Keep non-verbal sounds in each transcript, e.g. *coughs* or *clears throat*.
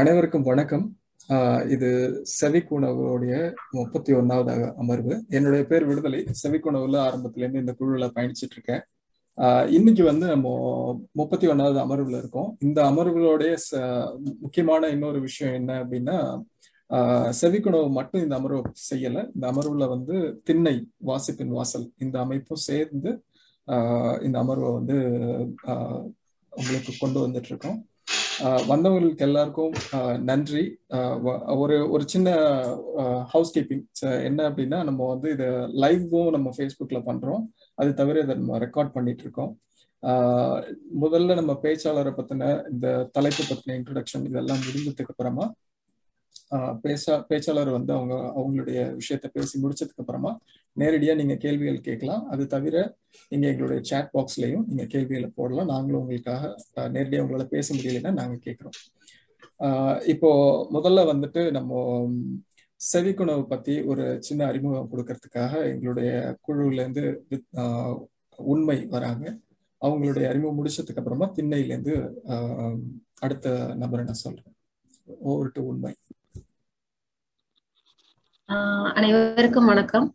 அனைவருக்கும் வணக்கம். இது செவிக்குணவுடைய முப்பத்தி ஒன்னாவது அமர்வு. என்னுடைய பேர் விடுதலை. செவிக்குணவுல ஆரம்பத்திலேருந்து இந்த குழுல பயணிச்சிட்டு இருக்கேன். இன்னைக்கு வந்து நம்ம முப்பத்தி ஒன்னாவது அமர்வுல இருக்கோம். இந்த அமர்வுகளுடைய முக்கியமான இன்னொரு விஷயம் என்ன அப்படின்னா செவிக்குணவு மட்டும் இந்த அமர்வு செய்யல. இந்த அமர்வுல வந்து திண்ணை வாசிப்பின் வாசல் இந்த அமைப்பும் சேர்ந்து இந்த அமர்வை வந்து உங்களுக்கு கொண்டு வந்துட்டு இருக்கோம். வந்தவங்களுக்கு எல்லாருக்கும் நன்றி. ஒரு ஒரு சின்ன ஹவுஸ் கீப்பிங் என்ன அப்படின்னா நம்ம வந்து இதை லைவும் நம்ம ஃபேஸ்புக்கில் பண்ணுறோம் அது தவிர இதை நம்ம ரெக்கார்ட் பண்ணிட்டு இருக்கோம் முதல்ல நம்ம பேச்சாளரை பற்றின இந்த தலைப்பு பற்றின இன்ட்ரடக்ஷன் இதெல்லாம் முடிஞ்சதுக்கு அப்புறமா பேசா பேச்சாளர் வந்து அவங்க அவங்களுடைய விஷயத்த பேசி முடிச்சதுக்கு அப்புறமா நேரடியாக நீங்க கேள்விகள் கேட்கலாம். அது தவிர நீங்க எங்களுடைய சேட் பாக்ஸ்லயும் நீங்க கேள்விகளை போடலாம். நாங்களும் உங்களுக்காக நேரடியாக உங்களால பேச முடியலைன்னா நாங்க கேட்குறோம். இப்போ முதல்ல வந்துட்டு நம்ம செவிக்குணவு பத்தி ஒரு சின்ன அறிமுகம் கொடுக்கறதுக்காக எங்களுடைய குழுவிலேருந்து உண்மை வராங்க. அவங்களுடைய அறிமுகம் முடிச்சதுக்கு அப்புறமா திண்ணையிலேருந்து அடுத்த நபரை நான் சொல்றேன். ஓவர் டு உண்மை. அனைவருக்கும் வணக்கம்.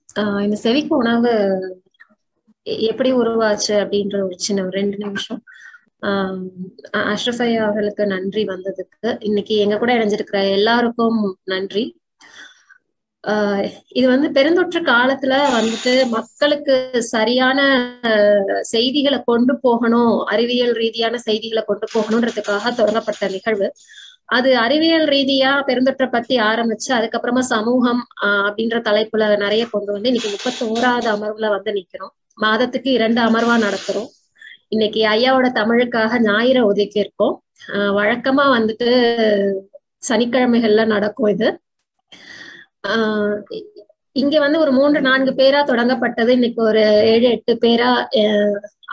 இந்த செவிக்கு உணவு எப்படி உருவாச்சு அப்படின்ற ஒரு சின்ன ரெண்டு நிமிஷம். அஷ்ரஃபை அவர்களுக்கு நன்றி வந்ததுக்கு. இன்னைக்கு எங்க கூட இணைஞ்சிருக்கிற எல்லாருக்கும் நன்றி. இது வந்து பெருந்தொற்று காலத்துல வந்துட்டு மக்களுக்கு சரியான செய்திகளை கொண்டு போகணும் அறிவியல் ரீதியான செய்திகளை கொண்டு போகணுன்றதுக்காக தொடங்கப்பட்ட நிகழ்வு. அது அறிவியல் ரீதியா பெருந்தொற்றை பத்தி ஆரம்பிச்சு அதுக்கப்புறமா சமூகம் ஆஹ் அப்படின்ற தலைப்புல நிறைய கொண்டு வந்து இன்னைக்கு முப்பத்தி ஓராவது அமர்வுல வந்து நிக்கிறோம். மாதத்துக்கு இரண்டு அமர்வா நடத்துறோம். இன்னைக்கு ஐயாவோட தமிழுக்காக ஞாயிறு ஒதுக்கி இருக்கோம் ஆஹ் வழக்கமா வந்துட்டு சனிக்கிழமைகள்ல நடக்கும் இது. ஆஹ் இங்க வந்து ஒரு மூன்று நான்கு பேரா தொடங்கப்பட்டது. இன்னைக்கு ஒரு ஏழு எட்டு பேரா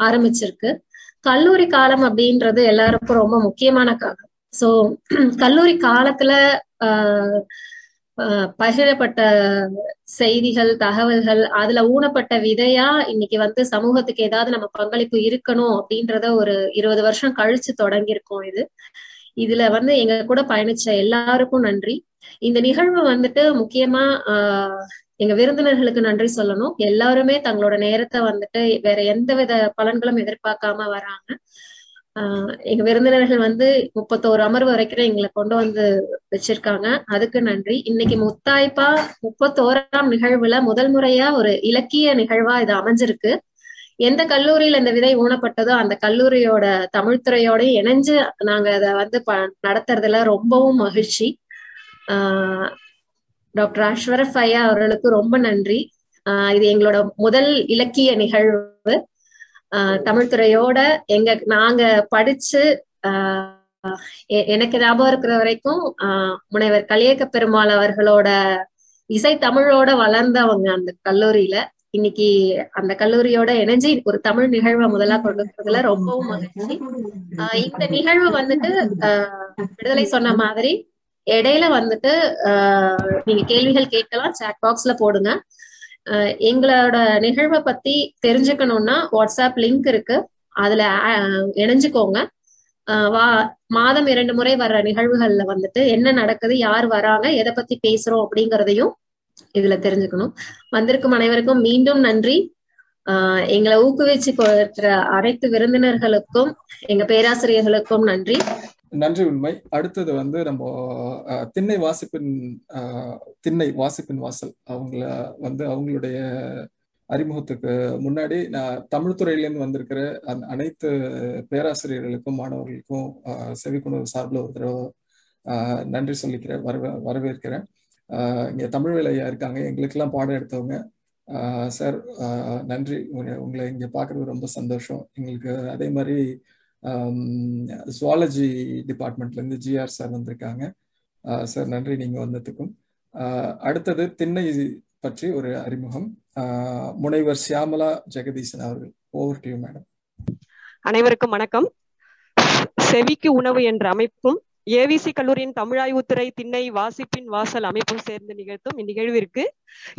ஆரம்பிச்சிருக்கு. கல்லூரி காலம் அப்படின்றது எல்லாருக்கும் ரொம்ப முக்கியமான காலம். சோ *clears throat* கல்லூரி காலத்துல ஆஹ் பகிரப்பட்ட செய்திகள் தகவல்கள் அதுல ஊனப்பட்ட விதையா இன்னைக்கு வந்து சமூகத்துக்கு ஏதாவது நம்ம பங்களிப்பு இருக்கணும் அப்படின்றத ஒரு இருபது வருஷம் கழிச்சு தொடங்கியிருக்கோம் இது. இதுல வந்து எங்க கூட பயணிச்ச எல்லாருக்கும் நன்றி. இந்த நிகழ்வு வந்துட்டு முக்கியமா ஆஹ் எங்க விருந்தினர்களுக்கு நன்றி சொல்லணும். எல்லாருமே தங்களோட நேரத்தை வந்துட்டு வேற எந்த வித பலன்களும் எதிர்பார்க்காம வராங்க. ஆஹ் எங்க விருந்தினர்கள் வந்து முப்பத்தோரு அமர்வு வரைக்கும் எங்களை கொண்டு வந்து வச்சிருக்காங்க. அதுக்கு நன்றி. இன்னைக்கு முத்தாய்ப்பா முப்பத்தோராம் நிகழ்வுல முதல் முறையா ஒரு இலக்கிய நிகழ்வா இது அமைஞ்சிருக்கு. எந்த கல்லூரியில இந்த விதை ஊனப்பட்டதோ அந்த கல்லூரியோட தமிழ்துறையோட இணைஞ்சு நாங்க அதை வந்து ப நடத்துறதுல ரொம்பவும் மகிழ்ச்சி. ஆஹ் டாக்டர் அஸ்வரஃப் ஐயா அவர்களுக்கு ரொம்ப நன்றி. ஆஹ் இது எங்களோட முதல் இலக்கிய நிகழ்வு. தமிழ்துறையோட எங்க நாங்க படிச்சு ஆஹ் எனக்கு ஞாபகம் இருக்கிற வரைக்கும் ஆஹ் முனைவர் கலியக்க பெருமாள் அவர்களோட இசை தமிழோட வளர்ந்தவங்க அந்த கல்லூரியில. இன்னைக்கு அந்த கல்லூரியோட இணைஞ்சு ஒரு தமிழ் நிகழ்வை முதலா கொண்டு ரொம்பவும் மகிழ்ச்சி. ஆஹ் இந்த நிகழ்வு வந்துட்டு ஆஹ் விடுதலை சொன்ன மாதிரி இடையில வந்துட்டு ஆஹ் நீங்க கேள்விகள் கேட்கலாம் சாட் பாக்ஸ்ல போடுங்க. எங்களோட நிகழ்வை பத்தி தெரிஞ்சுக்கணும்னா வாட்ஸ்அப் லிங்க் இருக்கு. அதுல இணைஞ்சுக்கோங்க. வா மாதம் இரண்டு முறை வர்ற நிகழ்வுகள்ல வந்துட்டு என்ன நடக்குது யார் வராங்க எதை பத்தி பேசுறோம் அப்படிங்கறதையும் இதுல தெரிஞ்சுக்கணும். வந்திருக்கும் அனைவருக்கும் மீண்டும் நன்றி. ஆஹ் எங்களை ஊக்குவிச்சு இருக்கிற அனைத்து விருந்தினர்களுக்கும் எங்க பேராசிரியர்களுக்கும் நன்றி. நன்றி உண்மை. அடுத்தது வந்து நம்ம திண்ணை வாசிப்பின் திண்ணை வாசிப்பின் வாசல். அவங்கள வந்து அவங்களுடைய அறிமுகத்துக்கு முன்னாடி நான் தமிழ் துறையிலேருந்து வந்திருக்கிற அனைத்து பேராசிரியர்களுக்கும் மாணவர்களுக்கும் செவிக்குணவு சார்பில் ஒரு தடவை நன்றி சொல்லிக்கிறேன் வரவே வரவேற்கிறேன். இங்கே தமிழ் வேலையா இருக்காங்க. எங்களுக்கெல்லாம் பாடம் எடுத்தவங்க. சார் நன்றி. உங்களை இங்கே பார்க்குறது ரொம்ப சந்தோஷம். எங்களுக்கு அதே மாதிரி சுவாலஜி டிபார்ட்மெண்ட்லேருந்து ஜிஆர் சார் வந்திருக்காங்க. சார் நன்றி நீங்கள் வந்ததுக்கும். அடுத்தது திண்ணை பற்றி ஒரு அறிமுகம். முனைவர் சியாமலா ஜெகதீசன் அவர்கள். ஓவர் டியூ மேடம் அனைவருக்கும் வணக்கம். செவிக்கு உணவு என்ற அமைப்பும் ஏவிசி கல்லூரியின் தமிழாய்வுத்துறை திண்ணை வாசிப்பின் வாசல் அமைப்பும் சேர்ந்து நிகழ்த்தும் இந்நிகழ்விற்கு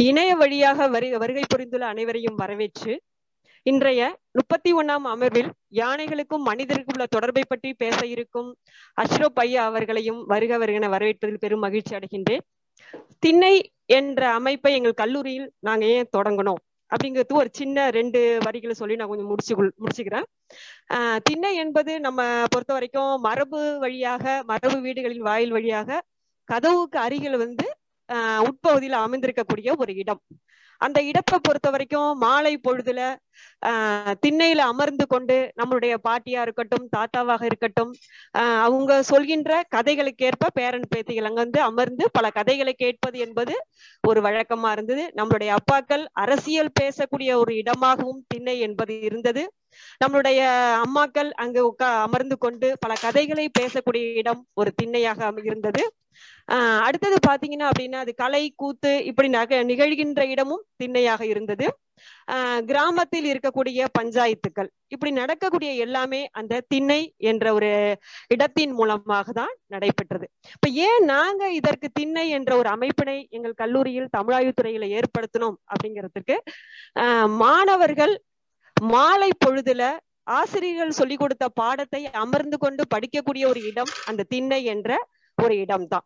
இணைய வழியாக வருகை புரிந்துள்ள அனைவரையும் வரவேற்று இன்றைய முப்பத்தி ஒண்ணாம் அமர்வில் யானைகளுக்கும் மனிதருக்கும் உள்ள தொடர்பை பற்றி பேச இருக்கும் அஷ்ரப் ஐயா அவர்களையும் வருக வருகென வரவேற்றதில் பெரும் மகிழ்ச்சி அடைகின்றேன். திண்ணை என்ற அமைப்பை எங்கள் கல்லூரியில் நாங்க ஏன் தொடங்கணும் அப்படிங்கிறது ஒரு சின்ன ரெண்டு வரிகளை சொல்லி நான் கொஞ்சம் முடிச்சு முடிச்சுக்கிறேன். ஆஹ் திண்ணை என்பது நம்ம பொறுத்த வரைக்கும் மரபு வழியாக மரபு வீடுகளின் வாயில் வழியாக கதவுக்கு அருகில் வந்து ஆஹ் உட்பகுதியில் அமைந்திருக்கக்கூடிய ஒரு இடம். அந்த இடப்பை பொறுத்த வரைக்கும் மாலை பொழுதுல ஆஹ் திண்ணையில அமர்ந்து கொண்டு நம்மளுடைய பாட்டியா இருக்கட்டும் தாத்தாவாக இருக்கட்டும் ஆஹ் அவங்க சொல்கின்ற கதைகளுக்கேற்ப பேரன் பேத்திகள் அங்க வந்து அமர்ந்து பல கதைகளை கேட்பது என்பது ஒரு வழக்கமா இருந்தது. நம்மளுடைய அப்பாக்கள் அரசியல் பேசக்கூடிய ஒரு இடமாகவும் திண்ணை என்பது இருந்தது. நம்மளுடைய அம்மாக்கள் அங்கு உட்கா அமர்ந்து கொண்டு பல கதைகளை பேசக்கூடிய இடம் ஒரு திண்ணையாக இருந்தது ஆஹ் அடுத்தது பாத்தீங்கன்னா அப்படின்னா அது கலை கூத்து இப்படி நக நிகழ்கின்ற இடமும் திண்ணையாக இருந்தது. ஆஹ் கிராமத்தில் இருக்கக்கூடிய பஞ்சாயத்துக்கள். இப்படி நடக்கக்கூடிய எல்லாமே அந்த திண்ணை என்ற ஒரு இடத்தின் மூலமாக தான் நடைபெற்றது. இப்ப ஏன் நாங்க இதற்கு திண்ணை என்ற ஒரு அமைப்பினை எங்கள் கல்லூரியில் தமிழாய்வுத்துறையில ஏற்படுத்தணும் அப்படிங்கிறதுக்கு ஆஹ் மாணவர்கள் மாலை பொழுதுல ஆசிரியர்கள் சொல்லி கொடுத்த பாடத்தை அமர்ந்து கொண்டு படிக்கக்கூடிய ஒரு இடம் அந்த திண்ணை என்ற ஒரு இடம்தான்.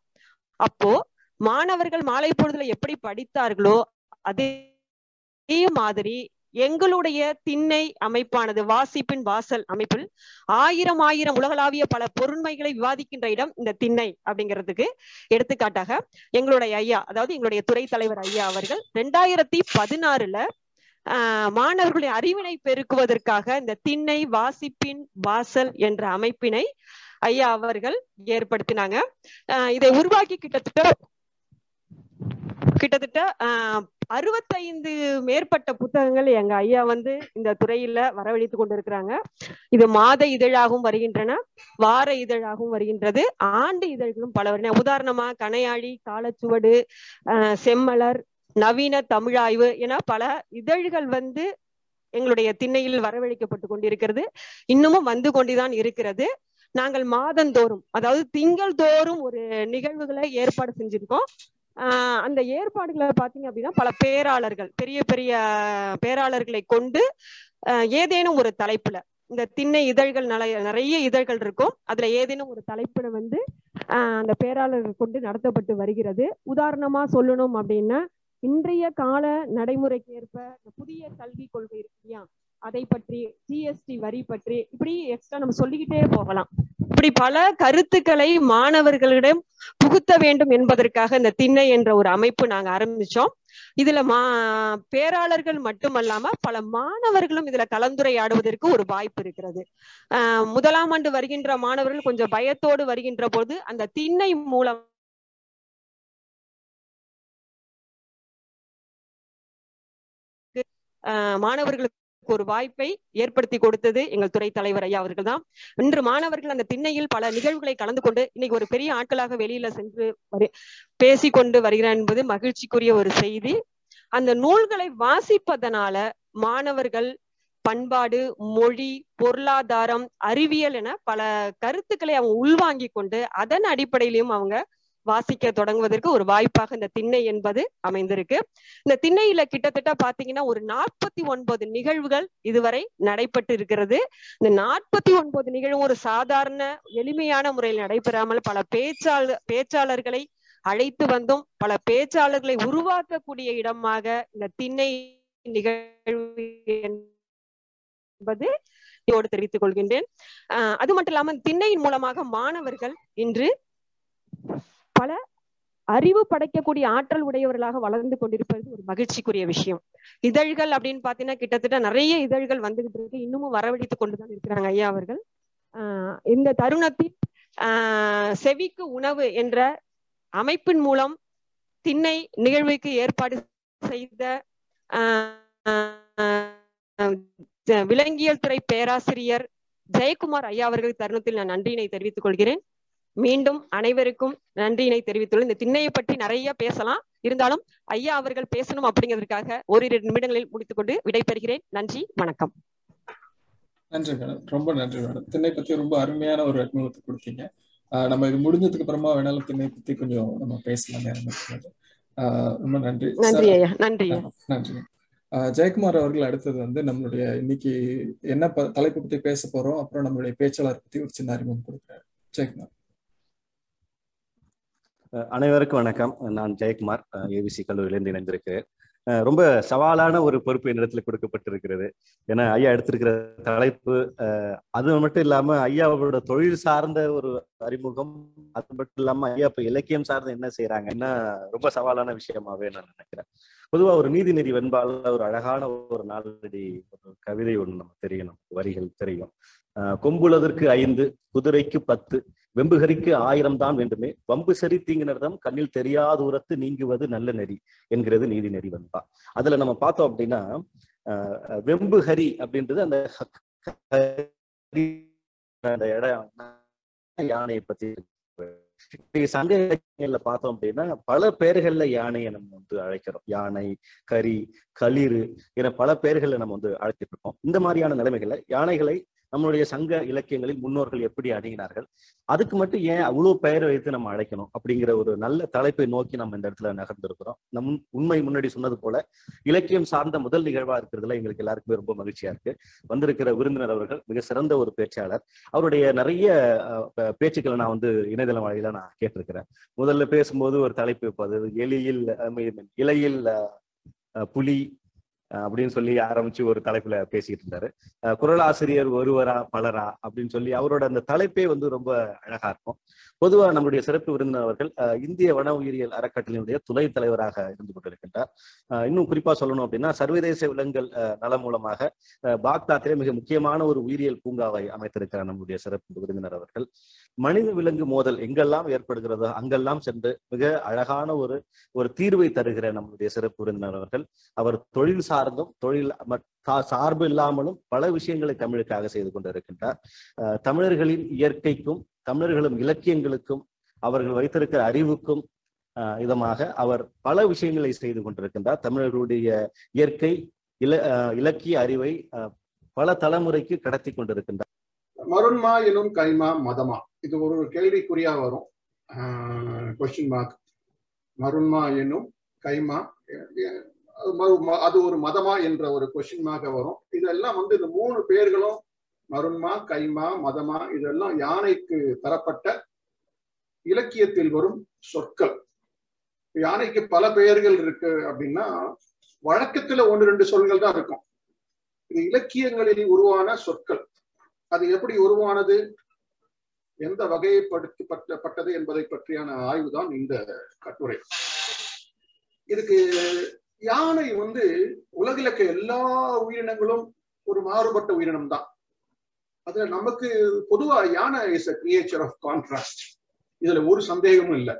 அப்போ மாணவர்கள் மாலை பொழுதுல எப்படி படித்தார்களோ அதே மாதிரி எங்களுடைய திண்ணை அமைப்பானது வாசிப்பின் வாசல் அமைப்பில் ஆயிரம் ஆயிரம் உலகளாவிய பல பொருண்மைகளை விவாதிக்கின்ற இடம் இந்த திண்ணை அப்படிங்கிறதுக்கு எடுத்துக்காட்டாக எங்களுடைய ஐயா அதாவது எங்களுடைய துறை தலைவர் ஐயா அவர்கள் ரெண்டாயிரத்தி பதினாறுல மாணவர்களுடைய அறிவினை பெருக்குவதற்காக இந்த திண்ணை வாசிப்பின் வாசல் என்ற அமைப்பினை ஐயா அவர்கள் ஏற்படுத்தினாங்க. ஆஹ் இதை உருவாக்கி கிட்டத்தட்ட கிட்டத்தட்ட ஆஹ் அறுபத்தைந்து மேற்பட்ட புத்தகங்கள் எங்க ஐயா வந்து இந்த துறையில வரவழைத்து கொண்டிருக்கிறாங்க. இது மாத இதழாகவும் வருகின்றன வார இதழாகவும் வருகின்றது ஆண்டு இதழ்களும் பல வருகின்றன. உதாரணமா கனையாழி காலச்சுவடு ஆஹ் செம்மலர் நவீன தமிழாய்வு என பல இதழ்கள் வந்து எங்களுடைய திண்ணையில் வரவழைக்கப்பட்டு கொண்டிருக்கிறது. இன்னமும் வந்து கொண்டுதான் இருக்கிறது. நாங்கள் மாதந்தோறும் அதாவது திங்கள் தோறும் ஒரு நிகழ்வுகளை ஏற்பாடு செஞ்சிருக்கோம். ஆஹ் அந்த ஏற்பாடுகளை பாத்தீங்க அப்படின்னா பல பேராளர்கள் பெரிய பெரிய பேராளர்களை கொண்டு ஏதேனும் ஒரு தலைப்புல இந்த திண்ணை இதழ்கள் நிறைய நிறைய இதழ்கள் இருக்கும். அதுல ஏதேனும் ஒரு தலைப்புல வந்து ஆஹ் அந்த பேராளர்கள் கொண்டு நடத்தப்பட்டு வருகிறது. உதாரணமா சொல்லணும் அப்படின்னா இன்றைய கால நடைமுறைக்கு ஏற்ப புதிய கல்வி கொள்கை இருக்கு இல்லையா? அதை பற்றி ஜிஎஸ்டி வரி பற்றி இப்படி எக்ஸ்ட்ரா நம்ம சொல்லிக்கிட்டே போகலாம். இப்படி பல கருத்துக்களை மாணவர்களிடம் புகுத்த வேண்டும் என்பதற்காக இந்த திண்ணை என்ற ஒரு அமைப்பு நாங்க ஆரம்பிச்சோம். இதுல மா பேராளர்கள் மட்டுமல்லாம பல மாணவர்களும் இதுல கலந்துரையாடுவதற்கு ஒரு வாய்ப்பு இருக்கிறது. ஆஹ் முதலாம் ஆண்டு வருகின்ற மாணவர்கள் கொஞ்சம் பயத்தோடு வருகின்ற போது அந்த திண்ணை மூலம் மாணவர்களுக்கு ஒரு வாய்ப்பை ஏற்படுத்தி கொடுத்தது எங்கள் துறை தலைவர் ஐயா அவர்கள் தான் இன்று மாணவர்கள் அந்த திண்ணையில் பல நிகழ்வுகளை கலந்து கொண்டு இன்னைக்கு ஒரு பெரிய ஆட்களாக வெளியில சென்று பேசி கொண்டு வருகிறார் என்பது மகிழ்ச்சிக்குரிய ஒரு செய்தி. அந்த நூல்களை வாசிப்பதனால மாணவர்கள் பண்பாடு மொழி பொருளாதாரம் அறிவியல் என பல கருத்துக்களை அவங்க உள்வாங்கி கொண்டு அதன் அடிப்படையிலையும் அவங்க வாசிக்க தொடங்குவதற்கு ஒரு வாய்ப்பாக இந்த திண்ணை என்பது அமைந்திருக்கு. இந்த திண்ணையில கிட்டத்தட்ட பாத்தீங்கன்னா ஒரு நாற்பத்தி ஒன்பது நிகழ்வுகள் இதுவரை நடைபெற்று இருக்கிறது இந்த நாற்பத்தி ஒன்பது நிகழ்வும் ஒரு சாதாரண எளிமையான முறையில் நடைபெறாமல் பல பேச்சாளர் பேச்சாளர்களை அழைத்து வந்தும் பல பேச்சாளர்களை உருவாக்கக்கூடிய இடமாக இந்த திண்ணை நிகழ்வு என்பது யோடு தெரிவித்துக் கொள்கின்றேன். அது மட்டும் இல்லாமல் திண்ணையின் மூலமாக மாணவர்கள் இன்று பல அறிவு படைக்கக்கூடிய ஆற்றல் உடையவர்களாக வளர்ந்து கொண்டிருப்பது ஒரு மகிழ்ச்சிக்குரிய விஷயம். இதழ்கள் அப்படின்னு பாத்தீங்கன்னா கிட்டத்தட்ட நிறைய இதழ்கள் வந்துகிட்டு இருக்கு. இன்னமும் வரவழைத்து கொண்டுதான் இருக்கிறாங்க ஐயா அவர்கள். ஆஹ் இந்த தருணத்தில் ஆஹ் செவிக்கு உணவு என்ற அமைப்பின் மூலம் திண்ணை நிகழ்வுக்கு ஏற்பாடு செய்த விலங்கியல் துறை பேராசிரியர் ஜெயக்குமார் ஐயா அவர்கள் தருணத்தில் நான் நன்றியினை தெரிவித்துக் கொள்கிறேன். மீண்டும் அனைவருக்கும் நன்றியினை தெரிவித்துள்ள இந்த திண்ணையை பற்றி நிறைய பேசலாம். இருந்தாலும் ஐயா அவர்கள் பேசணும் அப்படிங்கிறதுக்காக ஓரிரு நிமிடங்களில் முடித்துக்கொண்டு விடைபெறுகிறேன். நன்றி வணக்கம். நன்றி மேடம். ரொம்ப நன்றி மேடம். திண்ணை பத்தி ரொம்ப அருமையான ஒரு அறிமுகத்தை கொடுத்தீங்க. நம்ம இது முடிஞ்சதுக்கு அப்புறமா வேணாலும் திண்ணை பத்தி கொஞ்சம் நம்ம பேசலாம். ரொம்ப நன்றி. நன்றி நன்றி நன்றி. ஜெயக்குமார் அவர்கள் அடுத்தது வந்து நம்மளுடைய இன்னைக்கு என்ன தலைப்பு பத்தி பேச போறோம் அப்புறம் நம்மளுடைய பேச்சாளர் பத்தி ஒரு சின்ன அறிமுகம் கொடுக்குறாரு. ஜெயக்குமார். அனைவருக்கும் வணக்கம். நான் ஜெயக்குமார். ஏபிசி கல்லூரியிலிருந்து இணைந்திருக்கிறேன் ரொம்ப சவாலான ஒரு பொறுப்பு என்னிடத்துல கொடுக்கப்பட்டிருக்கிறது. ஏன்னா ஐயா எடுத்திருக்கிற தலைப்பு அது மட்டும் இல்லாம ஐயாவோட தொழில் சார்ந்த ஒரு அறிமுகம் அது மட்டும் இல்லாம ஐயா இப்ப இலக்கியம் சார்ந்து என்ன செய்யறாங்கன்னா ரொம்ப சவாலான விஷயமாவே நான் நினைக்கிறேன். பொதுவா ஒரு நீதிநிதி வெண்பால ஒரு அழகான ஒரு நாளடி ஒரு கவிதை ஒண்ணு நம்ம தெரியணும் வரிகள் தெரியும். கொம்புளதற்கு ஐந்து குதிரைக்கு பத்து வெம்புகரிக்கு ஆயிரம் தான் வேண்டுமே. வம்பு சரி தீங்கினர்தம் கண்ணில் தெரியாத உரத்து நீங்குவது நல்ல நெறி என்கிறது நீதி நெறி வந்தா அதுல நம்ம பார்த்தோம் அப்படின்னா வெம்பு ஹரி அப்படின்றது அந்த அந்த இடம் யானையை பத்தி சங்க இலக்கியங்கள்ல பார்த்தோம் அப்படின்னா பல பெயர்கள்ல யானையை நம்ம வந்து அழைக்கிறோம். யானை கரி களிறு என பல பெயர்கள்ல நம்ம வந்து அழைச்சிட்டு இருக்கோம். இந்த மாதிரியான நிலைமைகளை யானைகளை நம்மளுடைய சங்க இலக்கியங்களில் முன்னோர்கள் எப்படி அணுகினார்கள்? அதுக்கு மட்டும் ஏன் அவ்வளவு பெயர் வைத்து நம்ம அழைக்கணும்? அப்படிங்கிற ஒரு நல்ல தலைப்பை நோக்கி நம்ம இந்த இடத்துல நகர்ந்திருக்கிறோம். நம் உண்மை முன்னாடி சொன்னது போல இலக்கியம் சார்ந்த முதல் நிகழ்வா இருக்கிறதுல எங்களுக்கு எல்லாருக்குமே ரொம்ப மகிழ்ச்சியா இருக்கு. வந்திருக்கிற விருந்தினர் அவர்கள் மிக சிறந்த ஒரு பேச்சாளர். அவருடைய நிறைய பேச்சுக்களை நான் வந்து இணையதளம் வழியில நான் கேட்டிருக்கிறேன். முதல்ல பேசும்போது ஒரு தலைப்பு அது எலியில் இலையில் புலி அப்படின்னு சொல்லி ஆரம்பிச்சு ஒரு தலைப்புல பேசிட்டு இருந்தாரு. குரல் ஆசிரியர் ஒருவரா பலரா அப்படின்னு சொல்லி அவரோட அந்த தலைப்பே வந்து ரொம்ப அழகா இருக்கும். பொதுவா நம்முடைய சிறப்பு விருந்தினர்கள் இந்திய வன உயிரியல் அறக்கட்டளையினுடைய துணை தலைவராக இருந்து கொண்டிருக்கின்றார். இன்னும் குறிப்பா சொல்லணும் அப்படின்னா சர்வதேச விலங்குகள் நலம் மூலமாக பாக்தாத்திலே மிக முக்கியமான ஒரு உயிரியல் பூங்காவை அமைத்திருக்கிறார் நம்முடைய சிறப்பு விருந்தினர் அவர்கள். மனித விலங்கு மோதல் எங்கெல்லாம் ஏற்படுகிறதோ அங்கெல்லாம் சென்று மிக அழகான ஒரு ஒரு தீர்வை தருகிற நம்முடைய சிறப்பு விருந்தினர் அவர்கள். அவர் தொழில் சார்ந்தும் தொழில் சார்பு இல்லாமலும் பல விஷயங்களை தமிழுக்காக செய்து கொண்டிருக்கின்றார். தமிழர்களின் இயற்கைக்கும் தமிழர்களும் இலக்கியங்களுக்கும் அவர்கள் வைத்திருக்கிற அறிவுக்கும் இதமாக அவர் பல விஷயங்களை செய்து கொண்டிருக்கின்றார். தமிழர்களுடைய இயற்கை இல இலக்கிய அறிவை பல தலைமுறைக்கு கடத்தி கொண்டிருக்கின்றார். மருண்மா எனும் கைமா மதமா? இது ஒரு கேள்விக்குறியா வரும். கொஸ்டின் மார்க் மருண்மா எனும் கைமா அது ஒரு மதமா என்ற ஒரு கொஸ்டின் வரும். இதெல்லாம் வந்து இந்த மூணு பேர்களும் மருண்மா கைமா மதமா இதெல்லாம் யானைக்கு தரப்பட்ட இலக்கியத்தில் வரும் சொற்கள். யானைக்கு பல பெயர்கள் இருக்கு அப்படின்னா வழக்கத்துல ஒன்று ரெண்டு சொல்கள் தான் இருக்கும். இது இலக்கியங்களில் உருவான சொற்கள். அது எப்படி உருவானது? எந்த வகைப்படுத்தப்பட்டது என்பதை பற்றியான ஆய்வு தான் இந்த கட்டுரை. இதுக்கு யானை வந்து உலகில் இருக்க எல்லா உயிரினங்களும் ஒரு மாறுபட்ட உயிரினம் தான் அதுல நமக்கு பொதுவா யானை is a creature of contrast இதுல ஒரு சந்தேகமும் இல்லை.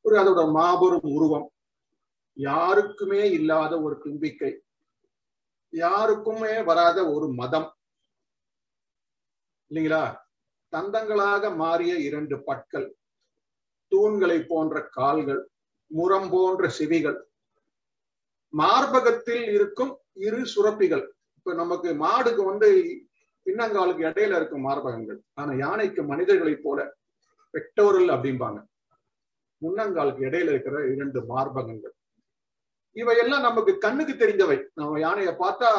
ஒரு அதோட மாபெரும் உருவம். யாருக்குமே இல்லாத ஒரு தும்பிக்கை. யாருக்குமே வராத ஒரு மதம். இல்லைங்களா? தந்தங்களாக மாறிய இரண்டு பற்கள். தூண்களை போன்ற கால்கள் முரம் போன்ற செவிகள். மார்பகத்தில் இருக்கும் இரு சுரப்பிகள். இப்ப நமக்கு மாடுக்கு வந்து பின்னங்காலுக்கு இடையில இருக்கும் மார்பகங்கள். ஆனா யானைக்கு மனிதர்களைப் போல பெக்டோரல் அப்படிம்பாங்க. முன்னங்காலுக்கு இடையில இருக்கிற இரண்டு மார்பகங்கள். இவையெல்லாம் நமக்கு கண்ணுக்கு தெரிந்தவை. நம்ம யானையை பார்த்தா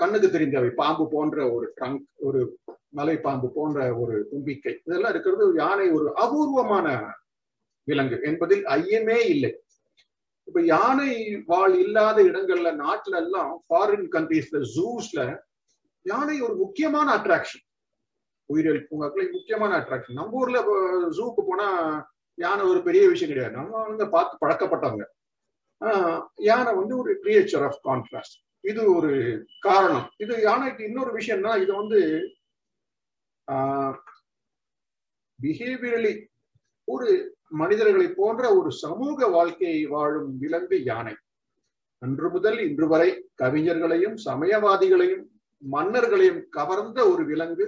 கண்ணுக்கு தெரிந்தவை. பாம்பு போன்ற ஒரு ட்ரங்க் ஒரு மலை பாம்பு போன்ற ஒரு தும்பிக்கை. இதெல்லாம் இருக்கிறது யானை ஒரு அபூர்வமான விலங்கு என்பதில் ஐயமே இல்லை. இப்ப யானை வாழ் இல்லாத இடங்கள்ல நாட்டுல எல்லாம் ஃபாரின் கண்ட்ரீஸ்ல ஜூஸ்ல யானை ஒரு முக்கியமான அட்ராக்ஷன் உயிரியல் பூங்காக்களை முக்கியமான அட்ராக்ஷன் நம்ம ஊர்ல ஜூக்கு போனா யானை ஒரு பெரிய விஷயம் கிடையாது. நம்ம வந்து பார்த்து பழக்கப்பட்டவங்க. யானை வந்து ஒரு கிரியேச்சர் ஆஃப் கான்ட்ராஸ்ட் இது ஒரு காரணம். இது யானைக்கு இன்னொரு விஷயம்னா இது வந்து பிஹேவியரலி ஒரு மனிதர்களை போன்ற ஒரு சமூக வாழ்க்கையை வாழும் விலங்கு யானை. அன்று முதல் இன்று வரை கவிஞர்களையும் சமயவாதிகளையும் மன்னர்களையும் கவர்ந்த ஒரு விலங்கு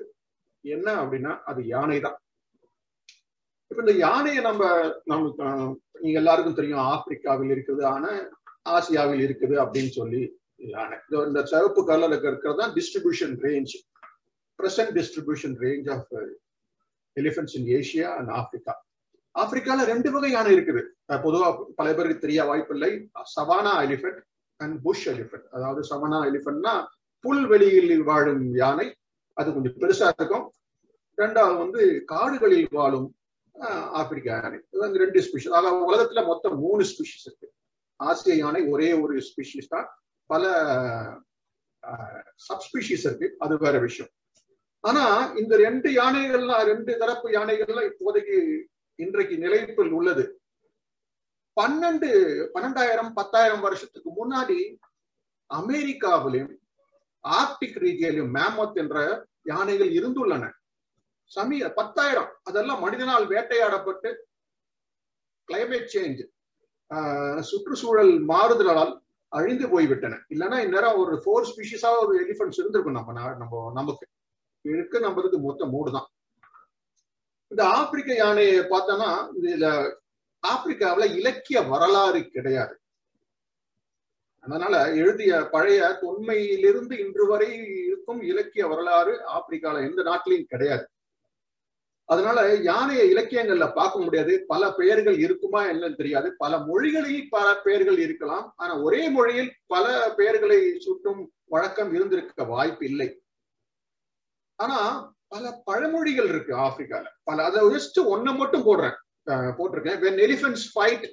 என்ன அப்படின்னா அது யானை தான் இப்ப இந்த யானையை நம்ம நமக்கு நீங்க எல்லாருக்கும் தெரியும் ஆப்பிரிக்காவில் இருக்குது ஆனா ஆசியாவில் இருக்குது அப்படின்னு சொல்லி யானை. இந்த சிவப்பு கலர்ல இருக்கிறது தான் distribution range present distribution range of elephants in Asia and Africa ஆப்பிரிக்கால ரெண்டு வகை யானை இருக்குது. பொதுவா பல பேருக்கு தெரிய வாய்ப்பில்லை. Savanna elephant and bush elephant. அதாவது சவானா எலிஃபென்ட்னா புல்வெளியில் வாழும் யானை. அது கொஞ்சம் பெருசா இருக்கும். ரெண்டாவது வந்து காடுகளில் வாழும் ஆஹ், ஆப்பிரிக்கா யானை. இது ரெண்டு ஸ்பீஷிஸ் அதாவது உலகத்துல மொத்தம் மூணு ஸ்பீஷிஸ் இருக்கு. ஆசிய யானை ஒரே ஒரு ஸ்பீஷிஸ் தான். பல சப்ஸ்பீஷிஸ் இருக்கு. அது வேற விஷயம். ஆனா இந்த ரெண்டு யானைகள்லாம் ரெண்டு தரப்பு யானைகள்லாம் இப்போதைக்கு இன்றைக்கு நிலைப்பில் உள்ளது. பன்னெண்டு பன்னெண்டாயிரம் பத்தாயிரம் வருஷத்துக்கு முன்னாடி அமெரிக்காவிலும் ஆர்டிக் ரீஜியனிலும் மேமத் என்ற யானைகள் இருந்துள்ளன. சமீ பத்தாயிரம். அதெல்லாம் மனிதனால் வேட்டையாடப்பட்டு கிளைமேட் சேஞ்ச் சுற்றுச்சூழல் மாறுதலால் அழிந்து போய்விட்டன. இல்லைன்னா இந்நேரம் ஒரு ஃபோர் ஸ்பீஷிஸா ஒரு எலிஃபென்ட்ஸ் இருந்திருக்கும் நம்ம நம்ம நமக்கு. இருக்கு நம்மளுக்கு மொத்தம் மூடு தான் இந்த ஆப்பிரிக்க யானையை பார்த்தோம்னா இதுல ஆப்பிரிக்காவுல இலக்கிய வரலாறு கிடையாது. அதனால எழுதிய பழைய தொன்மையிலிருந்து இன்று வரை இருக்கும் இலக்கிய வரலாறு ஆப்பிரிக்கால எந்த நாட்டிலையும் கிடையாது. அதனால யானையை இலக்கியங்கள்ல பார்க்க முடியாது. பல பெயர்கள் இருக்குமா என்னன்னு தெரியாது. பல மொழிகளில் பல பெயர்கள் இருக்கலாம். ஆனா ஒரே மொழியில் பல பெயர்களை சுட்டும் வழக்கம் இருந்திருக்க வாய்ப்பு இல்லை. ஆனா பல பழமொழிகள் இருக்கு ஆப்பிரிக்கால. பல அதை ஜஸ்ட் ஒன்ன மட்டும் போடுறேன். போட்டிருக்கேன். When elephants fight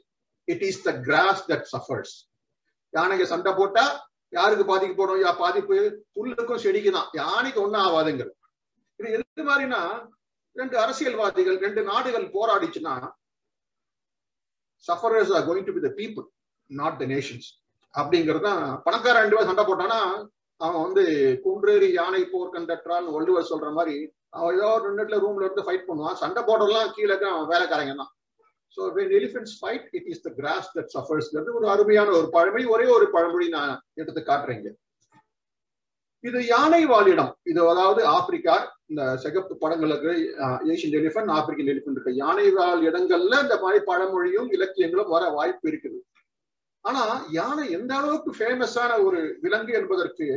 it is the grass that suffers யானைக்கு சண்டை போட்டா யாருக்கு பாதிக்கு போடும்? யா பாதிப்பு புல்லுக்கும் செடிக்கு தான். யானைக்கு ஒண்ணும் ஆகாதுங்கிறது இது எது மாதிரினா ரெண்டு அரசியல்வாதிகள் ரெண்டு நாடுகள் போராடிச்சுன்னா sufferers are going to be the people not the nations அப்படிங்கிறது தான் பணக்கார ரெண்டு பேர் சண்டை போட்டானா அவன் வந்து குன்றேறி யானை போர் கண்டற்றால் வள்ளுவர் சொல்ற மாதிரி அவன் ஏதோ ஒரு ரெண்டு ரூம்ல இருந்து ஃபைட் பண்ணுவான். சண்டை போடுறதுலாம் கீழே இருக்க அவன் வேலைக்காரங்க தான். So when elephants fight it is the grass that சஃபர்ஸ்ங்கிறது ஒரு அருமையான ஒரு பழமொழி. ஒரே ஒரு பழமொழி நான் எடுத்து காட்டுறேங்க இது யானை வாழிடம் இது அதாவது ஆப்பிரிக்கா இந்த சிகப்பு படங்களுக்கு ஏசியன் எலிஃபென்ட் ஆப்பிரிக்கன் எலிஃபென்ட் இருக்க யானை வாழ் இடங்கள்ல இந்த மாதிரி பழமொழியும் இலக்கியங்களும் வர வாய்ப்பு இருக்குது. ஆனா யானை எந்த அளவுக்கு ஃபேமஸான ஒரு விலங்கு என்பதற்கு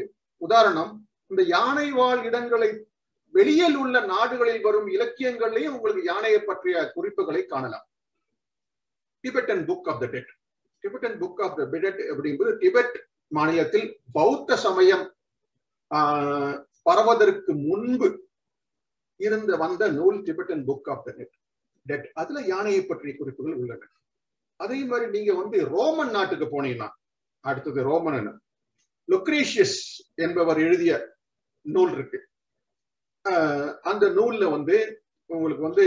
உதாரணம் இந்த யானை வாழ் இடங்களை வெளியில் உள்ள நாடுகளில் வரும் இலக்கியங்கள்லயும் உங்களுக்கு யானையை பற்றிய குறிப்புகளை காணலாம். Tibetan book of the dead Tibetan book of the dead அப்படிங்கிறது டிபெட் மாநிலத்தில் பௌத்த சமயம் ஆஹ், பரவதற்கு முன்பு இருந்து வந்த நூல் Tibetan book of the dead dead அதுல யானையை பற்றிய குறிப்புகள் உள்ளன. அதே மாதிரி நீங்க வந்து ரோமன் நாட்டுக்கு போனீங்கன்னா அடுத்தது ரோமன் லுக்ரேஷியஸ் என்பவர் எழுதிய நூல் இருக்கு. ஆஹ் அந்த நூல்ல வந்து உங்களுக்கு வந்து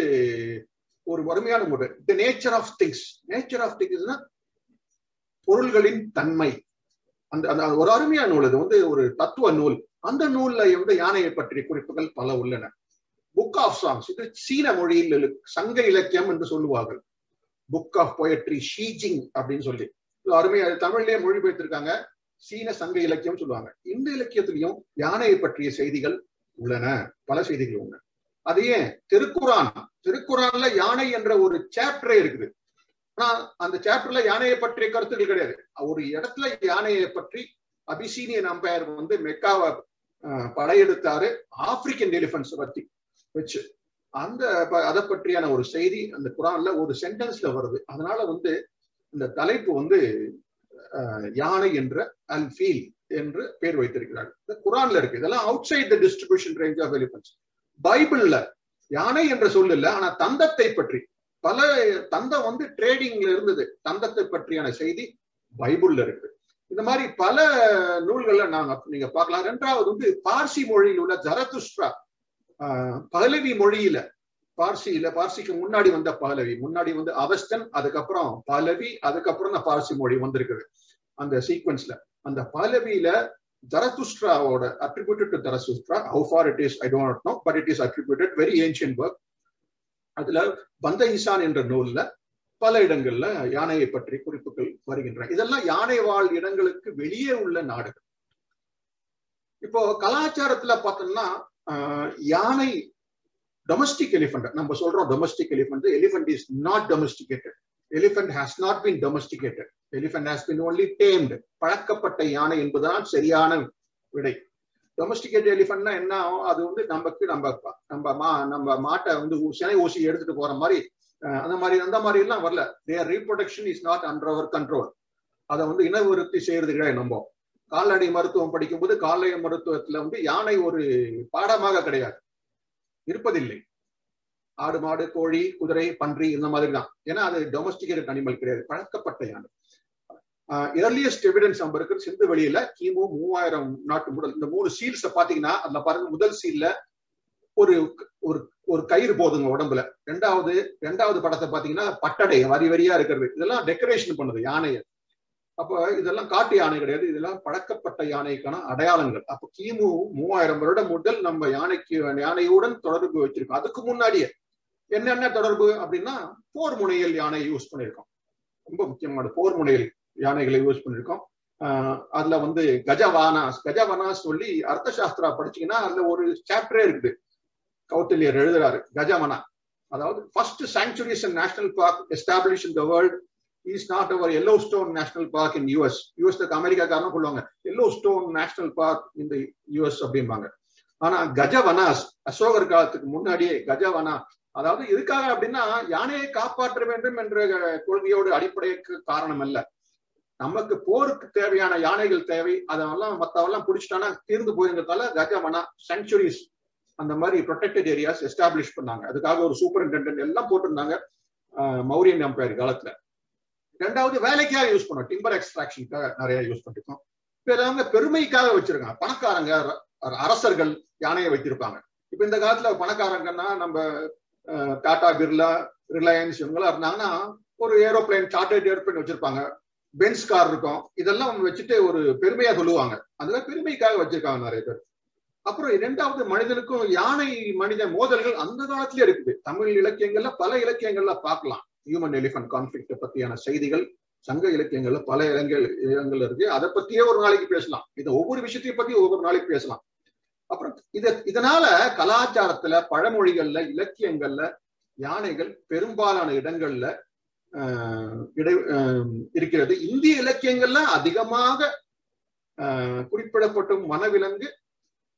ஒரு வறுமையான முறை the nature of things nature of திங்ஸ்னா பொருள்களின் தன்மை. அந்த அந்த ஒரு அருமையான நூல் இது. வந்து ஒரு தத்துவ நூல். அந்த நூல்ல வந்து யானையை பற்றிய குறிப்புகள் பல உள்ளன. புக் ஆஃப் சாங்ஸ் இது சீன மொழியில் சங்க இலக்கியம் என்று சொல்லுவார்கள். புக் ஆஃப் பொயட்ரி ஷீஜிங் அப்படின்னு சொல்லி. அருமையா தமிழ்லயே மொழிபெயர்த்திருக்காங்க. சீன சங்க இலக்கியம் சொல்லுவாங்க. இந்த இலக்கியத்திலையும் யானையை பற்றிய செய்திகள் உள்ளன. பல செய்திகள் உள்ளன. அது ஏன்? திருக்குறான். திருக்குறான்ல யானை என்ற ஒரு சாப்டரே இருக்குது. ஆனா அந்த சாப்டர்ல யானையை பற்றிய கருத்துக்கள் கிடையாது. ஒரு இடத்துல யானையை பற்றி அபிசீனியன் அம்பையர் வந்து மெக்காவை படையெடுத்தாரு. ஆப்பிரிக்கன் எலிபென்ட்ஸ் பத்தி வச்சு. அந்த ப- அதை பற்றியான ஒரு செய்தி அந்த குரான்ல ஒரு சென்டென்ஸ்ல வருது. அதனால வந்து இந்த தலைப்பு வந்து யானை என்ற அல் ஃபீல் என்று பேர் வைத்திருக்கிறார் இந்த குரான்ல இருக்கு. இதெல்லாம் outside the distribution range of elephants பைபிள்ல யானை என்ற சொல் இல்லை ஆனா தந்தத்தை பற்றி. பல தந்தம் வந்து ட்ரேடிங்ல இருந்தது. தந்தத்தை பற்றியான செய்தி பைபிள்ல இருக்கு. இந்த மாதிரி பல நூல்கள்ல நாங்க நீங்க பார்க்கலாம். ரெண்டாவது வந்து பார்சி மொழியில் உள்ள ஜரதுஷ்ரா. ஆஹ், மொழியில பார்சியில பார்சிக்கு முன்னாடி வந்த பகலவி முன்னாடி வந்து அவஸ்டன் அதுக்கப்புறம் பலவி அதுக்கப்புறம் தான் பார்சி மொழி வந்திருக்குது. அந்த சீக்வன்ஸ்ல அந்த பலவியில ஜரதுஷ்ட்ராவோட attributed to Zarathustra how far it is I don't know but it is attributed very ancient work அதுல பந்த ஈசான் என்ற நூல்ல பல இடங்கள்ல யானையை பற்றி குறிப்புகள் வருகின்றன. இதெல்லாம் யானை வாழ் இடங்களுக்கு வெளியே உள்ள நாடுகள். இப்போ கலாச்சாரத்துல பார்த்தோம்னா யானை டொமஸ்டிக் எலிஃபெண்ட் நம்ம சொல்றோம் domestic elephant elephant is not domesticated elephant has not been domesticated elephant has been only tamed பழக்கப்பட்ட யானை என்பதுதான் சரியான விடை. டொமஸ்டிகேட் எலிஃபென்ட்னா என்ன? ஆகும் அது வந்து நமக்கு நம்ம நம்ம மா நம்ம மாட்டை வந்து சினை ஊசி எடுத்துட்டு போற மாதிரி அந்த மாதிரி அந்த மாதிரி எல்லாம் வரல. Their reproduction is not under our control அதை வந்து இனவிருத்தி செய்யறது கிடையாது நம்ம கால்நடை மருத்துவம் படிக்கும்போது கால்நடை மருத்துவத்துல வந்து யானை ஒரு பாடமாக கிடையாது. இருப்பதில்லை. ஆடு மாடு கோழி குதிரை பன்றி இந்த மாதிரி தான் ஏன்னா அது டொமஸ்டிகேட் அனிமல் கிடையாது. பழக்கப்பட்ட யானை. ஏர்லியஸ்ட் எவிடன்ஸ் நம்ம இருக்கிற சிந்து வெளியில கிமு மூவாயிரம் நாட்டு முதல் இந்த மூணு சீல்ஸ் பாத்தீங்கன்னா அதுல பாருங்க முதல் சீல்ல ஒரு ஒரு ஒரு கயிறு போதுங்க உடம்புல. ரெண்டாவது ரெண்டாவது படத்தை பாத்தீங்கன்னா பட்டடை வரி வரியா இருக்கிறது. இதெல்லாம் டெக்கரேஷன் பண்ணுது யானையை. அப்ப இதெல்லாம் காட்டு யானை கிடையாது. இதெல்லாம் பழக்கப்பட்ட யானைக்கான அடையாளங்கள். அப்ப கிமு மூவாயிரம் வருடம் முதல் நம்ம யானைக்கு யானையுடன் தொடர்பு வச்சிருக்கோம். அதுக்கு முன்னாடியே என்னென்ன தொடர்பு அப்படின்னா போர் முனையில் யானை யூஸ் பண்ணியிருக்கோம். ரொம்ப முக்கியமான போர் முனையில் யானைகளை யூஸ் பண்ணியிருக்கோம். ஆஹ் அதுல வந்து கஜவானாஸ் கஜவனாஸ் சொல்லி அர்த்த சாஸ்திரா படிச்சீங்கன்னா அதுல ஒரு சாப்டரே இருக்குது. கௌட்டில்யர் எழுதுறாரு கஜவனா. அதாவது first sanctuaries and national park establish in the world is not our Yellowstone national park in US US அமெரிக்காக்காரனும் சொல்லுவாங்க எல்லோ ஸ்டோன் நேஷனல் பார்க் இந்த யூஎஸ் அப்படிம்பாங்க. ஆனா கஜவனாஸ் அசோகர் காலத்துக்கு முன்னாடியே கஜவனா அதாவது எதுக்காக அப்படின்னா யானையை காப்பாற்ற வேண்டும் என்ற கொள்கையோடு அடிப்படைக்கு காரணம் அல்ல நமக்கு போருக்கு தேவையான யானைகள் தேவை. அதெல்லாம் மத்தவெல்லாம் பிடிச்சிட்டானா தீர்ந்து போயிருந்ததால கஜவனா சென்ச்சுரிஸ் அந்த மாதிரி ப்ரொடெக்டட் ஏரியாஸ் எஸ்டாப்ளிஷ் பண்ணாங்க. அதுக்காக ஒரு சூப்பரிண்டென்டென்ட் எல்லாம் போட்டிருந்தாங்க மௌரியன் எம்பையர் காலத்துல. ரெண்டாவது வேலைக்காக யூஸ் பண்ணோம். டிம்பர் எக்ஸ்ட்ராக்ஷனுக்காக நிறைய யூஸ் பண்ணிருக்கோம். பிறவங்க பெருமைக்காக வச்சிருக்காங்க. பணக்காரங்க அரசர்கள் யானையை வைத்திருப்பாங்க. இப்ப இந்த காலத்துல பணக்காரங்கன்னா நம்ம டாடா பிர்லா ரிலையன்ஸ் இவங்கெல்லாம் இருந்தாங்கன்னா ஒரு ஏரோப்ளைன் சார்ட்டர்ட் ஏரோப்ளைன் வச்சிருப்பாங்க. பென்ஸ் கார் இருக்கும். இதெல்லாம் வச்சுட்டு ஒரு பெருமையா சொல்லுவாங்க. அதுல பெருமைக்காக வச்சிருக்காங்க நிறைய பேர். அப்புறம் இரண்டாவது மனிதனுக்கும் யானை மனித மோதல்கள் அந்த காலத்திலே இருக்குது. தமிழ் இலக்கியங்கள்ல பல இலக்கியங்கள்ல பார்க்கலாம். ஹியூமன் எலிஃபன்ட் கான்ஃபிளிக்ட பத்தியான செய்திகள் சங்க இலக்கியங்கள்ல பல இடங்கள் இடங்கள் இருக்கு. அதை பத்தியே ஒரு நாளைக்கு பேசலாம். இதை ஒவ்வொரு விஷயத்தையும் பத்தி ஒவ்வொரு நாளைக்கு பேசலாம். அப்புறம் இத இதனால கலாச்சாரத்துல பழமொழிகள்ல இலக்கியங்கள்ல யானைகள் பெரும்பாலான இடங்கள்ல இடை இருக்கிறது. இந்திய இலக்கியங்கள்ல அதிகமாக குறிப்பிடப்படும் மனவிலங்கு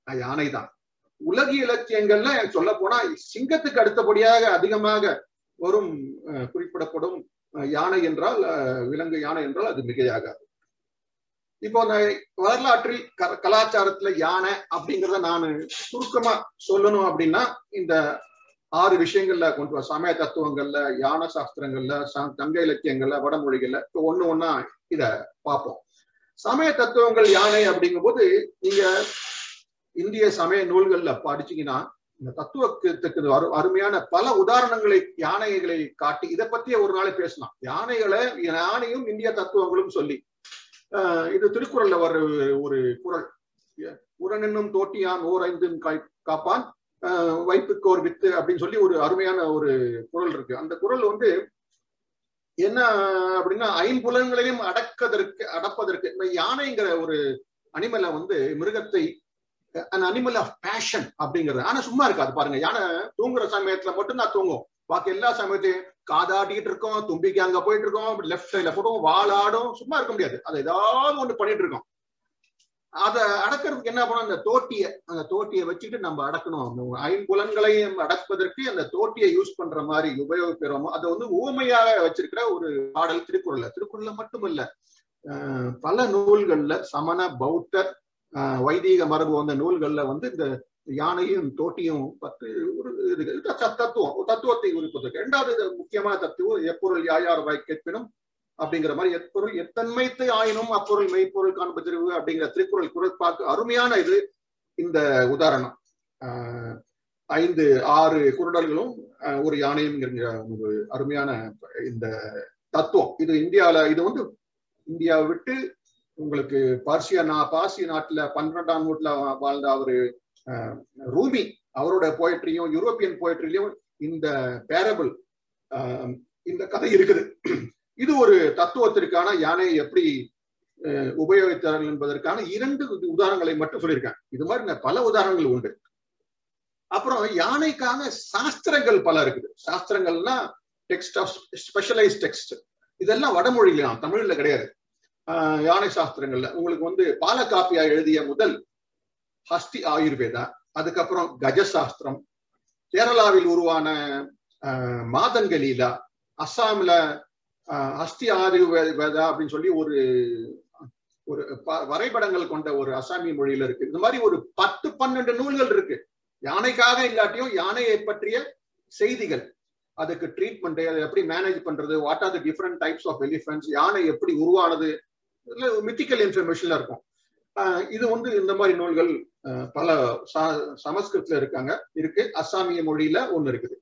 யானை தான் உலக இலக்கியங்கள்ல சொல்ல போனா சிங்கத்துக்கு அடுத்தபடியாக அதிகமாக வரும் குறிப்பிடப்படும் யானை என்றால் விலங்கு யானை என்றால் அது மிகையாகாது. இப்போ வரலாற்றில் கலாச்சாரத்துல யானை அப்படிங்கிறத நான் சுருக்கமா சொல்லணும் அப்படின்னா இந்த ஆறு விஷயங்கள்ல கொண்டு வர சமய தத்துவங்கள்ல யானை சாஸ்திரங்கள்ல தங்க இலக்கியங்கள்ல வடமொழிகள்ல இப்போ ஒண்ணு ஒன்னா இத பார்ப்போம். சமய தத்துவங்கள் யானை அப்படிங்கும் போது நீங்க இந்திய சமய நூல்கள்ல படிச்சீங்கன்னா இந்த தத்துவத்துக்கு அருமையான பல உதாரணங்களை யானைகளை காட்டி இதை பத்தியே ஒரு நாளை பேசலாம். யானைகளை யானையும் இந்திய தத்துவங்களும் சொல்லி இது திருக்குறள்ல வர ஒரு குரல் உரனென்னும் தோட்டியான் ஓர் ஐந்து காப்பான் வைப்புக்கோர் வித்து அப்படின்னு சொல்லி ஒரு அருமையான ஒரு குரல் இருக்கு. அந்த குரல் வந்து என்ன அப்படின்னா ஐம்புலன்களையும் அடக்கதற்கு அடப்பதற்கு யானைங்கிற ஒரு அனிமலை வந்து மிருகத்தை அன் அனிமல் ஆஃப் பேஷன் அப்படிங்கிறது. ஆனா சும்மா இருக்காது பாருங்க. யானை தூங்குற சமயத்துல மட்டும் நான் தூங்கும். பாக்கி எல்லா சமயத்தையும் காதாட்டிக்கிட்டு இருக்கோம் தும்பிக்கு அங்க போயிட்டு இருக்கோம் லெஃப்ட் சைட்ல போட்டோம் வாழாடும் சும்மா இருக்க முடியாது. அது ஏதாவது ஒண்ணு பண்ணிட்டு இருக்கோம். அதை அடக்கிறதுக்கு என்ன பண்ணணும்? அந்த தோட்டிய அந்த தோட்டியை வச்சுட்டு நம்ம அடக்கணும். ஐம்புலன்களையும் அடக்குவதற்கு அந்த தோட்டியை யூஸ் பண்ற மாதிரி உபயோகிக்கிறோமோ அதை வந்து ஊமையாக வச்சிருக்கிற ஒரு பாடல் திருக்குறள்ல திருக்குறள்ல மட்டுமல்ல பல நூல்கள்ல சமண பௌத்த வைதீக மரபு வந்த நூல்கள்ல வந்து இந்த யானையும் தோட்டியும் பத்து ஒரு தத்துவம் தத்துவத்தை குறிப்பதற்கு இரண்டாவது முக்கியமான தத்துவம் எப்பொருள் யாயார் வாய் கேட்பினும் அப்படிங்கிற மாதிரி எப்பொருள் எத்தன்மைத்து ஆயினும் அப்பொருள் மெய்ப்பொருள் காண்பதிர்வு அப்படிங்கிற திருக்குறள் குரல் பார்க்க அருமையான இது இந்த உதாரணம். ஐந்து ஆறு குரடல்களும் ஒரு யானையும் ஒரு அருமையான இந்த தத்துவம். இது இந்தியாவில இது வந்து இந்தியாவை விட்டு உங்களுக்கு பார்சியா நா பார்சிய நாட்டுல பன்னிரெண்டாம் நூற்றுல வாழ்ந்த அவரு ரூமி அவரோட போயட்ரியும் யூரோப்பியன் போயட்ரிலையும் இந்த பேரபிள் இந்த கதை இருக்குது. இது ஒரு தத்துவத்திற்கான யானையை எப்படி உபயோகித்தார்கள் என்பதற்கான இரண்டு உதாரணங்களை மட்டும் சொல்லியிருக்கேன் இது மாதிரி பல உதாரணங்கள் உண்டு. அப்புறம் யானைக்கான சாஸ்திரங்கள் பல இருக்குது. சாஸ்திரங்கள்னா டெக்ஸ்ட் ஆஃப் ஸ்பெஷலைஸ் டெக்ஸ்ட் இதெல்லாம் வடமொழியிலாம் தமிழ்ல கிடையாது. யானை சாஸ்திரங்கள்ல உங்களுக்கு வந்து பாலகாப்பியா எழுதிய முதல் ஹஸ்தி ஆயுர்வேதா அதுக்கப்புறம் கஜசாஸ்திரம் கேரளாவில் உருவான மாதங்கலீலா அஸ்ஸாம்ல ஆஹ் ஆயுர்வேதா அப்படின்னு சொல்லி ஒரு ஒரு ப- வரைபடங்கள் கொண்ட ஒரு அசாமிய மொழியில இருக்கு. இந்த மாதிரி ஒரு பத்து பன்னெண்டு நூல்கள் இருக்கு. யானைக்காக இல்லாட்டியும் யானையை பற்றிய செய்திகள். அதுக்கு ட்ரீட்மெண்ட் அதை எப்படி மேனேஜ் பண்றது? What are the different types of elephants யானை எப்படி உருவானது? மித்திக்கல் இன்ஃபர்மேஷன்ல இருக்கும். ஆஹ் இது வந்து இந்த மாதிரி நூல்கள் பல ச- சமஸ்கிருத்ல இருக்காங்க. இருக்கு. அஸ்ஸாமிய மொழியில ஒண்ணு இருக்குது.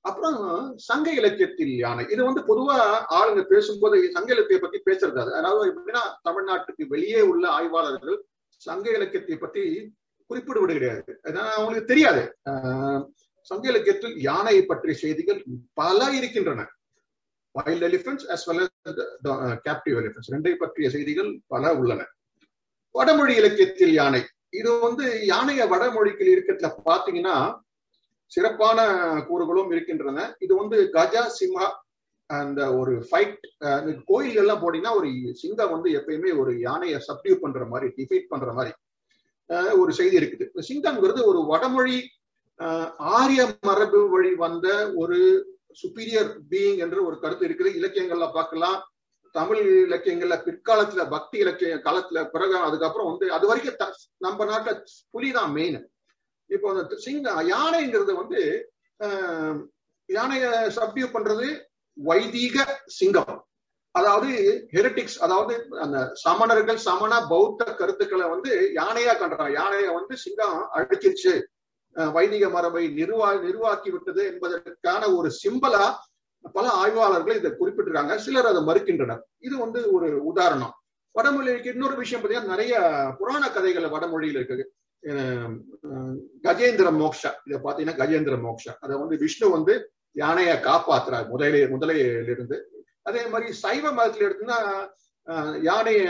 அப்புறம் சங்க இலக்கியத்தில் யானை. இது வந்து பொதுவா ஆளுங்க பேசும்போது சங்க இலக்கியத்தை பத்தி பேசுறது அது. அதாவது எப்படின்னா தமிழ்நாட்டுக்கு வெளியே உள்ள ஆய்வாளர்கள் சங்க இலக்கியத்தை பத்தி குறிப்பிடுவது கிடையாது ஏன்னா அவங்களுக்கு தெரியாது. ஆஹ் சங்க இலக்கியத்தில் யானையை பற்றிய செய்திகள் பல இருக்கின்றன. Wild elephants as well captive elephants ரெண்டை பற்றிய செய்திகள் பல உள்ளன. வடமொழி இலக்கியத்தில் யானை. இது வந்து யானைய வடமொழிக்கு இருக்கிறதுல பாத்தீங்கன்னா சிறப்பான கூறுகளும் இருக்கின்றன. இது வந்து கஜா சிம்ஹா அந்த ஒரு ஃபைட் கோயில்கள் எல்லாம் போனீங்கன்னா ஒரு சிங்கம் வந்து எப்பயுமே ஒரு யானையை சப்டியூ பண்ற மாதிரி டிஃபீட் பண்ற மாதிரி ஒரு செய்தி இருக்குது. சிங்கம்ங்கிறது ஒரு வடமொழி ஆரிய மரபு வழி வந்த ஒரு சுப்பீரியர் பீயிங் என்று ஒரு கருத்து இருக்குது. இலக்கியங்கள்ல பார்க்கலாம். தமிழ் இலக்கியங்கள்ல பிற்காலத்துல பக்தி இலக்கிய காலத்துல பிறகு அதுக்கப்புறம் வந்து அது வரைக்கும் நம்ம நம்ம நாட்டுல புலிதான் மெயின் இப்போ அந்த சிங்க யானைங்கிறது வந்து ஆஹ், சப்டியூ பண்றது வைதீக சிங்கம். அதாவது ஹெரிட்டிக்ஸ் அதாவது அந்த சமணர்கள் சமண பௌத்த கருத்துக்களை வந்து யானையா கண்டாங்க யானையை வந்து சிங்கம் அழிச்சிருச்சு. வைதிக மரபை நிர்வா நிர்வாக்கி விட்டது என்பதற்கான ஒரு சிம்பலா பல ஆய்வாளர்கள் இதை குறிப்பிட்டிருக்காங்க. சிலர் அதை மறுக்கின்றனர். இது வந்து ஒரு உதாரணம். வடமொழிக்கு இன்னொரு விஷயம் பார்த்தீங்கன்னா நிறைய புராண கதைகள் வடமொழியில் இருக்குது. கஜேந்திர மோக்ஷா. இதை பார்த்தீங்கன்னா கஜேந்திர மோக்ஷா. அதை வந்து விஷ்ணு வந்து யானையை காப்பாத்துறார் முதலே முதலையிலிருந்து. அதே மாதிரி சைவ மதத்துல எடுத்துன்னா யானைய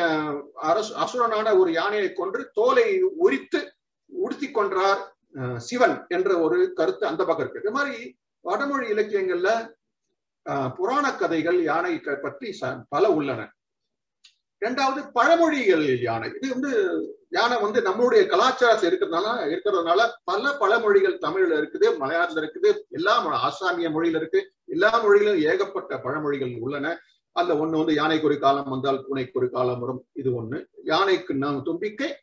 அரசு அசுரனான ஒரு யானையை கொன்று தோலை உரித்து உடுத்தி கொன்றார். சிவன் என்ற ஒரு கருத்து அந்த பக்கம் இருக்கு. இது மாதிரி வடமொழி இலக்கியங்கள்ல புராண கதைகள் யானை பற்றி ச- பல உள்ளன. இரண்டாவது பழமொழிகள் யானை. இது வந்து யானை வந்து நம்மளுடைய கலாச்சாரத்தை இருக்கிறதுனால இருக்கிறதுனால பல பழமொழிகள் தமிழ்ல இருக்குது மலையாளத்துல இருக்குது எல்லா ஆசாமிய மொழியில இருக்கு. எல்லா மொழியிலும் ஏகப்பட்ட பழமொழிகள் உள்ளன. அதுல ஒண்ணு வந்து யானைக்கு ஒரு காலம் வந்தால் பூனைக்கு ஒரு காலம் வரும். இது ஒண்ணு. யானைக்கு நம் தும்பிக்கை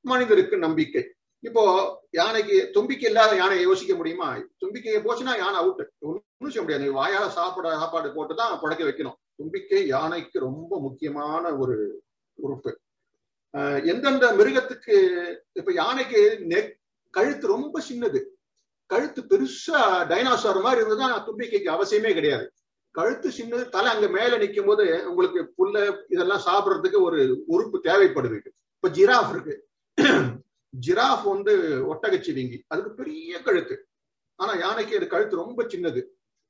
மனிதருக்கு நம்பிக்கை. இப்போ யானைக்கு தும்பிக்கை இல்லாத யானையை யோசிக்க முடியுமா? தும்பிக்கையை போச்சுன்னா யானை அவுட்டு ஒன்றும் செய்ய முடியாது. நீ வாயால சாப்பிட சாப்பாடு போட்டு தான் பழக்க வைக்கணும். தும்பிக்கை யானைக்கு ரொம்ப முக்கியமான ஒரு உறுப்பு. ஆஹ் எந்தெந்த மிருகத்துக்கு இப்ப யானைக்கு நெக் கழுத்து ரொம்ப சின்னது. கழுத்து பெருசா டைனாசார் மாதிரி இருந்ததுதான் தும்பிக்கைக்கு அவசியமே கிடையாது. கழுத்து சின்னது தலை அங்க மேல நிற்கும் போது உங்களுக்கு புல்ல இதெல்லாம் சாப்பிடுறதுக்கு ஒரு உறுப்பு தேவைப்படுது. இப்ப ஜிராஃப் இருக்கு. ஜிராஃப் வந்து ஒட்டகச்சிவிங்கி அதுக்கு பெரிய கழுத்து. ஆனா யானைக்கு அது கழுத்து ரொம்ப சின்னது.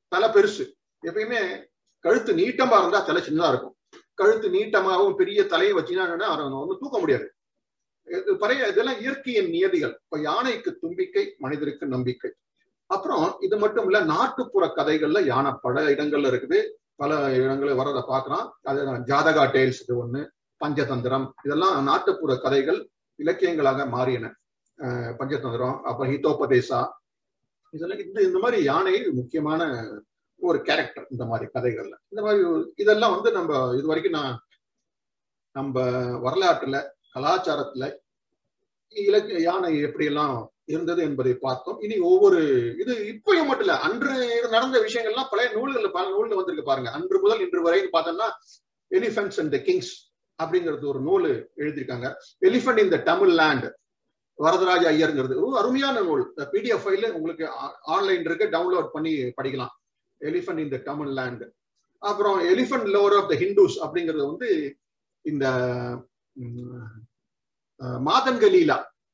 தலை பெருசு. எப்பயுமே கழுத்து நீட்டமா இருந்தா தலை சின்னதா இருக்கும். கழுத்து நீட்டமாகவும் பெரிய தலையை வச்சுன்னா ஒன்றும் தூக்க முடியாது. பழைய இதெல்லாம் இயற்கையின் நியதிகள். இப்ப யானைக்கு தும்பிக்கை மனிதருக்கு நம்பிக்கை. அப்புறம் இது மட்டும் இல்ல நாட்டுப்புற கதைகள்ல யானை பல இடங்கள்ல இருக்குது. பல இடங்களில் வர்றதை பார்க்கலாம். அது ஜாதகா டேல்ஸ் இது ஒண்ணு பஞ்சதந்திரம். இதெல்லாம் நாட்டுப்புற கதைகள். இலக்கியங்களாக மாறியன அஹ் பஞ்சதந்திரம் அப்புறம் ஹிதோபதேசா இதெல்லாம் இந்த இந்த மாதிரி யானை முக்கியமான ஒரு கேரக்டர் இந்த மாதிரி கதைகள்ல. இந்த மாதிரி இதெல்லாம் வந்து நம்ம இது வரைக்கும் நான் நம்ம வரலாற்றுல கலாச்சாரத்துல இலக்கிய யானை எப்படியெல்லாம் இருந்தது என்பதை பார்த்தோம். இனி ஒவ்வொரு இது இப்பயும் மட்டும் இல்ல அன்று நடந்த விஷயங்கள்லாம் பழைய நூல்கள் பல நூல்ல வந்திருக்கு பாருங்க. அன்று முதல் இன்று வரை பார்த்தோம்னா எலிஃபென்ட்ஸ் அண்ட் த கிங்ஸ் அப்படிங்கிறது ஒரு நூல் எழுதியிருக்காங்க. Elephant in the Tamil land Varadaraja ஐயருங்கிறது. ஒரு அருமையான நூல். பிடிஎஃப் ஃபைல உங்களுக்கு ஆன்லைன் இருக்கு. டவுன்லோட் பண்ணி படிக்கலாம். Elephant in the Tamil land அப்புறம் elephant lore of the Hindus அப்படிங்கிறது வந்து இந்த ம்,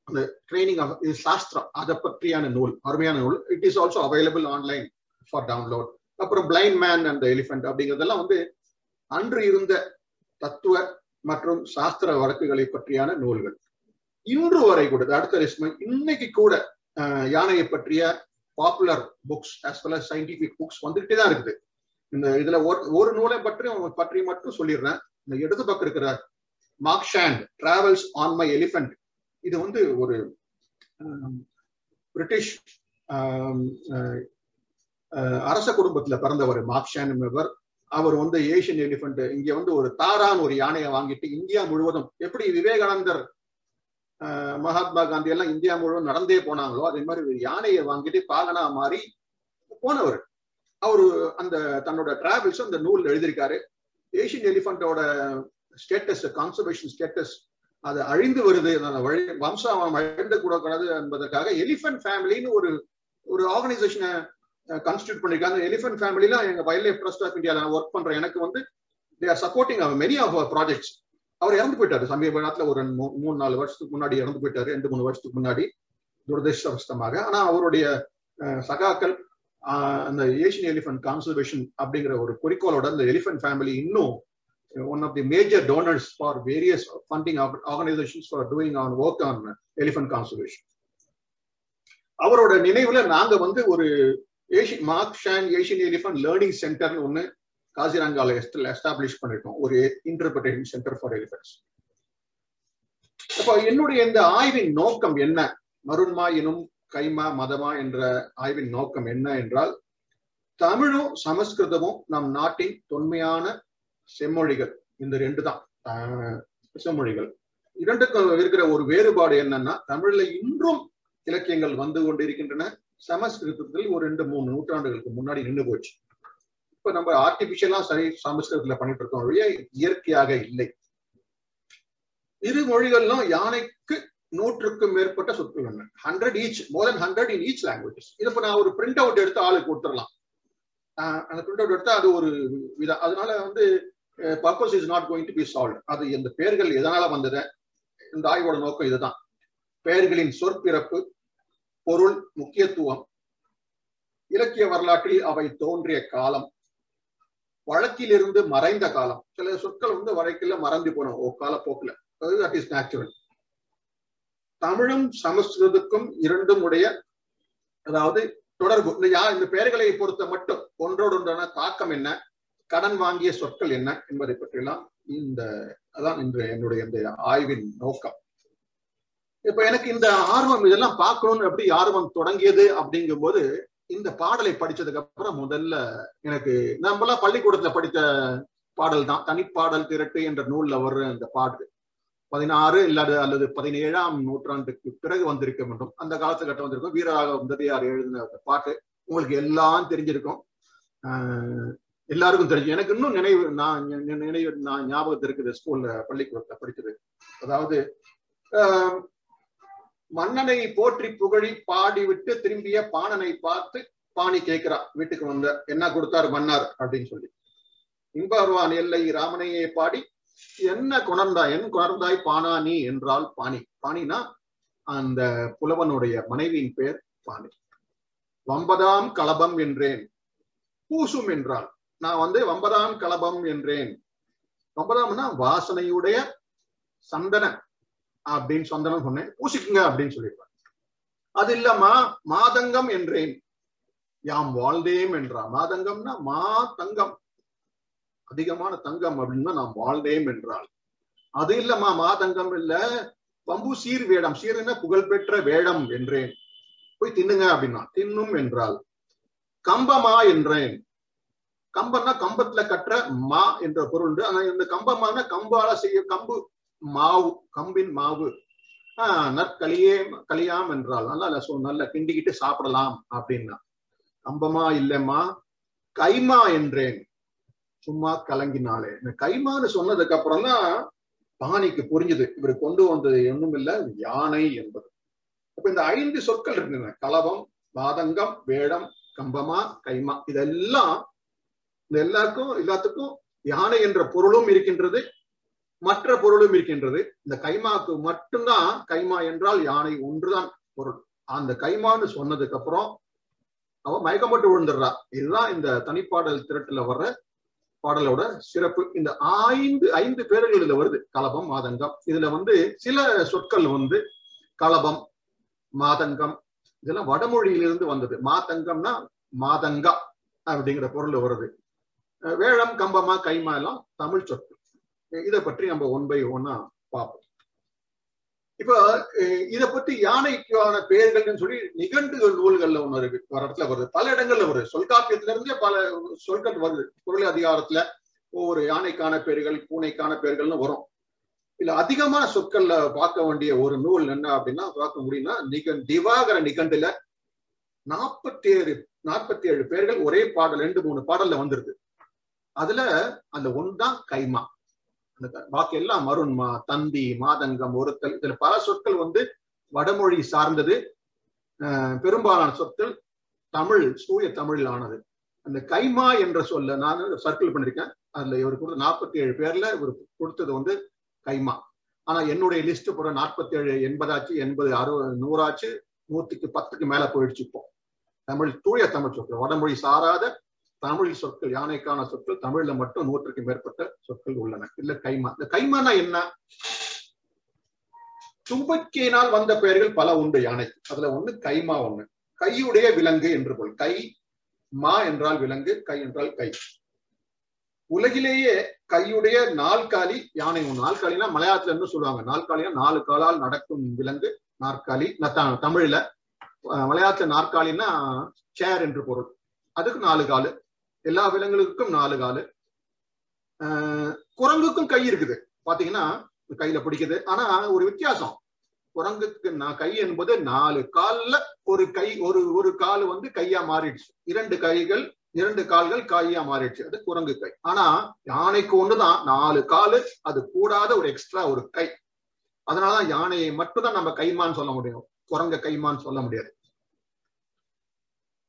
அந்த ட்ரைனிங் ஆஃப் இது சாஸ்திரம். அதை பற்றியான நூல். அருமையான நூல். It is also available online for download அப்புறம் பிளைண்ட் மேன் அண்ட் எலிஃபென்ட் அப்படிங்கிறதெல்லாம் வந்து அன்று இருந்த தத்துவ மற்றும் சாஸ்திர வழக்குகளை பற்றியான நூல்கள். இன்று வரை கூட அடுத்த லிஸ்ட் இன்னைக்கு கூட யானையை பற்றிய popular books as well as scientific books வந்துகிட்டே தான் இருக்குது. இந்த இதுல ஒரு ஒரு நூலை பற்றி பற்றி மட்டும் சொல்லிடுறேன். இந்த இடது பக்கம் இருக்கிற Mark Shand travels on my elephant இது வந்து ஒரு பிரிட்டிஷ் அரச குடும்பத்துல பிறந்தவர் மார்க் ஷாண்ட் என்பவர் அவர் வந்து ஏஷியன் எலிபென்ட் இங்க வந்து ஒரு தாரான் ஒரு யானையை வாங்கிட்டு இந்தியா முழுவதும் எப்படி விவேகானந்தர் ஆஹ் மகாத்மா காந்தி எல்லாம் இந்தியா முழுவதும் நடந்தே போனாங்களோ அதே மாதிரி ஒரு யானையை வாங்கிட்டு பாகனா மாறி போனவர். அவரு அந்த தன்னோட டிராவல்ஸ் அந்த நூல் எழுதியிருக்காரு. ஏஷியன் எலிபென்டோட ஸ்டேட்டஸ் கான்சர்வேஷன் ஸ்டேட்டஸ் அது அழிந்து வருது. வழி வம்சம் அழிந்து கூடக்கூடாது என்பதற்காக எலிபென்ட் ஃபேமிலின்னு ஒரு ஒரு ஆர்கனைசேஷனை கன்ஸ்டியூட் பண்ணிருக்காங்க. எலிஃபென்ட் ஃபேமிலியில எங்க வைல்ட் லைஃப் ட்ரஸ்ட் ஆஃப் இந்தியால நான் ஒர்க் பண்றேன். எனக்கு வந்து they are supporting many of projects அவர் இறந்து போயிட்டாரு. சமீப காலத்துல ஒரு மூணு நாலு வருஷத்துக்கு முன்னாடி இறந்து போயிட்டாரு. ரெண்டு மூணு வருஷத்துக்கு முன்னாடி துரதிருஷ்டவசமாக. ஆனா அவருடைய அஹ், சகாக்கள் ஆஹ், அந்த ஏஷியன் எலிஃபென்ட் கான்சர்வேஷன் அப்படிங்கிற ஒரு குறிக்கோளோட அந்த எலிஃபென்ட் ஃபேமிலி இன்னும் one of the major donors for various funding organisation for doing on work on elephant elephant அவரோட நினைவுல நாங்க வந்து ஒரு Asian Mark Shand Asian elephant learning சென்டர்னு ஒன்று காசிரங்கால எஸ்டாப்ளிஷ் பண்ணிருக்கோம். ஒரு இன்டர்பிரேஷன் சென்டர் ஃபார் எலிஃபென்ட்ஸ் அப்போ என்னுடைய இந்த ஆய்வின் நோக்கம் என்ன? மருண்மா எனும் கைமா மதமா என்ற ஆய்வின் நோக்கம் என்ன என்றால் தமிழும் சமஸ்கிருதமும் நம் நாட்டின் தொன்மையான செம்மொழிகள். இந்த ரெண்டு தான். செம்மொழிகள். இரண்டுக்கும் இருக்கிற ஒரு வேறுபாடு என்னன்னா தமிழ்ல இன்றும் இலக்கியங்கள் வந்து கொண்டிருக்கின்றன. சமஸ்கிருதத்தில் ஒரு ரெண்டு மூணு நூற்றாண்டுகளுக்கு முன்னாடி நின்று போச்சு. இப்ப நம்ம ஆர்டிபிஷியலா சரி சமஸ்கிருதத்துல பண்ணிட்டு இருக்கோம் இயற்கையாக இல்லை. இரு மொழிகளிலும் யானைக்கு நூற்றுக்கும் மேற்பட்ட சொற்கள் hundred each more than hundred in each languages இது நான் ஒரு பிரிண்ட் அவுட் எடுத்து ஆளுக்கு கொடுத்துடலாம். ஆஹ் அந்த பிரிண்ட் அவுட் எடுத்தா அது ஒரு விதம் அதனால வந்து purpose is not going to be solve அது இந்த பெயர்கள் எதனால வந்தது? இந்த ஆய்வோட நோக்கம் இதுதான். பெயர்களின் சொற்பிறப்பு பொருள் முக்கியத்துவம். இலக்கிய வரலாற்றில் அவை தோன்றிய காலம். வழக்கிலிருந்து மறைந்த காலம். சில சொற்கள் வந்து வழக்கில மறந்து போனோம் ஓ காலப்போக்கில். தட் இஸ் நேச்சுரல் தமிழும் சமஸ்கிருதத்துக்கும் இரண்டும் உடைய அதாவது தொடர்பு. இந்த யா இந்த பெயர்களை பொறுத்த மட்டும் ஒன்றோடொன்றான தாக்கம் என்ன? கடன் வாங்கிய சொற்கள் என்ன என்பதை பற்றியெல்லாம் இந்த அதான் இன்று என்னுடைய இந்த ஆய்வின் நோக்கம். இப்ப எனக்கு இந்த ஆர்வம் இதெல்லாம் பார்க்கணும்னு எப்படி ஆர்வம் தொடங்கியது அப்படிங்கும் போது இந்த பாடலை படிச்சதுக்கு அப்புறம் முதல்ல எனக்கு நம்மளாம் பள்ளிக்கூடத்துல படித்த பாடல் தான். தனிப்பாடல் திரட்டு என்ற நூல்ல வர்ற அந்த பாட்டு. பதினாறு இல்லாத அல்லது பதினேழாம் நூற்றாண்டுக்கு பிறகு வந்திருக்க வேண்டும். அந்த காலத்து கட்டம் வந்திருக்கும். வீரராக முதலியார் எழுதின அந்த பாட்டு. உங்களுக்கு எல்லாம் தெரிஞ்சிருக்கும். ஆஹ் எல்லாருக்கும் தெரிஞ்சு. எனக்கு இன்னும் நினைவு நான் நினைவு நான் ஞாபகத்தில் இருக்குது ஸ்கூல்ல பள்ளிக்கூடத்துல படிச்சது அதாவது ஆஹ் மன்னனை போற்றி புகழி பாடி விட்டு திரும்பிய பாணனை பார்த்து பாணி கேட்கிறா. வீட்டுக்கு வந்த என்ன கொடுத்தார் மன்னார்? அப்படின்னு சொல்லி. இன்பருவான் எல்லை ராமனையே பாடி என்ன கொணர்ந்தாய் என் கொணர்ந்தாய் பாணா நீ என்றால் பாணி. பாணினா அந்த புலவனுடைய மனைவியின் பேர் பாணி. வம்பதாம் கலபம் என்றேன். பூசும் என்றாள் நான் வந்து வம்பதாம் கலபம் என்றேன். வம்பதாம்னா வாசனையுடைய சந்தன அப்படின்னு சொந்தனம் சொன்னேன். பூசிக்குங்க அப்படின்னு சொல்லிடுவாங்க அது இல்லம்மா மாதங்கம் என்றேன். யாம் வாழ்ந்தேம் என்றா. மாதங்கம்னா மா தங்கம். அதிகமான தங்கம் அப்படின்னா நாம் வாழ்ந்தேம் என்றாள் அது இல்லம்மா மாதங்கம் இல்ல. பம்பு சீர் வேடம். சீர்னா புகழ்பெற்ற வேடம் என்றேன். போய் தின்னுங்க அப்படின்னா தின்னும் என்றால். கம்பமா என்றேன். கம்பம்னா கம்பத்துல கற்ற மா என்ற பொருள் ஆனா இந்த கம்பமான கம்பால செய்ய கம்பு மாவு கம்பின் மாவு. ஆஹ் நற்களியே களியாம் என்றால் நல்லா சொ- நல்லா கிண்டிக்கிட்டு சாப்பிடலாம் அப்படின்னா. கம்பமா இல்லைம்மா கைமா என்றேன். சும்மா கலங்கினாலே. இந்த கைமான்னு சொன்னதுக்கு அப்புறம் தான் பாணிக்கு புரிஞ்சுது. இவர் கொண்டு வந்தது ஒண்ணும் இல்ல யானை என்பது. அப்ப இந்த ஐந்து சொற்கள் இருக்குங்க கலவம் வாதங்கம் வேடம் கம்பமா கைமா. இதெல்லாம் இந்த எல்லாருக்கும் எல்லாத்துக்கும் யானை என்ற பொருளும் இருக்கின்றது மற்ற பொருளும் இருக்கின்றது. இந்த கைமாக்கு மட்டும்தான் கைமா என்றால் யானை ஒன்றுதான் பொருள். அந்த கைமான்னு சொன்னதுக்கு அப்புறம் அவ மயக்கப்பட்டு விழுந்துடுறா. இதுதான் இந்த தனிப்பாடல் திரட்டுல வர்ற பாடலோட சிறப்பு. இந்த ஐந்து ஐந்து பேர்கள் இதுல வருது. கலபம் மாதங்கம். இதுல வந்து சில சொற்கள் வந்து கலபம் மாதங்கம் இதெல்லாம் வடமொழியிலிருந்து வந்தது. மாதங்கம்னா மாதங்கா அப்படிங்கிற பொருள் வருது. வேழம் கம்பமா கைமா எல்லாம் தமிழ் சொற்கள். இதை பற்றி நம்ம ஒன் பை ஒன்னா பார்ப்போம். இப்ப இதை பத்தி யானைக்கான பெயர்கள்னு சொல்லி நிகண்டுகள் நூல்கள்ல ஒண்ணு இருக்கு. ஒரு இடத்துல வருது. பல இடங்கள்ல வருது. சொல்காப்பியத்துல இருந்தே பல சொல்கள் வருது. குரல் அதிகாரத்துல ஒவ்வொரு யானைக்கான பெயர்கள் பூனைக்கான பெயர்கள்னு வரும். இல்ல அதிகமான சொற்கள்ல பார்க்க வேண்டிய ஒரு நூல் என்ன அப்படின்னா பார்க்க முடியும்னா நிகன் திவாகர நிகண்டுல நாற்பத்தி ஏழு நாற்பத்தி ஏழு பேர்கள் ஒரே பாடல் ரெண்டு மூணு பாடல்ல வந்துருது. அதுல அந்த ஒன்றுதான் கைமா. பாக்கி எல்லாம் மருண்மா தந்தி மாதங்கம் ஒருத்தல் இதுல பல சொற்கள் வந்து வடமொழி சார்ந்தது. பெரும்பாலான சொற்கள் தமிழ் சூய தமிழில் ஆனது அந்த கைமா என்ற சொல்ல நான் சர்க்கிள் பண்ணிருக்கேன். அதுல இவர் கொடுத்த நாற்பத்தி ஏழு பேர்ல இவர் கொடுத்தது வந்து கைமா. ஆனா என்னுடைய லிஸ்ட் போற நாற்பத்தி ஏழு எண்பதாச்சு எண்பது அறுபது நூறாச்சு நூத்துக்கு பத்துக்கு மேல போயிடுச்சு இப்போ. தமிழ் தூய தமிழ் சொற்கள் வடமொழி சாராத தமிழ் சொற்கள் யானைக்கான சொற்கள் தமிழ்ல மட்டும் நூற்றுக்கு மேற்பட்ட சொற்கள் உள்ளன. இல்ல கைமா. இந்த கைமானா என்ன? தும்பக்கியினால் வந்த பெயர்கள் பல உண்டு யானைக்கு அதுல ஒண்ணு கைமா ஒண்ணு. கையுடைய விலங்கு என்று பொருள். கை மா என்றால் விலங்கு கை என்றால் கை. உலகிலேயே கையுடைய நாற்காலி யானை ஒண்ணு நாற்காலினா மலையாளத்துல என்ன சொல்லுவாங்க? நாற்காலினா நாலு காலால் நடக்கும் விலங்கு நாற்காலி. தமிழ்ல மலையாளத்துல நாற்காலின்னா சேர் என்று பொருள். அதுக்கு நாலு காலு. எல்லா விலங்குகளுக்கும் நாலு காலு. குரங்குக்கும் கை இருக்குது. பாத்தீங்கன்னா கையில பிடிக்குது. ஆனா ஒரு வித்தியாசம். குரங்குக்கு நான் கை என்பது நாலு கால்ல ஒரு கை ஒரு ஒரு கால் வந்து கையா மாறிடுச்சு. இரண்டு கைகள் இரண்டு கால்கள் கையா மாறிடுச்சு. அது குரங்கு கை. ஆனா யானைக்கு ஒண்ணுதான். நாலு காலு அது கூடாத ஒரு எக்ஸ்ட்ரா ஒரு கை. அதனாலதான் யானையை மட்டும்தான் நம்ம கைமான்னு சொல்ல முடியும். குரங்க கைமான்னு சொல்ல முடியாது.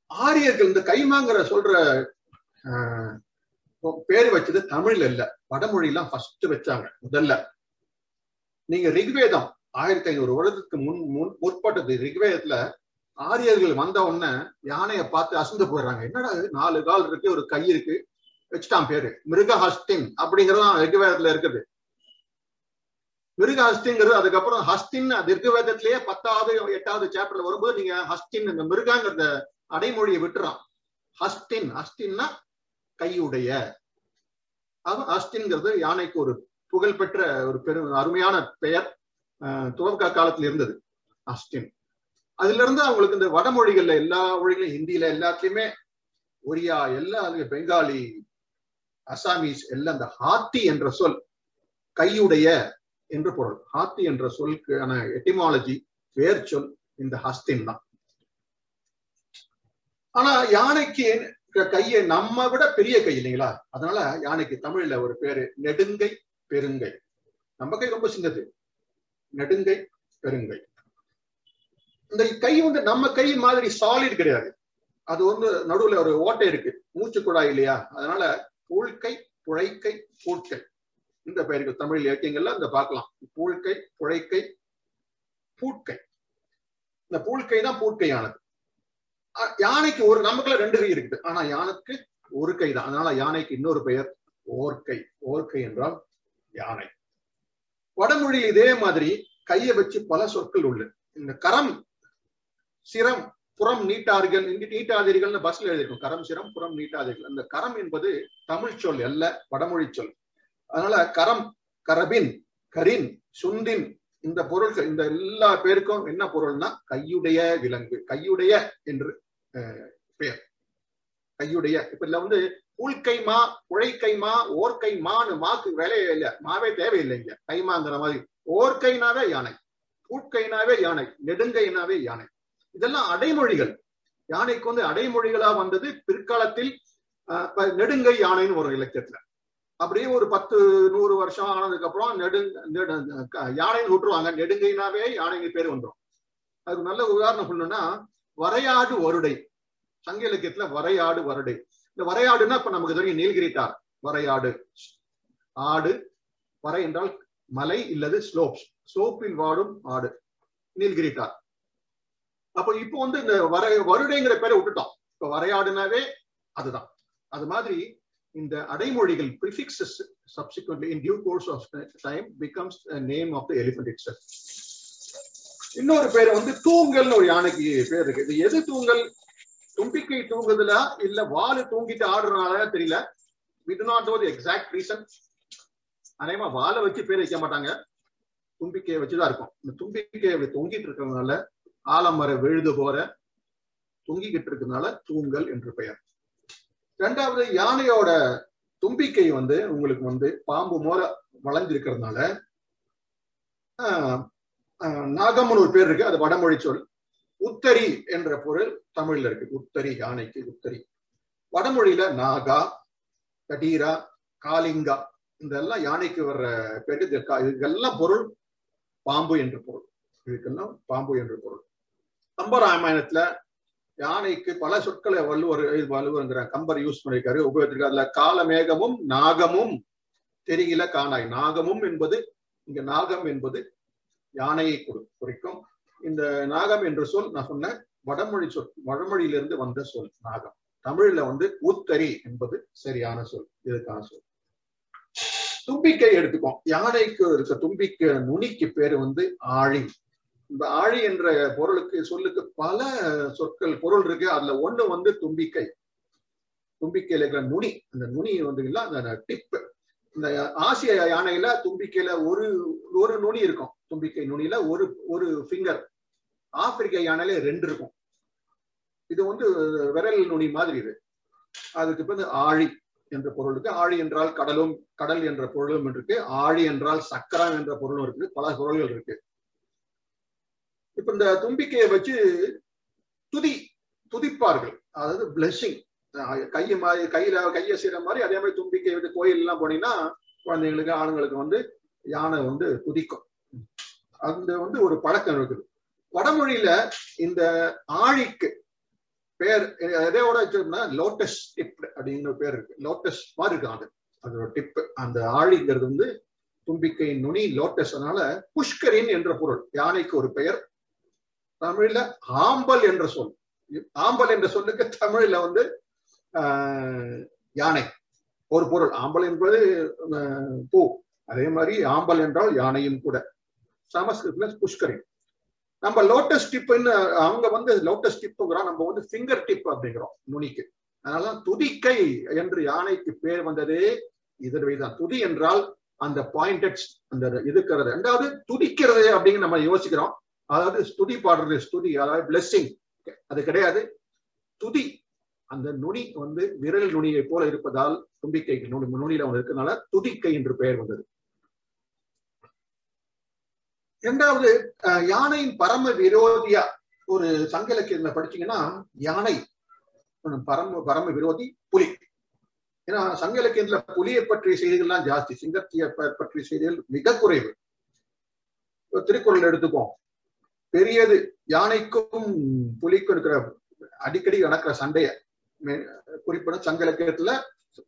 ஆரியர்கள் இந்த கைமாங்கிற சொல்ற பேர் வச்சது தமிழ்ல இல்ல வடமொழியெல்லாம் ஃபர்ஸ்ட் வச்சாங்க முதல்ல. நீங்க ரிக்வேதம் ஆயிரத்தி ஐநூறு வருடத்துக்கு முன் முன் முற்பட்டது. ரிக்வேதத்துல ஆரியர்கள் வந்த உடனே யானையை பார்த்து அசந்து போயிடுறாங்க. என்னடா நாலு கால் இருக்கு ஒரு கை இருக்கு. வச்சுட்டான் பேரு. மிருகஹஸ்தின் அப்படிங்கறதும் ரிக்வேதத்துல இருக்குது. மிருகஹஸ்திங்கிறது அதுக்கப்புறம் ஹஸ்தின் அது ரிக்வேதத்திலேயே பத்தாவது எட்டாவது சாப்டர்ல வரும்போது நீங்க ஹஸ்தின் இந்த மிருகாங்கிறத அடைமொழியை விட்டுறான். ஹஸ்தின் ஹஸ்தின்னா கையுடைய அது யானைக்கு ஒரு புகழ்பெற்ற ஒரு பெரும் அருமையான பெயர். அஹ், துவக்க காலத்துல இருந்தது அஸ்டின் அதுல இருந்து அவங்களுக்கு இந்த வடமொழிகள்ல எல்லா மொழிகளும் ஹிந்தியில எல்லாத்துலயுமே ஒரியா எல்லா பெங்காலி அசாமீஸ் எல்லாம் இந்த ஹாத்தி என்ற சொல் கையுடைய என்று பொருள். ஹாத்தி என்ற சொல்லுக்கான எட்டிமாலஜி வேர் சொல் இந்த ஹஸ்தின் தான். ஆனா யானைக்கு கையை நம்ம விட பெரிய கை இல்லைங்களா? அதனால யானைக்கு தமிழ்ல ஒரு பேரு நெடுங்கை பெருங்கை. நம்ம கை ரொம்ப சின்னது. நெடுங்கை பெருங்கை. இந்த கை வந்து நம்ம கை மாதிரி சாலிட் கிடையாது. அது வந்து நடுவுல ஒரு ஓட்டை இருக்கு. மூச்சு குழாய் இல்லையா? அதனால பூழ்கை புழைக்கை பூட்கை. இந்த பெயர்கள் தமிழ் இலக்கியங்கள்ல இந்த பார்க்கலாம். பூழ்கை புழைக்கை பூட்கை. இந்த பூழ்கை தான் பூட்கையானது. யானைக்கு ஒரு நமக்குள்ள ரெண்டு கை இருக்குது. ஆனா யானைக்கு ஒரு கை தான். அதனால யானைக்கு இன்னொரு பெயர் ஓர்கை ஓர்கை என்றால் யானை. வடமொழியில் இதே மாதிரி கையை வச்சு பல சொற்கள் உள்ள இந்த கரம் சிரம் புறம் நீட்டார்கள் நீட்டாதீர்கள்னு பஸ்ல எழுதியிருக்கும். கரம் சிரம் புறம் நீட்டாதீர்கள். அந்த கரம் என்பது தமிழ் சொல் அல்ல வடமொழி சொல். அதனால கரம் கரபின் கரின் சுந்தின் இந்த பொருட்கள் இந்த எல்லா பேருக்கும் என்ன பொருள்னா கையுடைய விலங்கு. கையுடைய என்று பெயர். கையுடைய இப்ப இதுல வந்து உள்கைமா உழைக்கைமா ஓர்கைமான்னு மாக்கு வேலையே இல்லை மாவே தேவையில்லைங்க கைமாங்கிற மாதிரி. ஓர்கைனாவே யானை பூட்கைனாவே யானை நெடுங்கைனாவே யானை. இதெல்லாம் அடைமொழிகள். யானைக்கு வந்து அடைமொழிகளா வந்தது பிற்காலத்தில் நெடுங்கை யானைன்னு ஒரு இலக்கியத்துல. அப்படியே ஒரு பத்து நூறு வருஷம் ஆனதுக்கு அப்புறம் நெடு நெடு யானைன்னு விட்டுருவாங்க. நெடுங்கைனாவே யானைங்க பேர் வந்துடும் அதுக்கு நல்ல உதாரணம் சொல்லணும்னா வரையாடு வருடை. சங்க இலக்கியத்துல வரையாடு வருடை. இந்த வரையாடுன்னா இப்ப நமக்கு தெரியும் நீல்கிரிட்டார் வரையாடு. ஆடு வரை என்றால் மலை இல்லது ஸ்லோப்ஸ் ஸ்லோப்பில் வாடும் ஆடு நீல்கிரிட்டார் அப்ப இப்போ வந்து இந்த வரை வருடைங்கிற பேரை விட்டுட்டோம். இப்ப வரையாடுனாவே அதுதான். அது மாதிரி இந்த அடைமொழிகள் prefixes subsequently in due course of time becomes name of the the elephant இன்னொரு பேர் வந்து தூங்கல்னு ஒரு யானைக்கு பேர் இருக்கு. இது எது தூங்கல்? தும்பிக்கை தூங்குதுல இல்ல வாலு தூங்கிட்டு ஆடுறதுனால தெரியல. விட் not not exact reason exact reason. அநேகமா வச்சு பேர் வைக்க மாட்டாங்க. தும்பிக்கையை வச்சுதான் இருக்கும். இந்த தும்பிக்கையை அப்படி தொங்கிட்டு இருக்கிறதுனால ஆலமர விழுது போற தொங்கிக்கிட்டு இருக்கிறதுனால தூங்கல் என்று பெயர். ரெண்டாவது யானையோட தும்பிக்கை வந்து உங்களுக்கு வந்து பாம்பு மோர வளைஞ்சிருக்கிறதுனால ஆஹ் நாகம்னு ஒரு பேர் இருக்கு அது வடமொழி சொல். உத்தரி என்ற பொருள் தமிழ்ல இருக்கு. உத்தரி யானைக்கு உத்தரி. வடமொழியில நாகா கடீரா காலிங்கா இதெல்லாம் யானைக்கு வர்ற பேரு இது இதுக்கெல்லாம் பொருள் பாம்பு என்று பொருள். இதுக்கெல்லாம் பாம்பு என்று பொருள். கம்பராமாயணத்துல யானைக்கு பல சொற்களை வள்ளுவர் வள்ளுவருங்கிற கம்பர் யூஸ் பண்ணிருக்காரு உபயோகிச்சிருக்காரு. அதுல காலமேகமும் நாகமும் தெரியல காணாய். நாகமும் என்பது இங்க நாகம் என்பது யானையை குறிக்கும். இந்த நாகம் என்ற சொல் நான் சொன்ன வடமொழி சொல் வடமொழியிலிருந்து வந்த சொல் நாகம். தமிழ்ல வந்து உத்தரி என்பது சரியான சொல் இதுக்கான சொல். தும்பிக்கை எடுத்துக்கோம் யானைக்கு இருக்க தும்பிக்கை நுனிக்கு பேரு வந்து ஆழி. இந்த ஆழி என்ற பொருளுக்கு சொல்லுக்கு பல சொற்கள் பொருள் இருக்கு. அதுல ஒண்ணு வந்து தும்பிக்கை. தும்பிக்கையில இருக்கிற நுனி. அந்த நுனி வந்து இல்ல அந்த டிப் இந்த ஆசிய யானையில தும்பிக்கையில ஒரு ஒரு நுனி இருக்கும். தும்பிக்கை நுனியில ஒரு ஒரு ஃபிங்கர் ஆப்பிரிக்க யானையில ரெண்டு இருக்கும். இது வந்து விரல் நுனி மாதிரி இது. அதுக்கு வந்து ஆழி என்ற பொருள் இருக்கு. ஆழி என்றால் கடலும் கடல் என்ற பொருளும் இருக்கு. ஆழி என்றால் சக்கரம் என்ற பொருளும் இருக்கு. பல பொருள்கள் இருக்கு. இப்ப இந்த தும்பிக்கையை வச்சு துதி துதிப்பார்கள். அதாவது பிளெஸிங் கையை மாதிரி கையில கையை செய்யற மாதிரி அதே மாதிரி தும்பிக்கை வந்து கோயில் எல்லாம் போனீங்கன்னா குழந்தைங்களுக்கு ஆணுங்களுக்கு வந்து யானை வந்து துதிக்கும். அந்த வந்து ஒரு பழக்கம் இருக்குது. வடமொழியில இந்த ஆழிக்கு பேர் எதையோட வச்சிருந்தா லோட்டஸ் டிப் அப்படிங்கிற பேர் இருக்கு. லோட்டஸ் மாதிரி இருக்கும் அது அதோட டிப் அந்த ஆழிங்கிறது வந்து தும்பிக்கை நுனி லோட்டஸ் அதனால புஷ்கரின் என்ற பொருள் யானைக்கு ஒரு பெயர். தமிழ்ல ஆம்பல் என்ற சொல். ஆம்பல் என்ற சொல்லுக்கு தமிழ்ல வந்து ஆஹ், யானை. ஒரு பொருள். ஆம்பல் என்பது பூ. அதே மாதிரி ஆம்பல் என்றால் யானையும் கூட. சமஸ்கிருத்ல புஷ்கரின் நம்ம லோட்டஸ் டிப்னு அவங்க வந்து லோட்டஸ் டிப்புங்கிறோம் நம்ம வந்து ஃபிங்கர் டிப் அப்படிங்கிறோம் நுனிக்கு அதனால துதிக்கை என்று யானைக்கு பேர் வந்ததே இதற்கு தான் துதி என்றால் அந்த பாயிண்டட் அந்த இருக்கிறது. ரெண்டாவது துதிக்கிறது அப்படின்னு நம்ம யோசிக்கிறோம். அதாவது ஸ்துதி பாடுறது ஸ்துதி அதாவது பிளெஸ்ஸிங் அது கிடையாது. துதி அந்த நுனி வந்து விரல் நுனியை போல இருப்பதால் தும்பிக்கை நுனி நுனியில ஒன்று இருக்கிறதுனால துதிக்கை என்று பெயர் வந்தது. இரண்டாவது யானையின் பரம விரோதியா ஒரு சங்க இலக்கியத்துல படிச்சீங்கன்னா யானை பரம பரம விரோதி புலி. ஏன்னா சங்க இலக்கியத்துல புலியை பற்றிய செய்திகள்லாம் ஜாஸ்தி. சிங்கத்திய பற்றிய செய்திகள் மிக குறைவு. திருக்குறள் எடுத்துப்போம். பெரியது யானைக்கும் புலிக்கும் இருக்கிற அடிக்கடி நடக்கிற சண்டைய. குறிப்பிட சங்க இலக்கியத்துல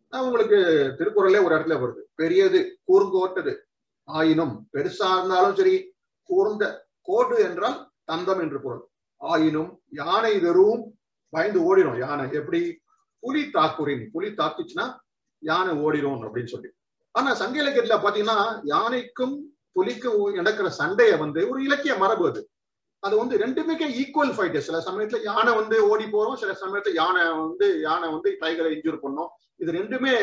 உங்களுக்கு திருக்குறளே ஒரு இடத்துல வருது. பெரியது கூர்ங்கோட்டது. ஆயினும் பெருசா இருந்தாலும் சரி கூர்ந்த கோடு என்றால் தந்தம் என்று பொருள். ஆயினும் யானை வெறும் பயந்து ஓடிடும். யானை எப்படி? புலி தாக்குறின். புலி தாக்குச்சுன்னா யானை ஓடிடும் அப்படின்னு சொல்லி. ஆனா சங்க இலக்கியத்துல பாத்தீங்கன்னா யானைக்கும் புலிக்கும் நடக்கிற சண்டைய வந்து ஒரு இலக்கிய மரபு அது. அது வந்து ரெண்டுமே ஈக்குவல் ஃபைட் சில சமயத்துல யானை வந்து ஓடி போறோம் சில சமயத்துல யானை வந்து யானை வந்து டைகரை இன்ஜூர் பண்ணும். இது ரெண்டுமே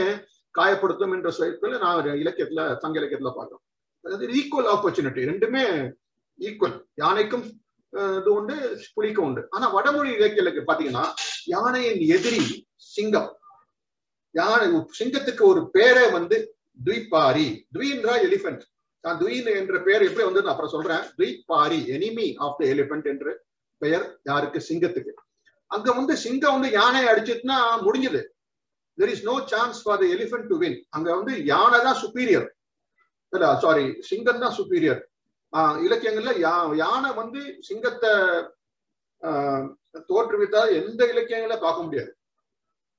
காயப்படுத்தும் என்ற சொற்கள் நான் ஒரு இலக்கியத்துல சங்க இலக்கியத்துல பாக்குறோம் அதாவது ஈக்குவல் ஆப்பர்ச்சுனிட்டி ரெண்டுமே ஈக்குவல் யானைக்கும் இது உண்டு புலிக்கும் உண்டு. ஆனா வடமொழி இலக்கியலுக்கு பாத்தீங்கன்னா யானையின் எதிரி சிங்கம். யானை சிங்கத்துக்கு ஒரு பேரை வந்து துய்பாரி துயின்றா எலிபென்ட் நான் துயின் என்ற பெயர் எப்படி வந்து நான் அப்புறம் சொல்றேன். துய்பாரி எனிமி ஆஃப் த எலிபென்ட் என்று பெயர் யாருக்கு? சிங்கத்துக்கு. அங்க வந்து சிங்கம் வந்து யானையை அடிச்சிட்டுன்னா முடிஞ்சது. There is no chance for the elephant to win அங்க வந்து யானை தான் சுப்பீரியர் இல்ல சாரி சிங்கம் தான் சுப்பீரியர் இலக்கியங்கள்ல யா- யானை வந்து சிங்கத்தை ஆஹ், தோற்றுவித்தால் எந்த இலக்கியங்கள பார்க்க முடியாது.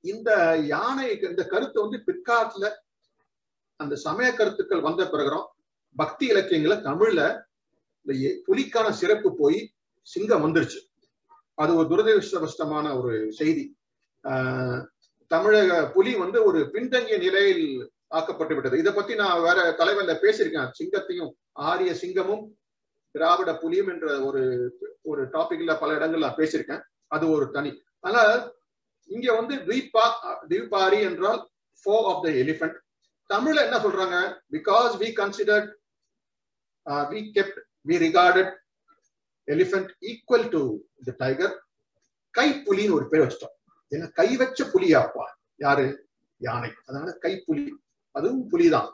இந்த யானை இந்த கருத்து வந்து பிற்காலத்துல அந்த சமய கருத்துக்கள் வந்த பிறகுறோம் பக்தி இலக்கியங்கள தமிழ்ல இந்த புலிக்கான சிறப்பு போய் சிங்கம் வந்துருச்சு. அது ஒரு துரதிருஷ்டவசமான ஒரு செய்தி. ஆஹ், தமிழக புலி வந்து ஒரு பின்தங்கிய நிலையில் ஆக்கப்பட்டு விட்டது. இதை பத்தி நான் வேற தலைவர்ல பேசியிருக்கேன். சிங்கத்தையும் ஆரிய சிங்கமும் திராவிட புலியும் என்ற ஒரு ஒரு டாபிக்ல பல இடங்கள்ல நான் பேசியிருக்கேன். அது ஒரு தனி. ஆனா இங்க வந்து த்வீபா என்றால் ஃபோ ஆஃப் த எலிஃபென்ட் தமிழ்ல என்ன சொல்றாங்க? Because we considered we kept we regarded elephant equal to the tiger கைப்புலின்னு ஒரு பேர் வச்சிட்டோம். ஏன்னா கை வச்ச புலியாப்பா. யாரு? யானை. அதனால கைப்புலி. அதுவும் புலிதான்.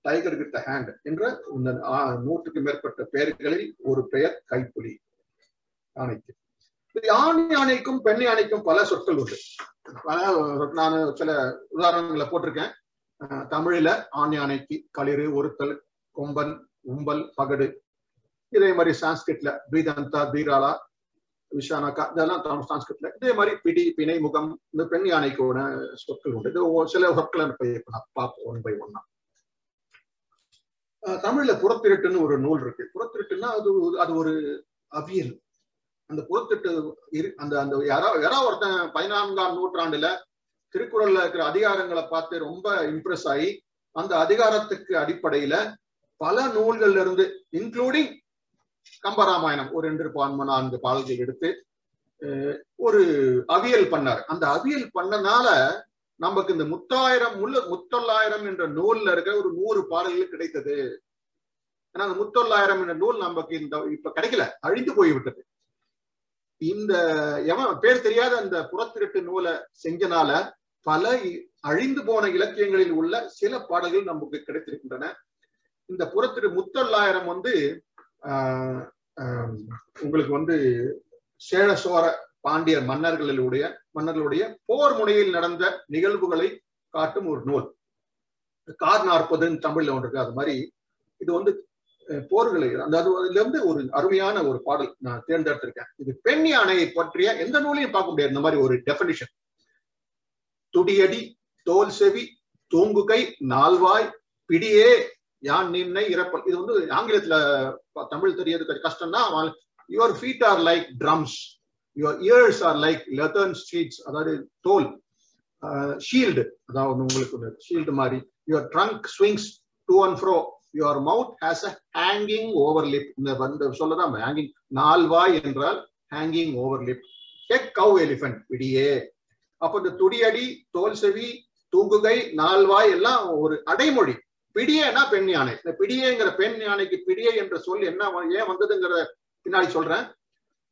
டைகர் வித் ஹேண்ட் என்ற இந்த நூற்றுக்கு மேற்பட்ட பெயர்களில் ஒரு பெயர் கைப்புலி. யானைக்கு. ஆண் யானைக்கும் பெண் யானைக்கும் பல சொற்கள் உண்டு. பல நான் சில உதாரணங்களை போட்டிருக்கேன். தமிழில ஆண் யானைக்கு களிறு ஒருத்தல் கொம்பன் உம்பல் பகடு. இதே மாதிரி சான்ஸ்கிரிட்ல பீதந்தா பீராலா விஷானாக்கா இதெல்லாம் சான்ஸ்கிரிட்ல இதே மாதிரி பிடி பிணை முகம் இந்த பெண் யானைக்கோட சொற்கள் உண்டு இது சில சொற்களை பார்ப்போம் ஒன் பை ஒன்னா தமிழ்ல புறத்திருட்டுன்னு ஒரு நூல் இருக்கு புறத்திருட்டுன்னா அது அது ஒரு அவியல் அந்த புறத்திட்டு இரு அந்த அந்த யாரோ யாரோ ஒருத்தன் பதினான்காம் நூற்றாண்டுல திருக்குறள்ல இருக்கிற அதிகாரங்களை பார்த்து ரொம்ப இம்ப்ரெஸ் ஆகி அந்த அதிகாரத்துக்கு அடிப்படையில பல நூல்கள்ல இருந்து இன்க்ளூடிங் கம்பராமாயணம் ஒரு ரெண்டு பான்ம நான்கு பாடல்கள் எடுத்து ஒரு அவியல் பண்ணார். அந்த அவியல் பண்ணனால நமக்கு இந்த முத்தாயிரம் முள்ள முத்தொள்ளாயிரம் என்ற நூல்ல இருக்கிற ஒரு நூறு பாடல்கள் கிடைத்தது. ஏன்னா அந்த முத்தொள்ளாயிரம் என்ற நூல் நமக்கு இந்த இப்ப கிடைக்கல அழிந்து போய்விட்டது. இந்த எவன் பேர் தெரியாத அந்த புறத்திருட்டு நூலை செஞ்சனால பல அழிந்து போன இலக்கியங்களில் உள்ள சில பாடல்கள் நமக்கு கிடைத்திருக்கின்றன. இந்த புறத்திரு முத்தொள்ளாயிரம் வந்து உங்களுக்கு வந்து சேழ சோர பாண்டியர் மன்னர்களுடைய மன்னர்களுடைய போர் முனையில் நடந்த நிகழ்வுகளை காட்டும் ஒரு நூல். கார் நாற்பதுன்னு தமிழ்ல ஒன்று இருக்கு. அது மாதிரி இது வந்து போர்களை அந்த அதுல இருந்து ஒரு அருமையான ஒரு பாடல் நான் தேர்ந்தெடுத்திருக்கேன். இது பெண் யானையை பற்றிய எந்த நூலையும் பார்க்க முடியாது. இந்த மாதிரி ஒரு டெபினிஷன் துடியடி தோல் செவி தூங்குகை நால்வாய் பிடியே யான் நின்னை இறப்பல் இது வந்து ஆங்கிலத்துல தமிழ் தெரியறது கஷ்டம்னா your feet are like drums your ears are like leathern streets அதாவது தோல் ஷீல்டு அதாவது உங்களுக்கு ஷீல்டு மாதிரி. Your trunk swings to and fro your mouth has a hanging over lip இந்த வந்து சொல்லதான் ஹேங்கிங் நால்வாய் என்றால் ஹேங்கிங் ஓவர் லிப் ஹெக் கவ் எலிஃபென்ட் விடியே. அப்ப இந்த துடியடி தோல் செவி தூங்குகை நால்வாய் எல்லாம் ஒரு அடைமொழி. பிடியேனா பெண் யானை. இந்த பிடியேங்கிற பெண் யானைக்கு பிடியே என்ற சொல் என்ன ஏன் வந்ததுங்கிறத பின்னாடி சொல்றேன்.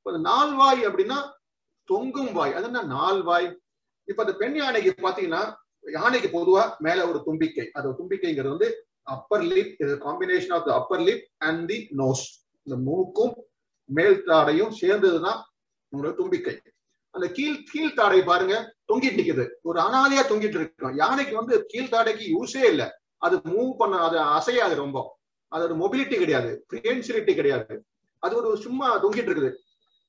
நால்வாய் அப்படின்னா தொங்கும் வாய். அது என்ன? நால்வாய். இப்ப அந்த பெண் யானைக்கு பாத்தீங்கன்னா யானைக்கு பொதுவா மேல ஒரு தும்பிக்கை. அது தும்பிக்கைங்கிறது வந்து அப்பர் லிப் இது combination of the upper lip and the nose இந்த மூக்கும் மேல் தாடையும் சேர்ந்ததுதான் உங்களோட தும்பிக்கை. அந்த கீழ் கீழ் தாடை பாருங்க தொங்கிட்டு நிக்குது. ஒரு அனாதையா தொங்கிட்டு இருக்கும் யானைக்கு வந்து கீழ் தாடைக்கு யூஸே இல்லை. அது மூவ் பண்ண அது அசையாது ரொம்ப. அதோட மொபிலிட்டி கிடையாது. ஃபிரியன்சிலிட்டி கிடையாது. அது ஒரு சும்மா தொங்கிட்டு இருக்குது.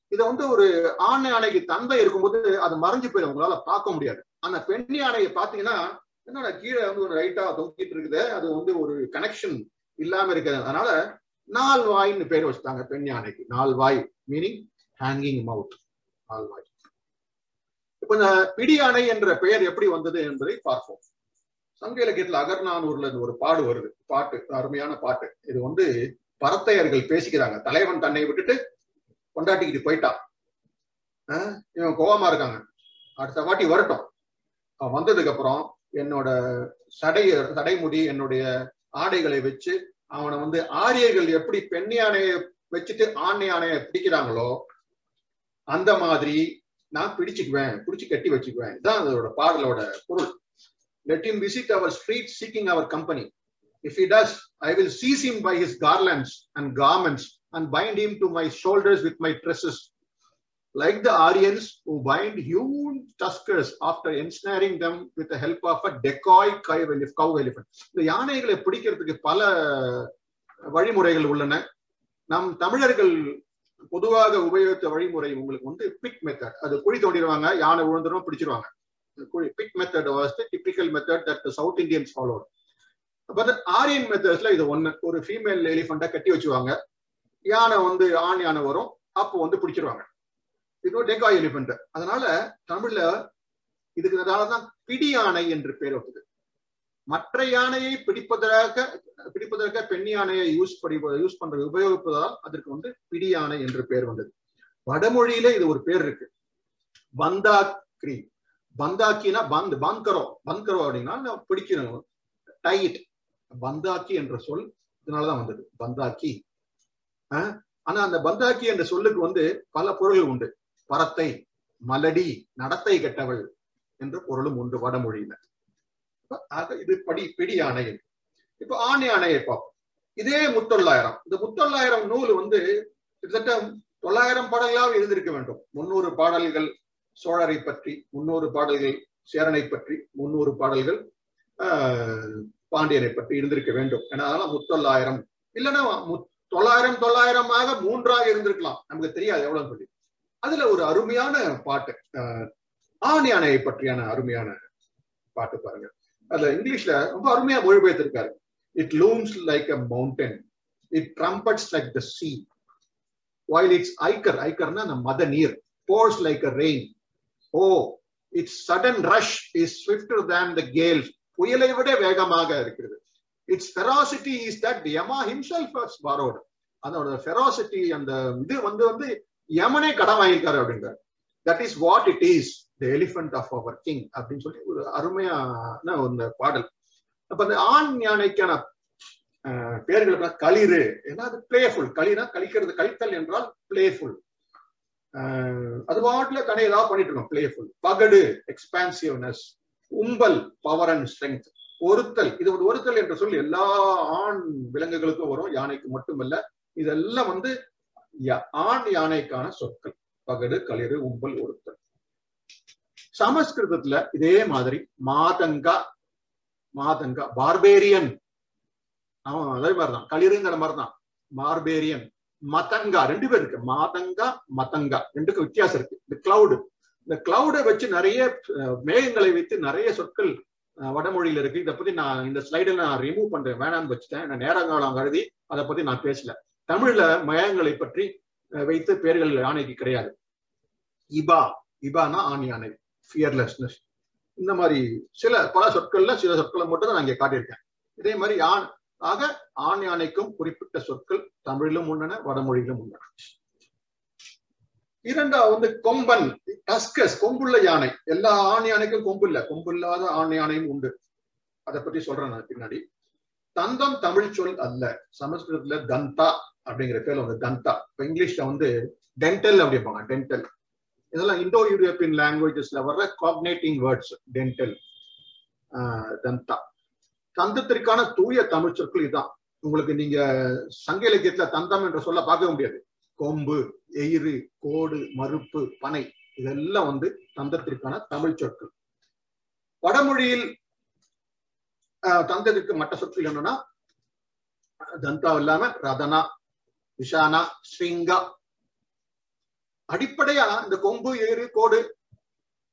இதை வந்து ஒரு ஆண் யானைக்கு தந்தை இருக்கும்போது அது மறைஞ்சு போயிடும். உங்களால பார்க்க முடியாது. அந்த பெண் யானையை பாத்தீங்கன்னா என்னோட கீழே வந்து ஒரு ரைட்டா தொங்கிட்டு இருக்குது. அது வந்து ஒரு கனெக்ஷன் இல்லாம இருக்குது. அதனால நால் வாய்ன்னு பேர் வச்சுட்டாங்க பெண் யானைக்கு நால் வாய் மீனிங் ஹேங்கிங் மவுத் நால் வாய். இப்ப இந்த பிடி யானை என்ற பெயர் எப்படி வந்தது என்பதை பார்ப்போம். சங்க இலக்கியத்துல அகர்நானூர்ல ஒரு பாடு வருது. பாட்டு அருமையான பாட்டு. இது வந்து பரத்தையர்கள் பேசிக்கிறாங்க. தலைவன் தன்னை விட்டுட்டு கொண்டாட்டிக்கிட்டு போயிட்டான் இவன் கோவமா இருக்காங்க. அடுத்த வாட்டி வரட்டும். அவன் வந்ததுக்கு அப்புறம் என்னோட சடைய சடைமுடி என்னுடைய ஆடைகளை வச்சு அவனை வந்து ஆரியர்கள் எப்படி பெண் யானையை வச்சுட்டு ஆண் யானையை பிடிக்கிறாங்களோ அந்த மாதிரி நான் பிடிச்சுக்குவேன் பிடிச்சு கட்டி வச்சுக்குவேன். இதுதான் அதோட பாடலோட பொருள். Let him visit our streets seeking our company. If he does, I will seize him by his garlands and garments and bind him to my shoulders with my tresses. Like the Aryans who bind huge tuskers after ensnaring them with the help of a decoy cow elephant. இந்த யானைகளை பிடிக்கிறதுக்கு பல வழிமுறைகள் உள்ளன நம் தமிழர்கள் பொதுவாக உபயோகித்த வழிமுறை உங்களுக்கு வந்து பிக் மெத்தட் அது குழி தோண்டிடுவாங்க யானை விழுந்துடும் பிடிச்சிருவாங்க pit method was the typical method that south Indians followed but Aryan மெத்தட்ஸ்ல இது ஒண்ணு. ஒரு ஃபீமேல் எலிஃபண்டா கட்டி வச்சுவாங்க. யானை வந்து ஆண் யானை வரும். அப்போ வந்து பிடிச்சிருவாங்க. இது டெக்காய் எலிஃபண்ட் அதனால தமிழ்ல இதுக்கு அதனாலதான் பிடி யானை என்று பேர் வந்தது. மற்ற யானையை பிடிப்பதற்காக பிடிப்பதற்காக பெண் யானையை யூஸ் படி யூஸ் பண்றது உபயோகிப்பதால் அதற்கு வந்து பிடி யானை என்று பேர் வந்தது. வடமொழியில இது ஒரு பேர் இருக்கு. வந்தா கிரீம் பந்தாக்கினா பந்த் பங்கரோ பங்கரோ அப்படின்னா பிடிக்கணும். டைட் பந்தாக்கி என்ற சொல் இதனாலதான் வந்தது. பந்தாக்கி. ஆனா அந்த பந்தாக்கி என்ற சொல்லுக்கு வந்து பல பொருள்கள் உண்டு. பரத்தை மலடி நடத்தை கெட்டவள் என்ற பொருளும் உண்டு வடமொழியில. இது படி பிடி ஆணை இப்ப ஆணை ஆணையை பார்ப்போம். இதே முத்தொள்ளாயிரம். இந்த முத்தொள்ளாயிரம் நூல் வந்து கிட்டத்தட்ட தொள்ளாயிரம் பாடல்களாக எழுதியிருக்க வேண்டும். முன்னூறு பாடல்கள் சோழரை பற்றி முன்னூறு பாடல்கள் சேரனை பற்றி முன்னூறு பாடல்கள் பாண்டியனை பற்றி இருந்திருக்க வேண்டும். ஏன்னா அதெல்லாம் முத்தொள்ளாயிரம். இல்லைன்னா தொள்ளாயிரம் தொள்ளாயிரமாக மூன்றாக இருந்திருக்கலாம். நமக்கு தெரியாது எவ்வளவு சொல்லி. அதுல ஒரு அருமையான பாட்டு ஆண் யானையை பற்றியான அருமையான பாட்டு பாருங்க. அதுல இங்கிலீஷ்ல ரொம்ப அருமையா மொழிபெயர்த்திருக்காரு. It looms like a mountain it trumpets like the sea while its ichor ஐக்கர்னா அந்த மத நீர். Pours like a rain oh its sudden rush is swifter than the gales புயலை விட வேகமாக இருக்கிறது. Its ferocity is that Yama himself has அதோட ferocity அந்த இது வந்து வந்து யமனே கடன் வாங்கியிருக்காரு அப்படின்றார். That is what it is the elephant of our king அப்படின்னு சொல்லி ஒரு அருமையான ஒரு பாடல். அப்ப அந்த ஆண் யானைக்கான பேர்கள் களிறு. ஏன்னா அது பிளேஃபுல் களினா கழிக்கிறது கழித்தல் என்றால் பிளேஃபுல் அது பாட்டுல தனி ஏதாவது பண்ணிட்டு இருக்கோம். பிளேஃபுல் பகடு எக்ஸ்பான்சிவ்னஸ் உம்பல் பவர் அண்ட் ஸ்ட்ரென்த் ஒருத்தல். இது ஒரு ஒருத்தல் என்று சொல்லி எல்லா ஆண் விலங்குகளுக்கும் வரும். யானைக்கு மட்டுமல்ல இதெல்லாம் வந்து ஆண் யானைக்கான சொற்கள். பகடு களிறு உம்பல் ஒருத்தல். சமஸ்கிருதத்துல இதே மாதிரி மாதங்கா மாதங்கா பார்பேரியன் அவன் அதே மாதிரிதான். களிறுங்கிற மாதிரிதான். பார்பேரியன் மதங்கா ரெண்டு பேர் இருக்கு. மாதங்கா மதங்கா. ரெண்டுக்கும் வித்தியாசம் இருக்கு. இந்த கிளவுடு இந்த கிளவுடை வச்சு நிறைய மேகங்களை வைத்து நிறைய சொற்கள் வடமொழியில இருக்கு. இதை பத்தி நான் இந்த ஸ்லைடில் நான் ரிமூவ் பண்றேன். வேணாம்னு வச்சுட்டேன். நான் நேரங்காலம் கருதி அதை பத்தி நான் பேசல. தமிழ்ல மேகங்களை பற்றி வைத்து பேர்கள் யானைக்கு கிடையாது. இபா. இபானா ஆண் யானை. ஃபியர்லெஸ்னஸ் இந்த மாதிரி சில பல சொற்கள்ல சில சொற்களை மட்டும் தான் நான் இங்க காட்டியிருக்கேன். இதே மாதிரி யான் ஆக ஆண் யானைக்கும் குறிப்பிட்ட சொற்கள் தமிழிலும் உள்ளன வடமொழியிலும் உள்ளன. இரண்டாவது வந்து கொம்பன் டஸ்கஸ் கொம்புள்ள யானை. எல்லா ஆண் யானைக்கும் கொம்பு இல்ல. கொம்பு இல்லாத ஆண் யானையும் உண்டு. அதை பத்தி சொல்றேன் நான் பின்னாடி. தந்தம் தமிழ் சொல் அல்ல. சமஸ்கிருதத்துல தந்தா அப்படிங்கிற பேர்ல வந்து தந்தா. இப்ப இங்கிலீஷ்ல வந்து டென்டல் அப்படிப்பாங்க டென்டல் இதெல்லாம் இந்தோ யூரோப்பியன் லாங்குவேஜஸ்ல வர்ற காக்னேட்டிங் வேர்ட்ஸ் டென்டல் தந்தா. தந்தத்திற்கான தூய தமிழ் சொற்கள் இதுதான் உங்களுக்கு நீங்க சங்க இலக்கியத்துல தந்தம் என்ற சொல்ல பார்க்க முடியாது. கொம்பு எயிறு கோடு மறுப்பு பனை இதெல்லாம் வந்து தந்தத்திற்கான தமிழ் சொற்கள். வடமொழியில் தந்தத்திற்கு மற்ற சொற்கள் என்னன்னா தந்தா இல்லாம ரதனா விஷானா ஸ்ரீங்கா. அடிப்படையா இந்த கொம்பு ஏறு கோடு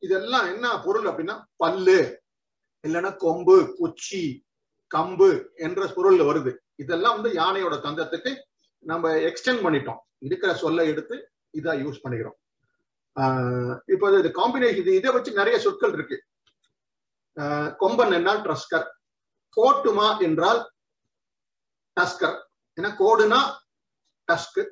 இதெல்லாம் என்ன பொருள் அப்படின்னா பல்லு. இல்லைன்னா கொம்பு குச்சி கம்பு என்ற பொருள்ல வருது. இதெல்லாம் வந்து யானையோட தந்தத்துக்கு நம்ம எக்ஸ்டெண்ட் பண்ணிட்டோம். இருக்கிற சொல்ல எடுத்து இதா யூஸ் பண்ணிக்கிறோம். ஆஹ் இப்போ இது காம்பினேஷன் இது இதை வச்சு நிறைய சொற்கள் இருக்கு. கொம்பன் என்றால் ட்ரஸ்கர். கோட்டுமா என்றால் டஸ்கர். ஏன்னா கோடுனா டஸ்கு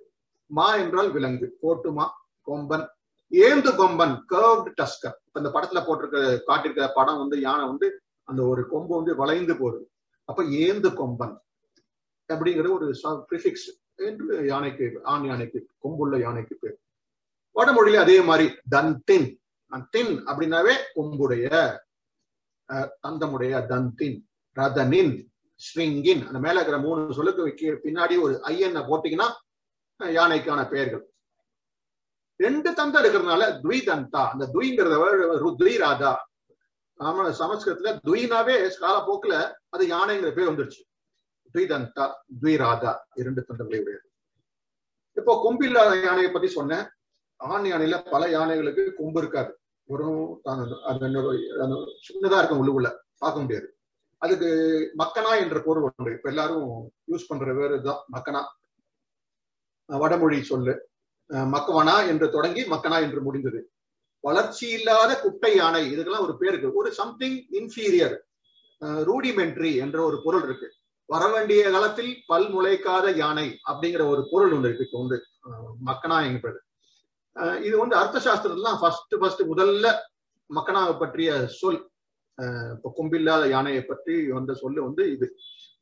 மா என்றால் விலங்கு. கோட்டுமா கொம்பன். ஏந்து கொம்பன் கர்வ்டு டஸ்கர். இப்ப இந்த படத்துல போட்டிருக்க காட்டிருக்க படம் வந்து யானை வந்து அந்த ஒரு கொம்பு வந்து வளைந்து போகுது. அப்ப ஏந்து கொம்பன் அப்படிங்கிற ஒரு ப்ரிஃபிக்ஸ் என்று யானைக்கு ஆண் யானைக்கு கொம்புள்ள யானைக்கு பேர். வடமொழியில அதே மாதிரி தந்தின் தின். அப்படின்னாவே கொம்புடைய தந்தமுடைய தந்தின் ரதனின் ஸ்ரிங்கின். அந்த மேல இருக்கிற மூணு சொல்லுக்கு வைக்க பின்னாடி ஒரு ஐயனை போட்டீங்கன்னா யானைக்கான பெயர்கள். ரெண்டு தந்தம் இருக்கிறதுனால துவிதந்தா அந்த துய்ங்கிறத துய் ராதா சமஸ்கிருதத்துல துயினாவே காலப்போக்குல அது யானைங்கிற பேர் வந்துருச்சு. துய்தந்தா துய்ராதா இரண்டு தந்தங்களை உடையது. இப்போ கொம்பு இல்லாத யானையை பத்தி சொன்னேன். ஆண் யானையில பல யானைகளுக்கு கொம்பு இருக்காது. வெறும் சின்னதா இருக்கும் உள்ளுக்குள்ள பார்க்க முடியாது. அதுக்கு மக்கனா என்ற பொருள் உண்டு. இப்ப எல்லாரும் யூஸ் பண்ற வேறு தான் மக்கனா. வடமொழி சொல்லு. மக்கவனா என்று தொடங்கி மக்கனா என்று முடிந்தது. வளர்ச்சி இல்லாத குட்டை யானை இதுக்கெல்லாம் ஒரு பேர் இருக்கு. ஒரு சம்திங் இன்ஃபீரியர் ரூடிமெண்ட்ரி என்ற ஒரு பொருள் இருக்கு. வர வேண்டிய காலத்தில் பல் முளைக்காத யானை அப்படிங்கிற ஒரு பொருள் ஒன்று இருக்கு. உண்டு மக்கனா என்பது இது வந்து அர்த்த சாஸ்திரத்துல ஃபர்ஸ்ட் ஃபர்ஸ்ட் முதல்ல மக்கனாவை பற்றிய சொல். இப்போ கொம்பில்லாத யானையை பற்றி வந்த சொல்லு வந்து இது.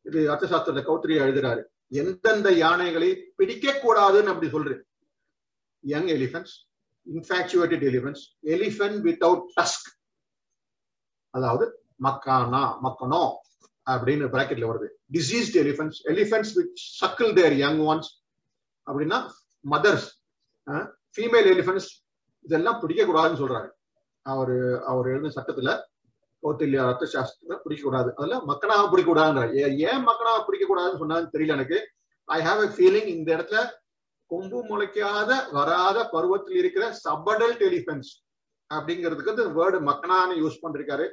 இது அர்த்த சாஸ்திரத்தை கௌத்திரியா எழுதுறாரு. எந்தெந்த யானைகளை பிடிக்க கூடாதுன்னு அப்படி சொல்றேன். Young elephants infatuated elements elephant without tusk அதாவது மக்கானா மக்கனோ அப்படின்னு பிராக்கெட்ல வருது. Diseased elephants elephants with suckle their young ones அப்படின்னா மதர்ஸ் ஃபீமேல் எலிஃபென்ட்ஸ் இதெல்லாம் பிடிக்க கூடாதுன்னு சொல்றாரு. அவரு அவர் எழுதின சட்டத்துல கௌத்தில்யா ரத்த சாஸ்திரத்துல பிடிக்க கூடாது அதெல்லாம் மக்கனாக பிடிக்க கூடாதுன்றார் ஏன் மக்கனாக பிடிக்க கூடாதுன்னு சொன்னான்னு தெரியல எனக்கு. ஐ ஹாவ் எ ஃபீலிங் இந்த இடத்துல கொம்பு முளைக்காத வராத பருவத்தில் இருக்கிற சபடல்ட் எலிஃபென்ட்ஸ் அப்படிங்கிறதுக்கு இந்த வேர்டு மக்கனான்னு யூஸ் பண்ணிருக்காரு.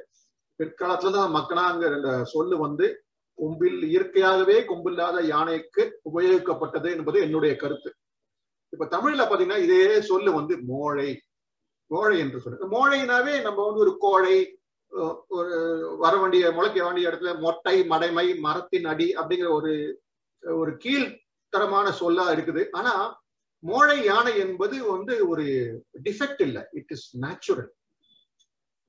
பிற்காலத்துல தான் மக்கனாங்கிற இந்த சொல்லு வந்து கொம்பில் இயற்கையாகவே கொம்பில்லாத யானைக்கு உபயோகிக்கப்பட்டது என்பது என்னுடைய கருத்து. இப்ப தமிழ்ல பாத்தீங்கன்னா இதே சொல்லு வந்து மோழை மோழை என்று சொல்றது மோழைனாவே நம்ம வந்து ஒரு கோழை ஒரு வர வேண்டிய முளைக்க வேண்டிய இடத்துல மொட்டை மடைமை மரத்தின் அடி அப்படிங்கிற ஒரு ஒரு கீழ் தரமான சொல்லா இருக்குது. ஆனா மோழை யானை என்பது வந்து ஒரு டிஃபெக்ட் இல்லை. இட் இஸ் நேச்சுரல்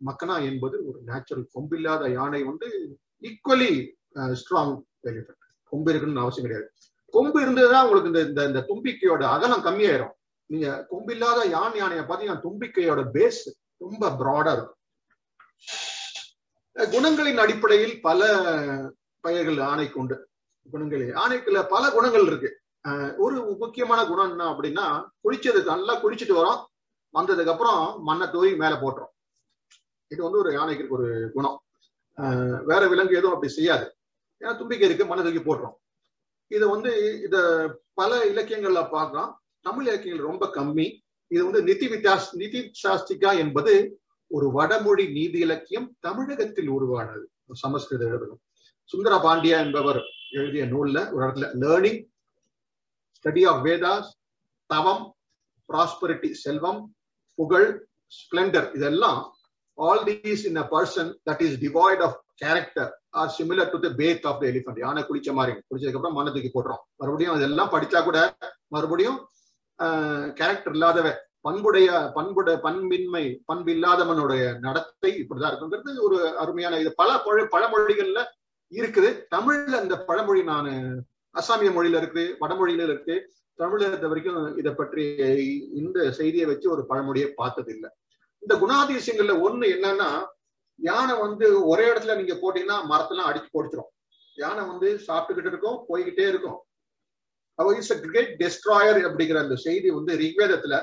மக்கனா என்பது ஒரு நேச்சுரல் கொம்பில்லாத யானை வந்து ஈக்குவலி ஸ்ட்ராங் uh, கொம்பு இருக்குன்னு அவசியம் கிடையாது. கொம்பு இருந்ததுதான் உங்களுக்கு இந்த இந்த தும்பிக்கையோட அகலம் கம்மியாயிரும். நீங்க கொம்பில்லாத யான் யானையை பார்த்தீங்கன்னா தும்பிக்கையோட பேஸ் ரொம்ப பிராடா இருக்கும். குணங்களின் அடிப்படையில் பல பெயர்கள் ஆணைக்கு உண்டு. குணங்களே. ஆணைக்குள்ள பல குணங்கள் இருக்கு. ஒரு முக்கியமான குணம் என்ன அப்படின்னா குளிச்சது நல்லா குளிச்சுட்டு வரோம். வந்ததுக்கு அப்புறம் மண்ணை தூவி மேல போட்டுரும். இது வந்து ஒரு யானைக்கு ஒரு குணம். வேற விலங்கு எதுவும் அப்படி செய்யாது. ஏன்னா தும்பிக்கை இருக்கு மண்ணை தூக்கி போட்டுரும். இது வந்து இத பல இலக்கியங்கள்ல பார்க்கலாம். தமிழ் இலக்கியங்கள் ரொம்ப கம்மி. இது வந்து நிதி வித்தியாஸ் நிதி சாஸ்திகா என்பது ஒரு வடமொழி நீதி இலக்கியம் தமிழகத்தில் உருவானது. சமஸ்கிருத எழுதணும். சுந்தர பாண்டியா என்பவர் எழுதிய நூல்ல ஒரு இடத்துல லேர்னிங் ஸ்டடி ஆஃப் வேதாஸ் தவம் ப்ராஸ்பரிட்டி செல்வம் புகழ் ஸ்பிளண்டர் இதெல்லாம் all these in a person that is devoid of character are similar to the back of the elephant யானை குளிச்ச மாதிரி. குளிச்சதுக்கு அப்புறம் மண்ணை தூக்கி மறுபடியும் அதெல்லாம் படிச்சா கூட மறுபடியும் கேரக்டர் இல்லாதவ பண்புடைய பண்புட பண்பின்மை பண்பு இல்லாதவனுடைய நடத்தை இப்படிதான் இருக்குங்கிறது ஒரு அருமையான இது. பல பழமொழிகள்ல இருக்குது. தமிழ்ல இந்த பழமொழி நான் அசாமிய மொழியில இருக்கு வடமொழியில இருக்கு. தமிழ்ல இருந்த வரைக்கும் இதை பற்றி இந்த செய்தியை வச்சு ஒரு பழமொழியை பார்த்தது இல்லை இந்த குணாதிசயங்கள்ல ஒண்ணு என்னன்னா யானை வந்து ஒரே இடத்துல நீங்க போட்டீங்கன்னா மரத்தெல்லாம் அடிச்சு போடிச்சிரும். யானை வந்து சாப்பிட்டுக்கிட்டு இருக்கும் போய்கிட்டே இருக்கும். இஸ் அ கிரேட் டெஸ்ட்ராயர் அப்படிங்கிற அந்த செய்தி வந்து ரிக்வேதத்துல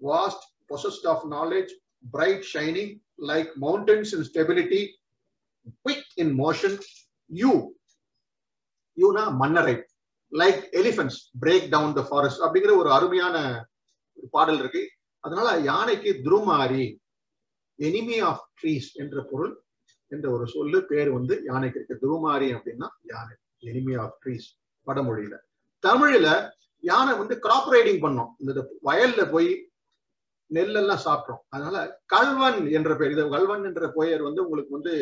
vast possessed of knowledge bright shining like mountains in stability quick in motion you யூனா மன்னரை. Like elephants break down the forest அப்படிங்கிற ஒரு அருமையான ஒரு பாடல் இருக்கு. அதனால யானைக்கு துருமாரி எனிமி ஆஃப் ட்ரீஸ் என்ற பொருள் என்ற ஒரு சொல்லு பேர் வந்து யானைக்கு இருக்கு. துருமாரி அப்படின்னா யானை எனிமி ஆஃப் ட்ரீஸ் வடமொழியில. தமிழ்ல யானை வந்து கிராப் ரைடிங் பண்ணோம். இந்த வயல்ல போய் நெல்லெல்லாம் சாப்பிட்டோம். அதனால கல்வன் என்ற பெயர் இது கல்வன் என்ற பெயர் வந்து உங்களுக்கு வந்து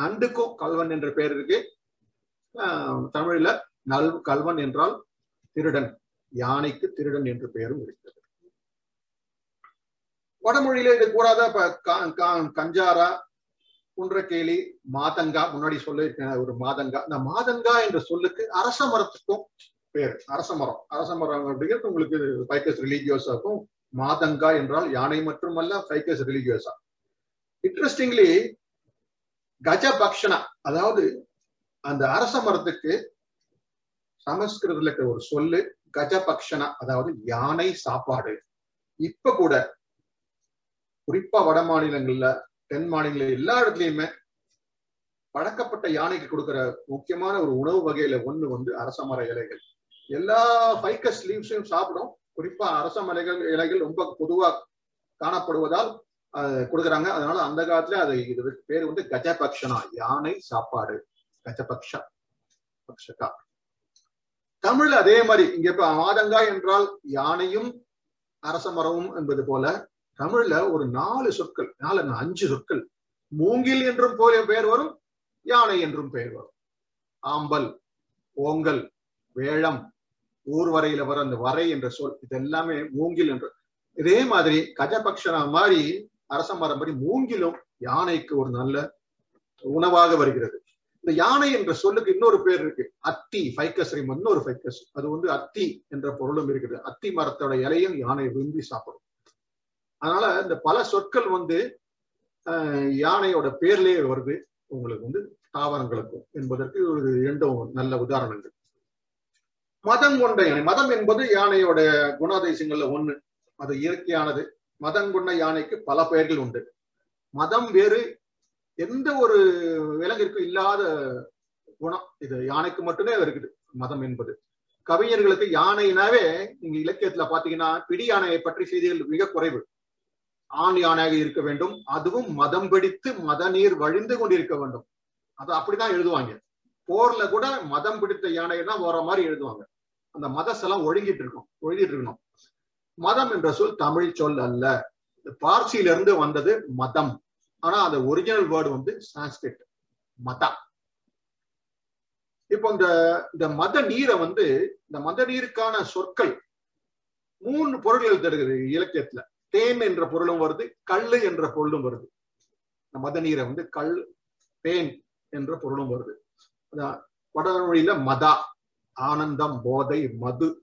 நண்டுக்கும் கல்வன் என்ற பெயர் இருக்கு. தமிழ்ல நல் கல்வன் என்றால் திருடன் யானைக்கு திருடன் என்ற பெயரும் இருக்கிறது. வடமொழியில இது கூடாத கஞ்சாரா குன்றக்கேலி மாதங்கா முன்னாடி சொல்லியிருக்கேன் ஒரு மாதங்கா. இந்த மாதங்கா என்ற சொல்லுக்கு அரச மரத்துக்கும் பேர் அரச மரம். அரச மரம் அப்படிங்கிறது உங்களுக்கு ஃபைக்கஸ் ரிலீஜியஸா இருக்கும் மாதங்கா என்றால் யானை மட்டுமல்ல ஃபைக்கஸ் ரிலீஜியஸா இன்ட்ரெஸ்டிங்லி கஜபக்ஷனா அதாவது அந்த அரச மரத்துக்கு சமஸ்கிருதத்துல இருக்கிற ஒரு சொல்லு கஜபக்ஷனா அதாவது யானை சாப்பாடு. இப்ப கூட குறிப்பா வட மாநிலங்கள்ல தென் மாநில எல்லா இடத்துலயுமே பழக்கப்பட்ட யானைக்கு கொடுக்கிற முக்கியமான ஒரு உணவு வகையில ஒண்ணு வந்து அரச மர இலைகள். எல்லா ஃபைக்கஸ் லீவ்ஸையும் சாப்பிடும். குறிப்பா அரச மலைகள் இலைகள் ரொம்ப பொதுவா காணப்படுவதால் கொடுக்குறாங்க. அதனால அந்த காலத்துல அது இது பேர் வந்து கஜபக்ஷனா யானை சாப்பாடு. கஜபக்ஷா பக்ஷகா. தமிழ்ல அதே மாதிரி இங்க இப்ப மாதங்கா என்றால் யானையும் அரச மரமும் என்பது போல தமிழ்ல ஒரு நாலு சொற்கள் நாலு அஞ்சு சொற்கள் மூங்கில் என்றும் போல பெயர் வரும் யானை என்றும் பெயர் வரும். ஆம்பல் ஓங்கல் வேளம் ஊர்வரையில வர அந்த வரை என்ற சொல் இது எல்லாமே மூங்கில் என்று. இதே மாதிரி கஜபக்ஷனா மாதிரி அரச மரம் படி மூங்கிலும் யானைக்கு ஒரு நல்ல உணவாக வருகிறது. இந்த யானை என்ற சொல்லுக்கு இன்னொரு பேர் இருக்கு. அத்தி ஃபைக்கஸ் இன்னொரு ஃபைக்கஸ். அது வந்து அத்தி என்ற பொருளும் இருக்குது. அத்தி மரத்தோட இலையும் யானை விரும்பி சாப்பிடும். அதனால இந்த பல சொற்கள் வந்து யானையோட பேர்லயே வருது. உங்களுக்கு வந்து தாவரங்களுக்கும் என்பதற்கு ஒரு இரண்டும் நல்ல உதாரணங்கள். மதம் கொண்ட யானை மதம் என்பது யானையோட குணாதிசயங்கள்ல ஒண்ணு. அது இயற்கையானது. மதம் கொண்ட யானைக்கு பல பெயர்கள் உண்டு. மதம் வேறு எந்த ஒரு விலங்கிற்கும் இல்லாத குணம். இது யானைக்கு மட்டுமே இருக்குது மதம் என்பது. கவிஞர்களுக்கு யானைனாவே நீங்க இலக்கியத்துல பாத்தீங்கன்னா பிடி யானையை பற்றி செய்திகள் மிக குறைவு. ஆண் யானையாக இருக்க வேண்டும் அதுவும் மதம் பிடித்து மத நீர் வழிந்து கொண்டிருக்க வேண்டும். அதை அப்படிதான் எழுதுவாங்க. போர்ல கூட மதம் பிடித்த யானையை தான் வர மாதிரி எழுதுவாங்க. அந்த மதசெல்லாம் ஒழுங்கிட்டு இருக்கும் ஒழுங்கிட்டு இருக்கணும். மதம் என்ற சொல் தமிழ் சொல் அல்ல. பார்சியிலிருந்து வந்தது மதம். ஆனா அந்த ஒரிஜினல் வேர்டு வந்து சான்ஸ்கிரிட் மதா இப்போ இந்த இந்த மத நீரை வந்து இந்த மத நீருக்கான சொற்கள் மூணு பொருள்கள் தருகிறது இலக்கியத்துல. தேன் என்ற பொருளும் வருது கல்லு என்ற பொருளும் வருது. இந்த மத நீரை வந்து கல் தேன் என்ற பொருளும் வருது. வடமொழியில மதா ஆனந்தம் போதை மது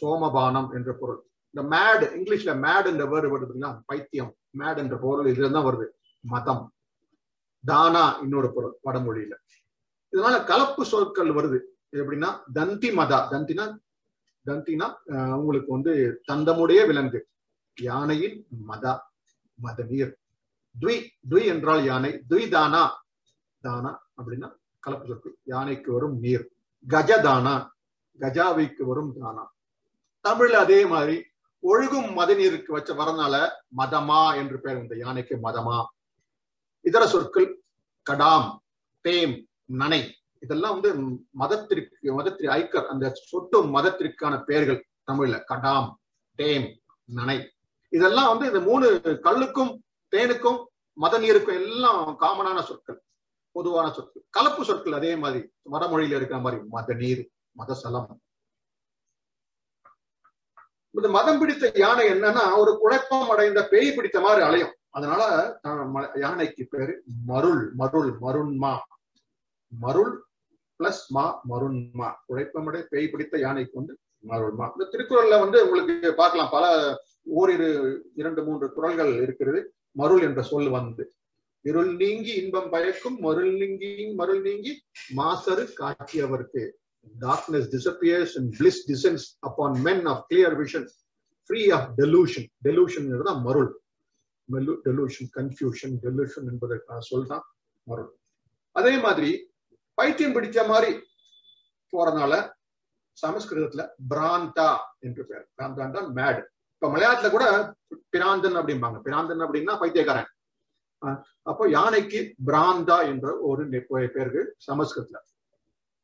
சோமபானம் என்ற பொருள். இந்த மேடு இங்கிலீஷ்ல மேடுன்ற வேர்டு வருதுன்னா பைத்தியம். மேடுன்ற பொருள் இதுல தான் வருது. மதம். தானா இன்னொரு பொருள் வடமொழியில. இதனால கலப்பு சொற்கள் வருது. எப்படின்னா தந்தி மதா. தந்தினா தந்தினா உங்களுக்கு வந்து தந்தமுடைய விலங்கு. யானையின் மதா மத நீர் துய் துய் என்றால் யானை. துய் தானா தானா அப்படின்னா கலப்பு சொற்கள். யானைக்கு வரும் நீர். கஜ தானா. கஜாவிக்கு வரும் தானா. தமிழ்ல அதே மாதிரி ஒழுகும் மதநீருக்கு வச்ச வரனால மதமா என்று பெயர் இந்த யானைக்கு மதமா. இதர சொற்கள் கடாம் தேம் நனை. இதெல்லாம் வந்து மதத்திற்கு மதத்திற்கு ஐக்கர் அந்த சொட்டு மதத்திற்கான பெயர்கள் தமிழ்ல. கடாம் தேம் நனை. இதெல்லாம் வந்து இந்த மூணு கல்லுக்கும் தேனுக்கும் மத நீருக்கும் எல்லாம் காமனான சொற்கள். பொதுவான சொற்கள். கலப்பு சொற்கள் அதே மாதிரி. வடமொழியில இருக்கிற மாதிரி மத நீர் மதசலம் இந்த மதம் பிடித்த யானை என்னன்னா ஒரு குழப்பம் அடைந்த பேய் பிடித்த மாதிரி அலையும். அதனால யானைக்கு பேரு மருள் மருள் மருண்மா மருள் பிளஸ் மா மருண்மா குழப்பமடை பேய் பிடித்த யானைக்கு வந்து மருள்மா இந்த திருக்குறள்ல வந்து உங்களுக்கு பார்க்கலாம். பல ஓரிரு இரண்டு மூன்று குரல்கள் இருக்கிறது. மருள் என்ற சொல் வந்து இருள் நீங்கி இன்பம் பயக்கும் மருள் நீங்கி மருள் நீங்கி மாசரு காட்சியவர்க்கு darkness disappears and bliss descends upon men of clear vision free of delusion. Delusion தான் மருள். டெலூஷன் கன்ஃபியூஷன் டெலூஷன் என்பதற்கான சொல் தான் மருள். அதே மாதிரி பைத்தியம் பிடிச்ச மாதிரி போறதுனால சமஸ்கிருதத்துல பிராந்தா என்று பேர். பிராந்தாண்டா மேடு இப்ப மலையாளத்துல கூட பிராந்தன் அப்படிம்பாங்க. பிராந்தன் அப்படின்னா பைத்தியக்காரன். அப்போ யானைக்கு பிராந்தா என்ற ஒரு நெ- பேருக்கு சமஸ்கிருதத்துல.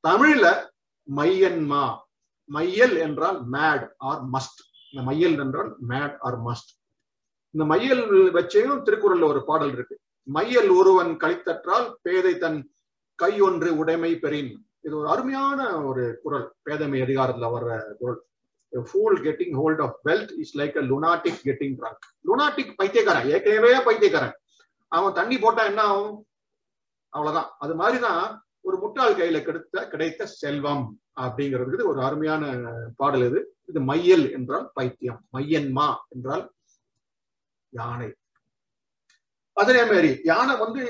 தமிழ்ல மையன்மா மையல் என்றால் மேட் ஆர் மஸ்ட் இந்த மையல் என்றால் மேட் ஆர் மஸ்ட் இந்த மையல் வச்சையும் திருக்குறள்ல ஒரு பாடல் இருக்கு. மையல் ஒருவன் கழித்தற்றால் பேதை தன் கை ஒன்று உடைமை பெறின். இது ஒரு அருமையான ஒரு குரல். பேதமை அதிகாரத்துல வர்ற குரல். Fool getting hold of wealth is like a lunatic getting drunk lunatic பைத்தியக்காரன். ஏற்கனவே பைத்தியக்காரன். அவன் தண்ணி போட்டா என்ன ஆகும்? அவ்வளவுதான். அது மாதிரிதான் ஒரு முட்டாள் கையில கிடைத்த கிடைத்த செல்வம் அப்படிங்கிறது ஒரு அருமையான பாடல் இது. இது மையல் என்றால் பைத்தியம். மையன்மா என்றால் யானை. அதே மாதிரி யானை வந்து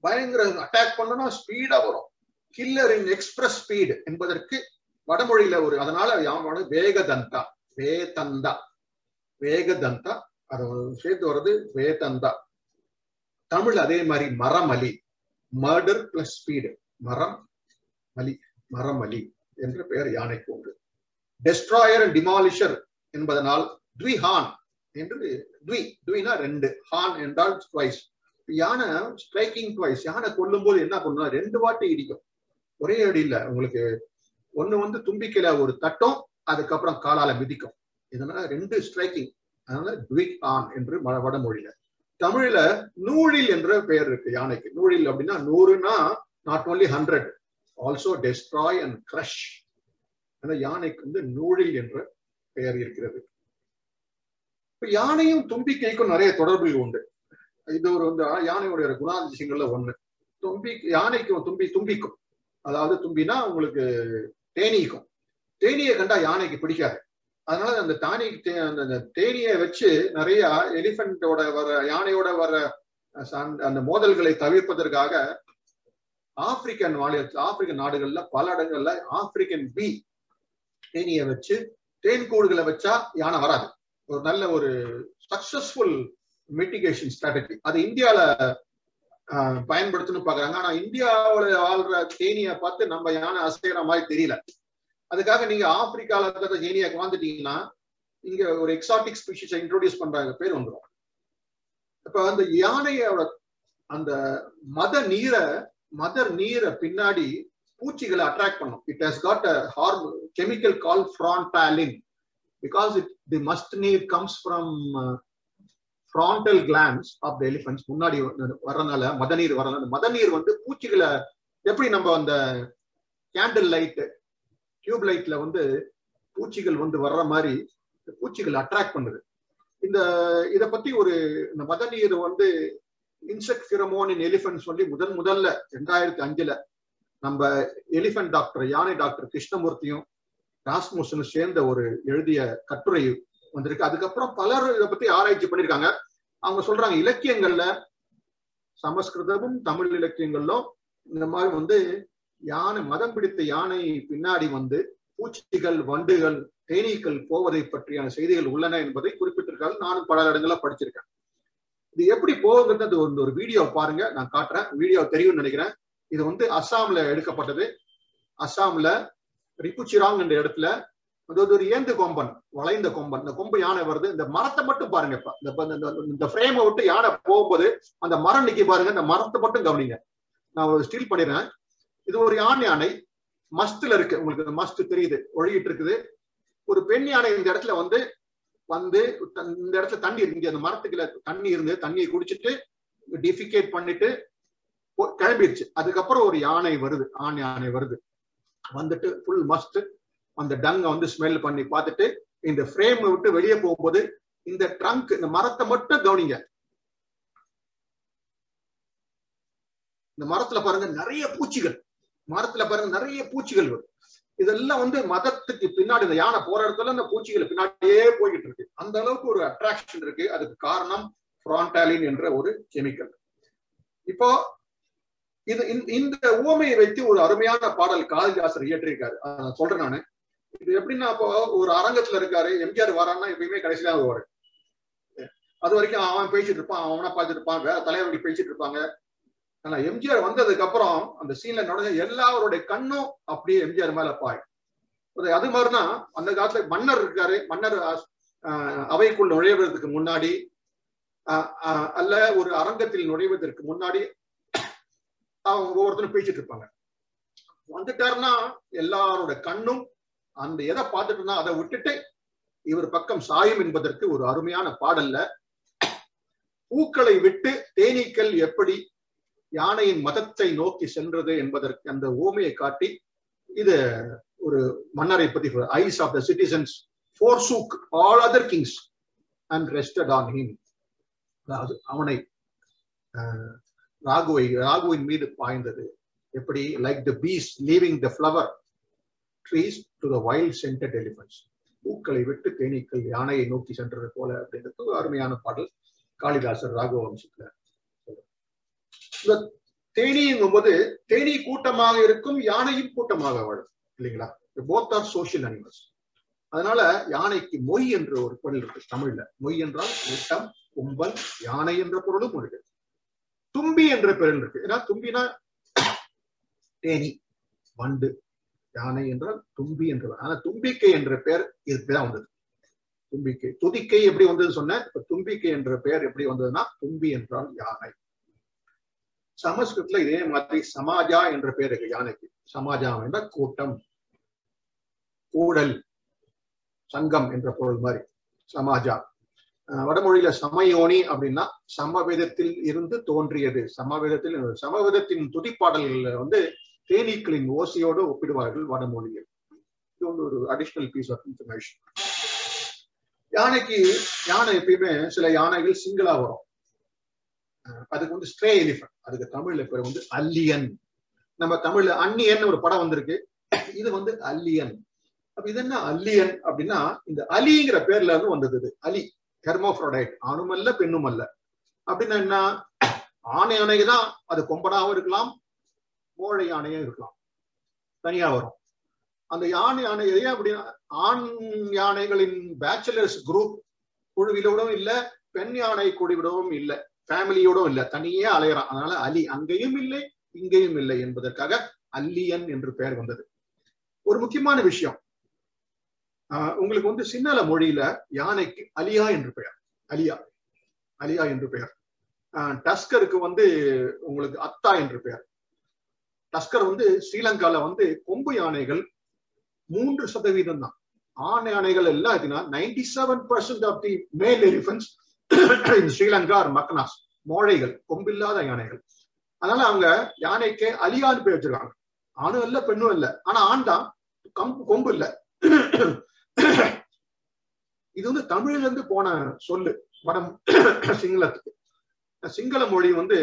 பயங்கர அட்டாக் பண்ணனா ஸ்பீடா வரும். கில்லர் இன் எக்ஸ்பிரஸ் ஸ்பீடு என்பதற்கு வடமொழியில ஒரு அதனால யானை வேகதந்தா வேதந்தா. வேகதந்தா அது சேர்த்து வர்றது வேதந்தா. தமிழ் அதே மாதிரி மரமலி. மர்டர் பிளஸ் ஸ்பீடு மரம் மலி மரமலி என்ற பெயர் யானைக்கு உண்டு. டெஸ்ட்ராயர் டிமாலிஷர் என்பதனால் த்விஹான் என்று த்வி த்வினா ரெண்டு ஹான் என்றால் ட்வைஸ் யானை ஸ்ட்ரைக்கிங் ட்வைஸ் யானை கொல்லும் போது என்ன பண்ணும் ரெண்டு வாட்டி இடிக்கும். ஒரே அடி இல்ல உங்களுக்கு ஒண்ணு வந்து தும்பிக்கையில ஒரு தட்டம் அதுக்கப்புறம் காலால மிதிக்கும். இதனால ரெண்டு ஸ்ட்ரைக்கிங் அதனால த்வி ஆன் என்று வடமொழியில. தமிழ்ல நூழில் என்ற பெயர் இருக்கு யானைக்கு. நூழில் அப்படின்னா நூறுனா not only hundred also destroy and crush அந்த யானைக்கு வந்து நூழில் என்ற பெயர் இருக்கிறது. இப்ப யானையும் தும்பிக்கைக்கும் நிறைய தொடர்புகள் உண்டு. இது ஒரு வந்து யானையுடைய குணாதிசயங்கள்ல ஒண்ணு. தும்பி யானைக்கும் தும்பி தும்பிக்கும். அதாவது தும்பினா உங்களுக்கு தேனீக்கும் தேனியை கண்டா யானைக்கு பிடிக்காது. அதனால அந்த தானி தே- அந்த தேனியை வச்சு நிறைய எலிபென்ட்டோட வர யானையோட வர அந்த மோதல்களை தவிர்ப்பதற்காக ஆப்பிரிக்கன் மாநில ஆப்பிரிக்கன் நாடுகள்ல பல இடங்கள்ல ஆப்பிரிக்கன் பி தேனியை வச்சு தேன் கூடுகளை வச்சா யானை வராது. ஒரு நல்ல ஒரு சக்சஸ்ஃபுல் மிட்டிகேஷன் ஸ்ட்ராட்டஜி அது இந்தியால ஆஹ், பாக்குறாங்க. ஆனா இந்தியாவில வாழ்ற தேனியை பார்த்து நம்ம யானை அசைகிற மாதிரி தெரியல. அதுக்காக நீங்க ஆப்பிரிக்கால இருக்கிற தேனியாக்கு வந்துட்டீங்கன்னா இங்க ஒரு எக்ஸாட்டிக் ஸ்பீஷிஸை இன்ட்ரோடியூஸ் பண்றாங்க. பேர் வந்துடும் இப்ப அந்த யானையோட அந்த மத நீரை மதர் நீரை பின்னாடி பூச்சிகளை அட்ராக்ட் பண்ணும். It has got a harm chemical call frontalin because it the musth நீர் comes from frontal glands of the elephants முன்னாடி வர்றதுனால மதநீர் வர்றதுனால மதநீர் வந்து பூச்சிகளை எப்படி நம்ம அந்த கேண்டில் லைட் டியூப் லைட்ல வந்து பூச்சிகள் வந்து வர்ற மாதிரி இந்த பூச்சிகள் அட்ராக்ட் பண்ணுது. இந்த இதை பத்தி ஒரு இந்த மத நீர் வந்து இன்செக்ட் ஃபிரமோன் இன் சொல்லி முதன் முதல்ல ரெண்டாயிரத்தி அஞ்சுல நம்ம எலிபென்ட் டாக்டர் யானை டாக்டர் கிருஷ்ணமூர்த்தியும் ராஸ்மோசனும் சேர்ந்த ஒரு எழுதிய கட்டுரை வந்திருக்கு. அதுக்கப்புறம் பலர் இதை பத்தி ஆராய்ச்சி பண்ணிருக்காங்க அவங்க சொல்றாங்க இலக்கியங்கள்ல சமஸ்கிருதமும் தமிழ் இலக்கியங்களும் இந்த மாதிரி வந்து யானை மதம் பிடித்த யானை பின்னாடி வந்து பூச்சிகள் வண்டுகள் தேனீக்கள் போவதை பற்றியான செய்திகள் உள்ளன என்பதை குறிப்பிட்டிருக்காங்க. நானும் பல இடங்களா படிச்சிருக்கேன். இது எப்படி போகுங்கிறது அது ஒரு ஒரு வீடியோ பாருங்க நான் காட்டுறேன். வீடியோ தெரியும்னு நினைக்கிறேன். இது வந்து அஸ்ஸாம்ல எடுக்கப்பட்டது. அஸ்ஸாம்ல ரிப்புச்சிராங் என்ற இடத்துல அது ஒரு ஏந்து கொம்பன் வளைந்த கொம்பன். இந்த கொம்பு யானை வருது. இந்த மரத்தை மட்டும் பாருங்க இப்ப. இந்த இந்த- ஃப்ரேமை விட்டு யானை போகும்போது அந்த மரம் நிக்க பாருங்க. இந்த மரத்தை மட்டும் கவனிங்க. நான் ஒரு ஸ்டீல் பண்ணிடுறேன். இது ஒரு யானை யானை. மஸ்ட்ல இருக்கு. உங்களுக்கு மஸ்து தெரியுது. ஒழுகிட்டு இருக்குது. ஒரு பெண் யானை இந்த இடத்துல வந்து வந்து இந்த இடத்துல தண்ணி இருக்கு. இங்க அந்த மரத்துக்குள்ள தண்ணி இருந்து தண்ணியை குடிச்சிட்டு டிஃபிகேட் பண்ணிட்டு கிளம்பிடுச்சு அதுக்கப்புறம் ஒரு யானை வருது. ஆண் யானை வருது. வந்துட்டு ஃபுல் மஸ்ட் அந்த டங்க வந்து ஸ்மெல் பண்ணி பார்த்துட்டு இந்த ஃப்ரேம் விட்டு வெளியே போகும்போது இந்த ட்ரங்க் இந்த மரத்தை மட்டும் கவனிங்க. இந்த மரத்துல பாருங்க நிறைய பூச்சிகள். மரத்துல பாருங்க நிறைய பூச்சிகள் வரும். இதெல்லாம் வந்து மதத்துக்கு பின்னாடி இந்த யானை போற இடத்துல இந்த பூச்சிகள் பின்னாடியே போய்கிட்டு இருக்கு. அந்த அளவுக்கு ஒரு அட்ராக்ஷன் இருக்கு. அதுக்கு காரணம் ஃப்ரான்டாலின் என்ற ஒரு கெமிக்கல் இப்போ இது இந்த- இந்த உவமையை வைத்து ஒரு அருமையான பாடல் காளிதாசர் இயற்றிருக்காரு. சொல்றேன் நானு. இது எப்படின்னா இப்போ ஒரு அரங்கத்துல இருக்காரு. எம்ஜிஆர் வரான்னா எப்பயுமே கடைசியில வருவாரு. அது வரைக்கும் அவன் பேசிட்டு இருப்பான். அவனா பார்த்துட்டு இருப்பான். வேற தலைவர்கள் பேசிட்டு இருப்பாங்க. ஆனா எம்ஜிஆர் வந்ததுக்கு அப்புறம் அந்த சீன்ல நடந்த எல்லாருடைய கண்ணும் அப்படியே எம்ஜிஆர் மேல பாய் அது- அது மாதிரிதான் அந்த காலத்துல மன்னர் இருக்காரு. மன்னர் அவைக்குள் நுழைவதற்கு முன்னாடி அல்ல ஒரு அரங்கத்தில் நுழைவதற்கு முன்னாடி அவங்க ஒவ்வொருத்தரும் பேசிட்டு இருப்பாங்க. வந்துட்டாருன்னா எல்லாரோட கண்ணும் அந்த எதை பார்த்துட்டு இருந்தா அதை விட்டுட்டு இவர் பக்கம் சாயும் என்பதற்கு ஒரு அருமையான பாடல்ல பூக்களை விட்டு தேனீக்கள் எப்படி யானையின் மதத்தை நோக்கி சென்றது என்பதற்கு அந்த ஓமையை காட்டி இது ஒரு மன்னரை பத்தி eyes of the citizens forsook all other kings and rested on him அதாவது அவனை ஆஹ், ராகுவை ராகுவின் மீது பாய்ந்தது. எப்படி? Like the bees leaving the flower trees to the wild scented elements பூக்களை விட்டு தேனீக்கள் யானையை நோக்கி சென்றது போல அப்படின்றது ஒரு அருமையான பாடல். காளிதாசர் ராகுவ வம்சத்துல. இந்த தேனீங்கும் போது தேனீ கூட்டமாக இருக்கும் யானையும் கூட்டமாக வாழும் இல்லைங்களா? போத் ஆர் சோஷியல் அனிமல்ஸ் அதனால யானைக்கு மொய் என்ற ஒரு பொருள் இருக்கு தமிழ்ல. மொய் என்றால் கூட்டம் கும்பல் யானை என்ற பொருளும் இருக்கு தும்பி என்ற பொருள் இருக்கு. ஏன்னா தும்பினா தேனி வண்டு யானை என்றால் தும்பி என்ற ஆனா தும்பிக்கை என்ற பெயர் இதுக்குதான் வந்தது தும்பிக்கை துதிக்கை எப்படி வந்தது சொன்னேன். இப்ப தும்பிக்கை என்ற பெயர் எப்படி வந்ததுன்னா தும்பி என்றால் யானை. சமஸ்கிருத்ல இதே மாதிரி சமாஜா என்ற பேர் இருக்கு யானைக்கு. சமாஜா என்ற கூட்டம் கூடல் சங்கம் என்ற பொருள் மாதிரி சமாஜா. அஹ் வடமொழியில சமயோனி அப்படின்னா சமவேதத்தில் இருந்து தோன்றியது. சமவேதத்தில் சமவேதத்தின் துதிப்பாடல்கள் வந்து தேனீக்களின் ஓசையோடு ஒப்பிடுவார்கள் வடமொழியில். இது வந்து ஒரு அடிஷ்னல் பீஸ் ஆஃப் இன்ஃபர்மேஷன் யானைக்கு யானை எப்பயுமே சில யானைகள் சிங்கிளா வரும். அதுக்கு வந்து ஸ்ட்ரே எலிஃபன்ட் அதுக்கு தமிழ்ல பேர் வந்து அல்லியன். நம்ம தமிழ்ல அன்னியன் ஒரு படம் வந்திருக்கு. இது வந்து அல்லியன். அப்ப இது என்ன அல்லியன் அப்படின்னா இந்த அலிங்கிற பேர்ல இருந்து வந்தது இது. அலி ஹெர்மோஃப்ரோடைட் ஆணும் அல்ல பெண்ணும் அல்ல. அப்படின்னா என்ன? ஆணை யானை தான். அது கொம்பனாகவும் இருக்கலாம் மோழை யானையும் இருக்கலாம். தனியா வரும். அந்த யானை யானை அப்படின்னா ஆண் யானைகளின் பேச்சுலர்ஸ் குரூப் குழுவிலோடும் இல்ல பெண் யானை குழுவிடவும் இல்லை. ஃபேமிலியோடும் இல்ல தனியே அலையறான். அதனால அலி அங்கேயும் இல்லை இங்கேயும் இல்லை என்பதற்காக அல்லியன் என்று பெயர் வந்தது. ஒரு முக்கியமான விஷயம். உங்களுக்கு வந்து சின்னல மொழியில யானைக்கு அலியா என்று பெயர். அலியா. அலியா என்று பெயர். டஸ்கருக்கு வந்து உங்களுக்கு அத்தா என்று பெயர். டஸ்கர் வந்து ஸ்ரீலங்கால வந்து கொம்பு யானைகள் மூன்று சதவீதம் தான் ஆண் யானைகள் எல்லாம் இருக்குன்னா ninety seven percent of the male elephants இந்த ஸ்ரீலங்கா ஆர் மக்கனாஸ் மோழைகள் கொம்பில்லாத யானைகள். அதனால அவங்க யானைக்கு அலியான்னு பேர் வச்சிருக்காங்க. ஆணும் இல்ல பெண்ணும் இல்ல. ஆனா ஆண் தான். கம்பு கொம்பு இல்ல. இது வந்து தமிழ்ல இருந்து போன சொல்லு. வடம் சிங்களத்துக்கு. சிங்கள மொழி வந்து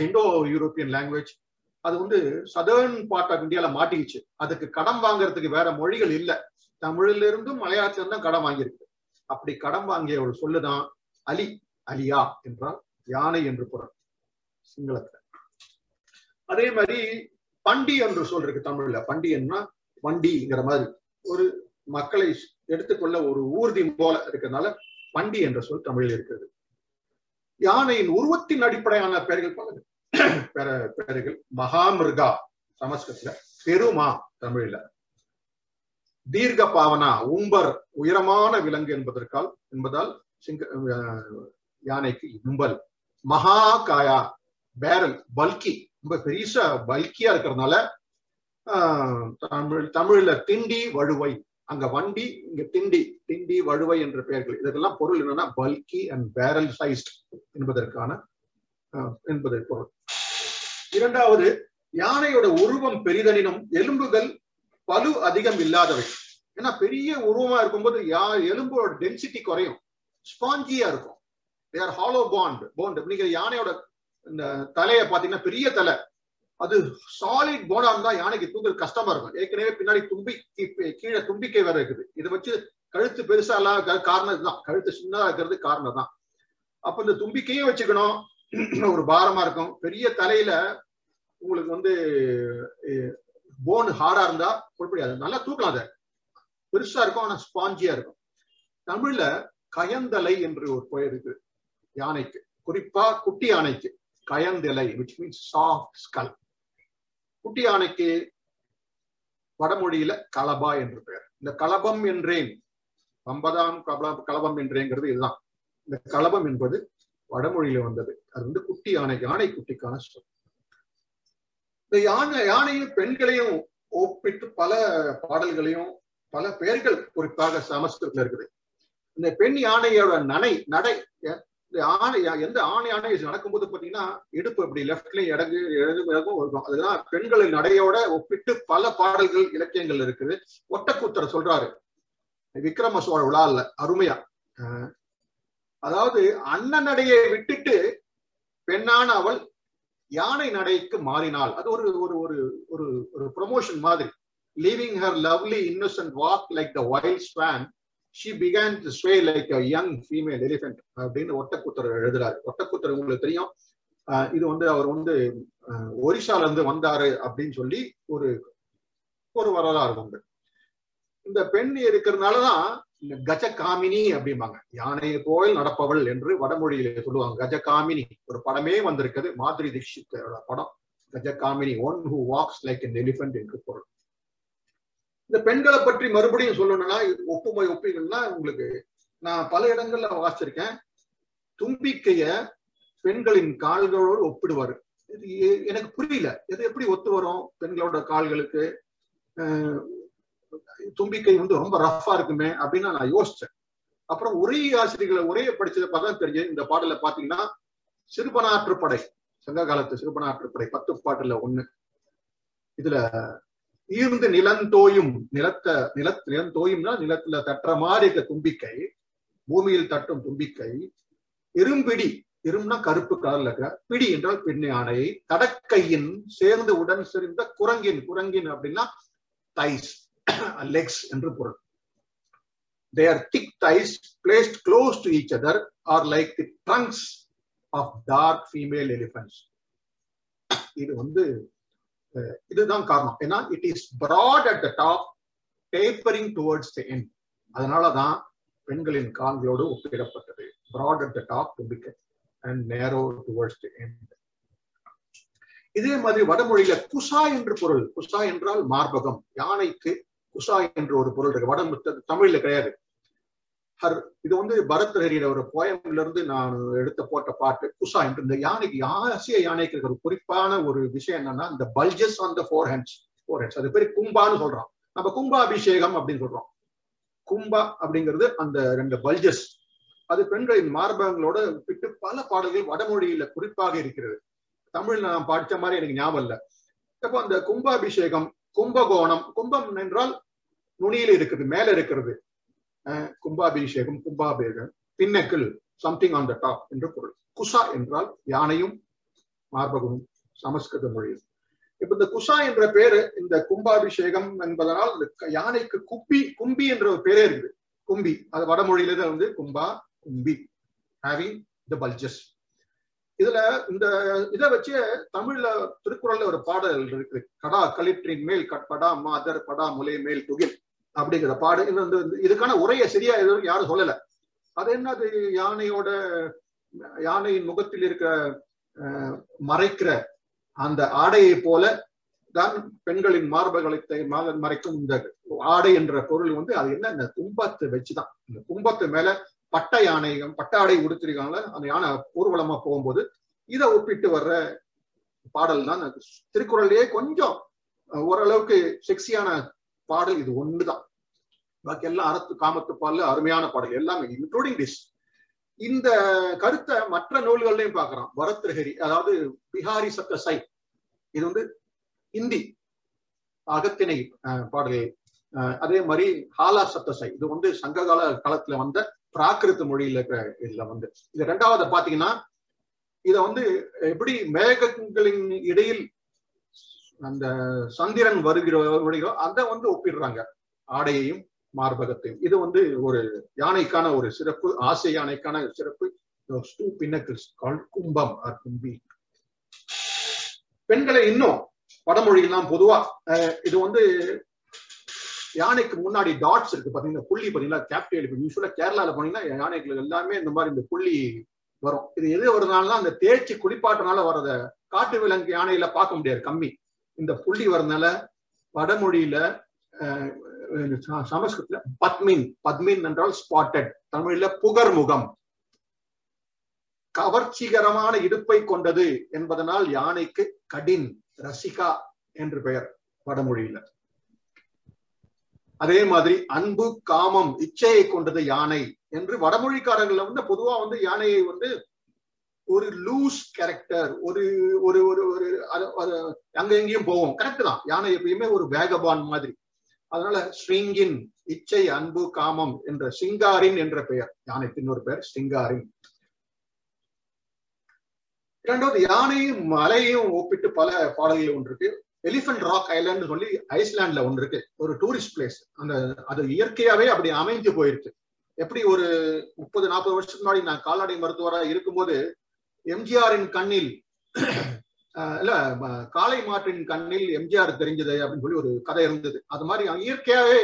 இண்டோ யூரோப்பியன் லாங்குவேஜ் அது வந்து சதர்ன் பார்ட் ஆஃப் இந்தியால மாட்டிக்கிச்சு. அதுக்கு கடன் வாங்குறதுக்கு வேற மொழிகள் இல்ல. தமிழ்ல இருந்தும் மலையாளத்துல இருந்தும் கடன் வாங்கியிருக்கு. அப்படி கடன் வாங்கிய ஒரு சொல்லுதான் அலி அலியா என்றால் யானை என்று பொருள். சிங்களத்துல. அதே மாதிரி பண்டி என்று சொல்றதுக்கு தமிழ்ல. பண்டியன்னா வண்டிங்கிற மாதிரி. ஒரு மக்களை எடுத்துக்கொள்ள ஒரு ஊர்தி போல இருக்கிறதுனால பண்டி என்ற சொல் தமிழில் இருக்கிறது. யானையின் உருவத்தின் அடிப்படையான பெயர்கள் பல *clears throat* பெயர்கள். மகாமிருகா சமஸ்கிருத்துல பெருமா தமிழ்ல. தீர்க்க பாவனா உம்பர் உயரமான விலங்கு என்பதற்கால் என்பதால் சிங்க யானைக்கு உம்பல். மகா காயா பேரல் பல்கி. ரொம்ப பெரிசா பல்கியா இருக்கிறதுனால தமிழ் தமிழ்ல திண்டி வழுவை. அங்க வண்டி இங்க திண்டி திண்டி வழுவை என்ற பெயர்கள். இதற்கெல்லாம் பொருள் என்னன்னா பல்கி அண்ட் பேரல் சைஸ்ட் என்பதற்கான என்பது பொருள். இரண்டாவது யானையோட உருவம் பெரிதனினும் எலும்புகள் பலு அதிகம் இல்லாதவை. ஏன்னா பெரிய உருவமா இருக்கும்போது யா எலும்போட டென்சிட்டி குறையும். ஸ்பாஞ்சியா இருக்கும். தேர் ஹாலோ பாண்ட் போண்ட் நீங்க யானையோட இந்த தலையை பாத்தீங்கன்னா பெரிய தலை. அது சாலிட் போனா இருந்தா யானைக்கு தூக்குறது கஷ்டமா இருக்கும். ஏற்கனவே பின்னாடி தும்பி கீழே தும்பிக்கை வேற இருக்குது. இதை வச்சு கழுத்து பெருசா இல்லாத காரணம் இதுதான். கழுத்து சின்னதா இருக்கிறது காரணம் தான். அப்ப இந்த தும்பிக்கையும் வச்சுக்கணும். ஒரு பாரமா இருக்கும். பெரிய தலையில உங்களுக்கு வந்து போன் ஹார்டா இருந்தா குறிப்பிடாது நல்லா தூக்கலாம் அதை. பெருசா இருக்கும் ஆனா ஸ்பாஞ்சியா இருக்கும். தமிழ்ல கயந்தலை என்று ஒரு பெயர் இருக்கு யானைக்கு. குறிப்பா குட்டி யானைக்கு கயந்தலை விச் மீன்ஸ் சாஃப்ட் ஸ்கல் குட்டி யானைக்கு வடமொழியில கலபா என்று பெயர். இந்த கலபம் என்றேன் பம்பதாம் கலபம் கலபம் என்றேங்கிறது இதுதான். இந்த கலபம் என்பது வடமொழியில வந்தது. அது வந்து குட்டி யானை யானை குட்டிக்கான சொல். இந்த யானை யானையும் பெண்களையும் ஒப்பிட்டு பல பாடல்களையும் பல பெயர்கள் குறிப்பாக சமஸ்கிருதத்துல இருக்குது. இந்த பெண் யானையோட நடை நடை இந்த ஆணை எந்த ஆணை யானை நடக்கும்போது பாத்தீங்கன்னா இடுப்பு இப்படி லெப்ட்லயும் இடங்கு இடங்கும் இடங்கும் இருக்கும். அதுதான் பெண்களின் நடையோட ஒப்பிட்டு பல பாடல்கள் இலக்கியங்கள் இருக்குது. ஒட்டக்கூத்தர் சொல்றாரு. விக்ரம சோழ விழால அருமையா அதாவது அண்ணன் நடையை விட்டுட்டு பெண்ணான அவள் யானை நடைக்கு மாறினாள். அது ஒரு ஒரு ஒரு ஒரு ஒரு ப்ரொமோஷன் மாதிரி. Leaving her lovely innocent walk like the wild swan she began to sway like a young female elephant அப்படின்னு ஒட்டக்குத்தர் எழுதுறாரு. ஒட்டக்குத்தர் உங்களுக்கு தெரியும். இது வந்து அவர் வந்து ஒரிசால இருந்து வந்தாரு அப்படின்னு சொல்லி ஒரு ஒரு வரலாறு உண்டு இந்த பெண் இருக்கிறதுனாலதான் இந்த கஜகாமினி அப்படிம்பாங்க. யானையை போல் நடப்பவள் என்று வடமொழியில சொல்லுவாங்க. கஜ காமினி ஒரு படமே வந்திருக்குது. மாதுரி தீட்சித்தோட படம். Gaja Gamini one who walks like an elephant என்று பொருள். இந்த பெண்களை பற்றி மறுபடியும் சொல்லணும்னா ஒப்புமை ஒப்பிகள்னா உங்களுக்கு நான் பல இடங்கள்ல வாசிச்சிருக்கேன். தும்பிக்கைய பெண்களின் கால்களோடு ஒப்பிடுவாரு. இது எனக்கு புரியல. இது எப்படி ஒத்து வரும் பெண்களோட கால்களுக்கு? தும்பிக்கை வந்து ரொம்ப ரஃபா இருக்குமே அப்படின்னு நான் யோசிச்சேன். அப்புறம் ஒரே ஆசிரியர்களை ஒரே படிச்சதை பார்த்தா தெரிஞ்சு இந்த பாடல பாத்தீங்கன்னா சிறுபனாற்றுப்படை. சங்க காலத்து சிறுபனாற்றுப்படை பத்து பாட்டுல ஒண்ணு. இதுல ஈர்ந்து நிலந்தோயும் நிலத்த நில நிலந்தோயும்னா நிலத்துல தட்டுற மாதிரி இருக்க தும்பிக்கை பூமியில் தட்டும் தும்பிக்கை. இரும்பிடி இரும்னா கருப்பு கலர்ல இருக்கிற பிடி என்றால் பெண் யானை. தடக்கையின் சேர்ந்து உடன் சேர்ந்த குரங்கின் குரங்கின் அப்படின்னா தைஸ் *coughs* லெக்ஸ் என்று பொருள். Their thick thighs placed close to each other are like the trunks of dark female elephants. *coughs* இது வந்து இதுதான் காரணம். ஏன்னா it is broad at the top tapering towards the end அதனாலதான் பெண்களின் கால்களோடு ஒப்பிடப்பட்டது. Broad at the top to and narrow towards the the இதே மாதிரி வடமொழியில குசா என்று பொருள். குசா என்றால் மார்பகம். யானைக்கு குசா என்று ஒரு பொருள் இருக்கு. வட தமிழ்ல கிடையாது. ஹர் இது வந்து பரத் பரத்ஹரியில ஒரு போயம்ல இருந்து நான் எடுத்த போட்ட பாட்டு குசா என்று. இந்த யானைக்கு ஆசிய யானைக்கு இருக்கிற ஒரு குறிப்பான ஒரு விஷயம் என்னன்னா இந்த bulges on the four hands four hands அது பேர் கும்பான்னு சொல்றோம். நம்ம கும்பாபிஷேகம் அப்படின்னு சொல்றோம். கும்பா அப்படிங்கிறது அந்த ரெண்டு பல்ஜஸ் அது பெண்களின் மார்பகங்களோட விட்டு பல பாடல்கள் வடமொழியில குறிப்பாக இருக்கிறது. தமிழ்ல நான் படித்த மாதிரி எனக்கு ஞாபகம் இல்லை. அப்போ அந்த கும்பாபிஷேகம் கும்பகோணம் கும்பம் என்றால் நுனியில் இருக்குது மேல இருக்கிறது. கும்பாபிஷேகம் கும்பாபேகம் பின்னக்கில் சம்திங் ஆன் த டாப் என்று பொருள். குசா என்றால் யானையும் மார்பகமும் சமஸ்கிருத மொழியில் இப்ப இந்த குசா என்ற பேரு இந்த கும்பாபிஷேகம் என்பதனால் யானைக்கு குப்பி கும்பி என்ற ஒரு பேரே இருக்குது. கும்பி. அது வடமொழியில தான் வந்து கும்பா கும்பி ஹேவிங் த பல்ஜஸ் இதுல இந்த இதை வச்சு தமிழ்ல திருக்குறள்ல ஒரு பாடல் இருக்கு கடா களிற்றின் மேல் கட்படா மாதர் படா முலை மேல் துகில். அப்படிங்கிற பாடு இது வந்து இதுக்கான உரையை சரியா எதுவும் யாரும் சொல்லல. அது என்ன அது யானையோட யானையின் முகத்தில் இருக்கிற மறைக்கிற அந்த ஆடையை போல தான் பெண்களின் மார்பகத்தை மறைக்கும் இந்த ஆடை என்ற பொருள் வந்து அது என்ன? இந்த கும்பத்தை வச்சுதான். இந்த கும்பத்து மேல பட்ட யானை பட்ட ஆடை உடுத்திருக்காங்கள அந்த யானை ஊர்வலமா போகும்போது இதை ஒப்பிட்டு வர்ற பாடல் தான் திருக்குறள்லயே கொஞ்சம் ஓரளவுக்கு செக்ஸியான பாடல் இது ஒண்ணுதான். பாக்கி எல்லாம் அறத்து காமத்து பால்ல அருமையான பாடல் எல்லாமே இன்க்ளூடிங் டிஸ் இந்த கருத்தை மற்ற நூல்கள்லயும் பார்க்கிறோம் வரத்ரஹரி அதாவது பிஹாரி சத்த சை. இது வந்து இந்தி அகத்திணை அஹ், பாடல்கள். அதே மாதிரி ஹாலா சத்தசை இது வந்து சங்ககால காலத்துல வந்த பிராகிருத மொழியில இருக்கிற இதுல வந்து. இது ரெண்டாவது பாத்தீங்கன்னா இத வந்து எப்படி மேகங்களின் இடையில் அந்த சந்திரன் வருகிற வருகிறோ அதை வந்து ஒப்பிடுறாங்க. ஆடையையும் மார்பகத்தையும். இது வந்து ஒரு யானைக்கான ஒரு சிறப்பு ஆசை யானைக்கான சிறப்பு. கும்பம் கும்பி. பெண்களை இன்னும் வடமொழியெல்லாம் பொதுவா அஹ், இது வந்து யானைக்கு முன்னாடி டாட்ஸ் இருக்கு பாத்தீங்கன்னா புள்ளி பாத்தீங்கன்னா கேப்டிவ் யூஸ்வலா கேரளால போனீங்கன்னா யானைகள் எல்லாமே இந்த மாதிரி இந்த புள்ளி வரும். இது எது வருதுனால அந்த தேய்ச்சி குளிப்பாட்டுனால வர்றத காட்டு விலங்கு யானையில பார்க்க முடியாது கம்மி. இந்த புள்ளி வரதுனால வடமொழியில அஹ், பத்மின் பத்மின் என்றால் ஸ்பாட்டட் தமிழ்ல புகர்முகம். கவர்ச்சிகரமான இடுப்பை கொண்டது என்பதனால் யானைக்கு கடின் ரசிகா என்று பெயர் வடமொழியில அதே மாதிரி அன்பு காமம் இச்சையை கொண்டது யானை என்று வடமொழிக்காரர்கள் வந்து பொதுவா வந்து யானையை வந்து ஒரு லூஸ் கேரக்டர் ஒரு ஒரு ஒரு ஒரு அங்க எங்கேயும் போவோம். கரெக்ட் தான். யானை எப்பயுமே ஒரு வேகபான் மாதிரி. அதனால ஸ்ரீங்கின் இச்சை அன்பு காமம் என்ற சிங்காரின் என்ற பெயர். யானைக்கு இன்னொரு பெயர்? சிங்காரின். இரண்டாவது யானையும் மலையையும் ஒப்பிட்டு பல பாடல்கள் ஒன்று இருக்கு எலிஃபென்ட் ராக் ஐலாண்ட் சொல்லி ஐஸ்லாண்ட்ல ஒன்று இருக்கு ஒரு டூரிஸ்ட் பிளேஸ் அந்த அது இயற்கையாவே அப்படி அமைஞ்சு போயிருக்கு. எப்படி ஒரு முப்பது நாற்பது வருஷத்துக்கு முன்னாடி நான் கால்நடை மருத்துவரா இருக்கும்போது எம்ஜிஆரின் கண்ணில் இல்ல காலை காளை மாற்றின் கண்ணில் எம்ஜிஆர் தெரிஞ்சது அப்படின்னு சொல்லி ஒரு கதை இருந்தது. அது மாதிரி இயற்கையாவே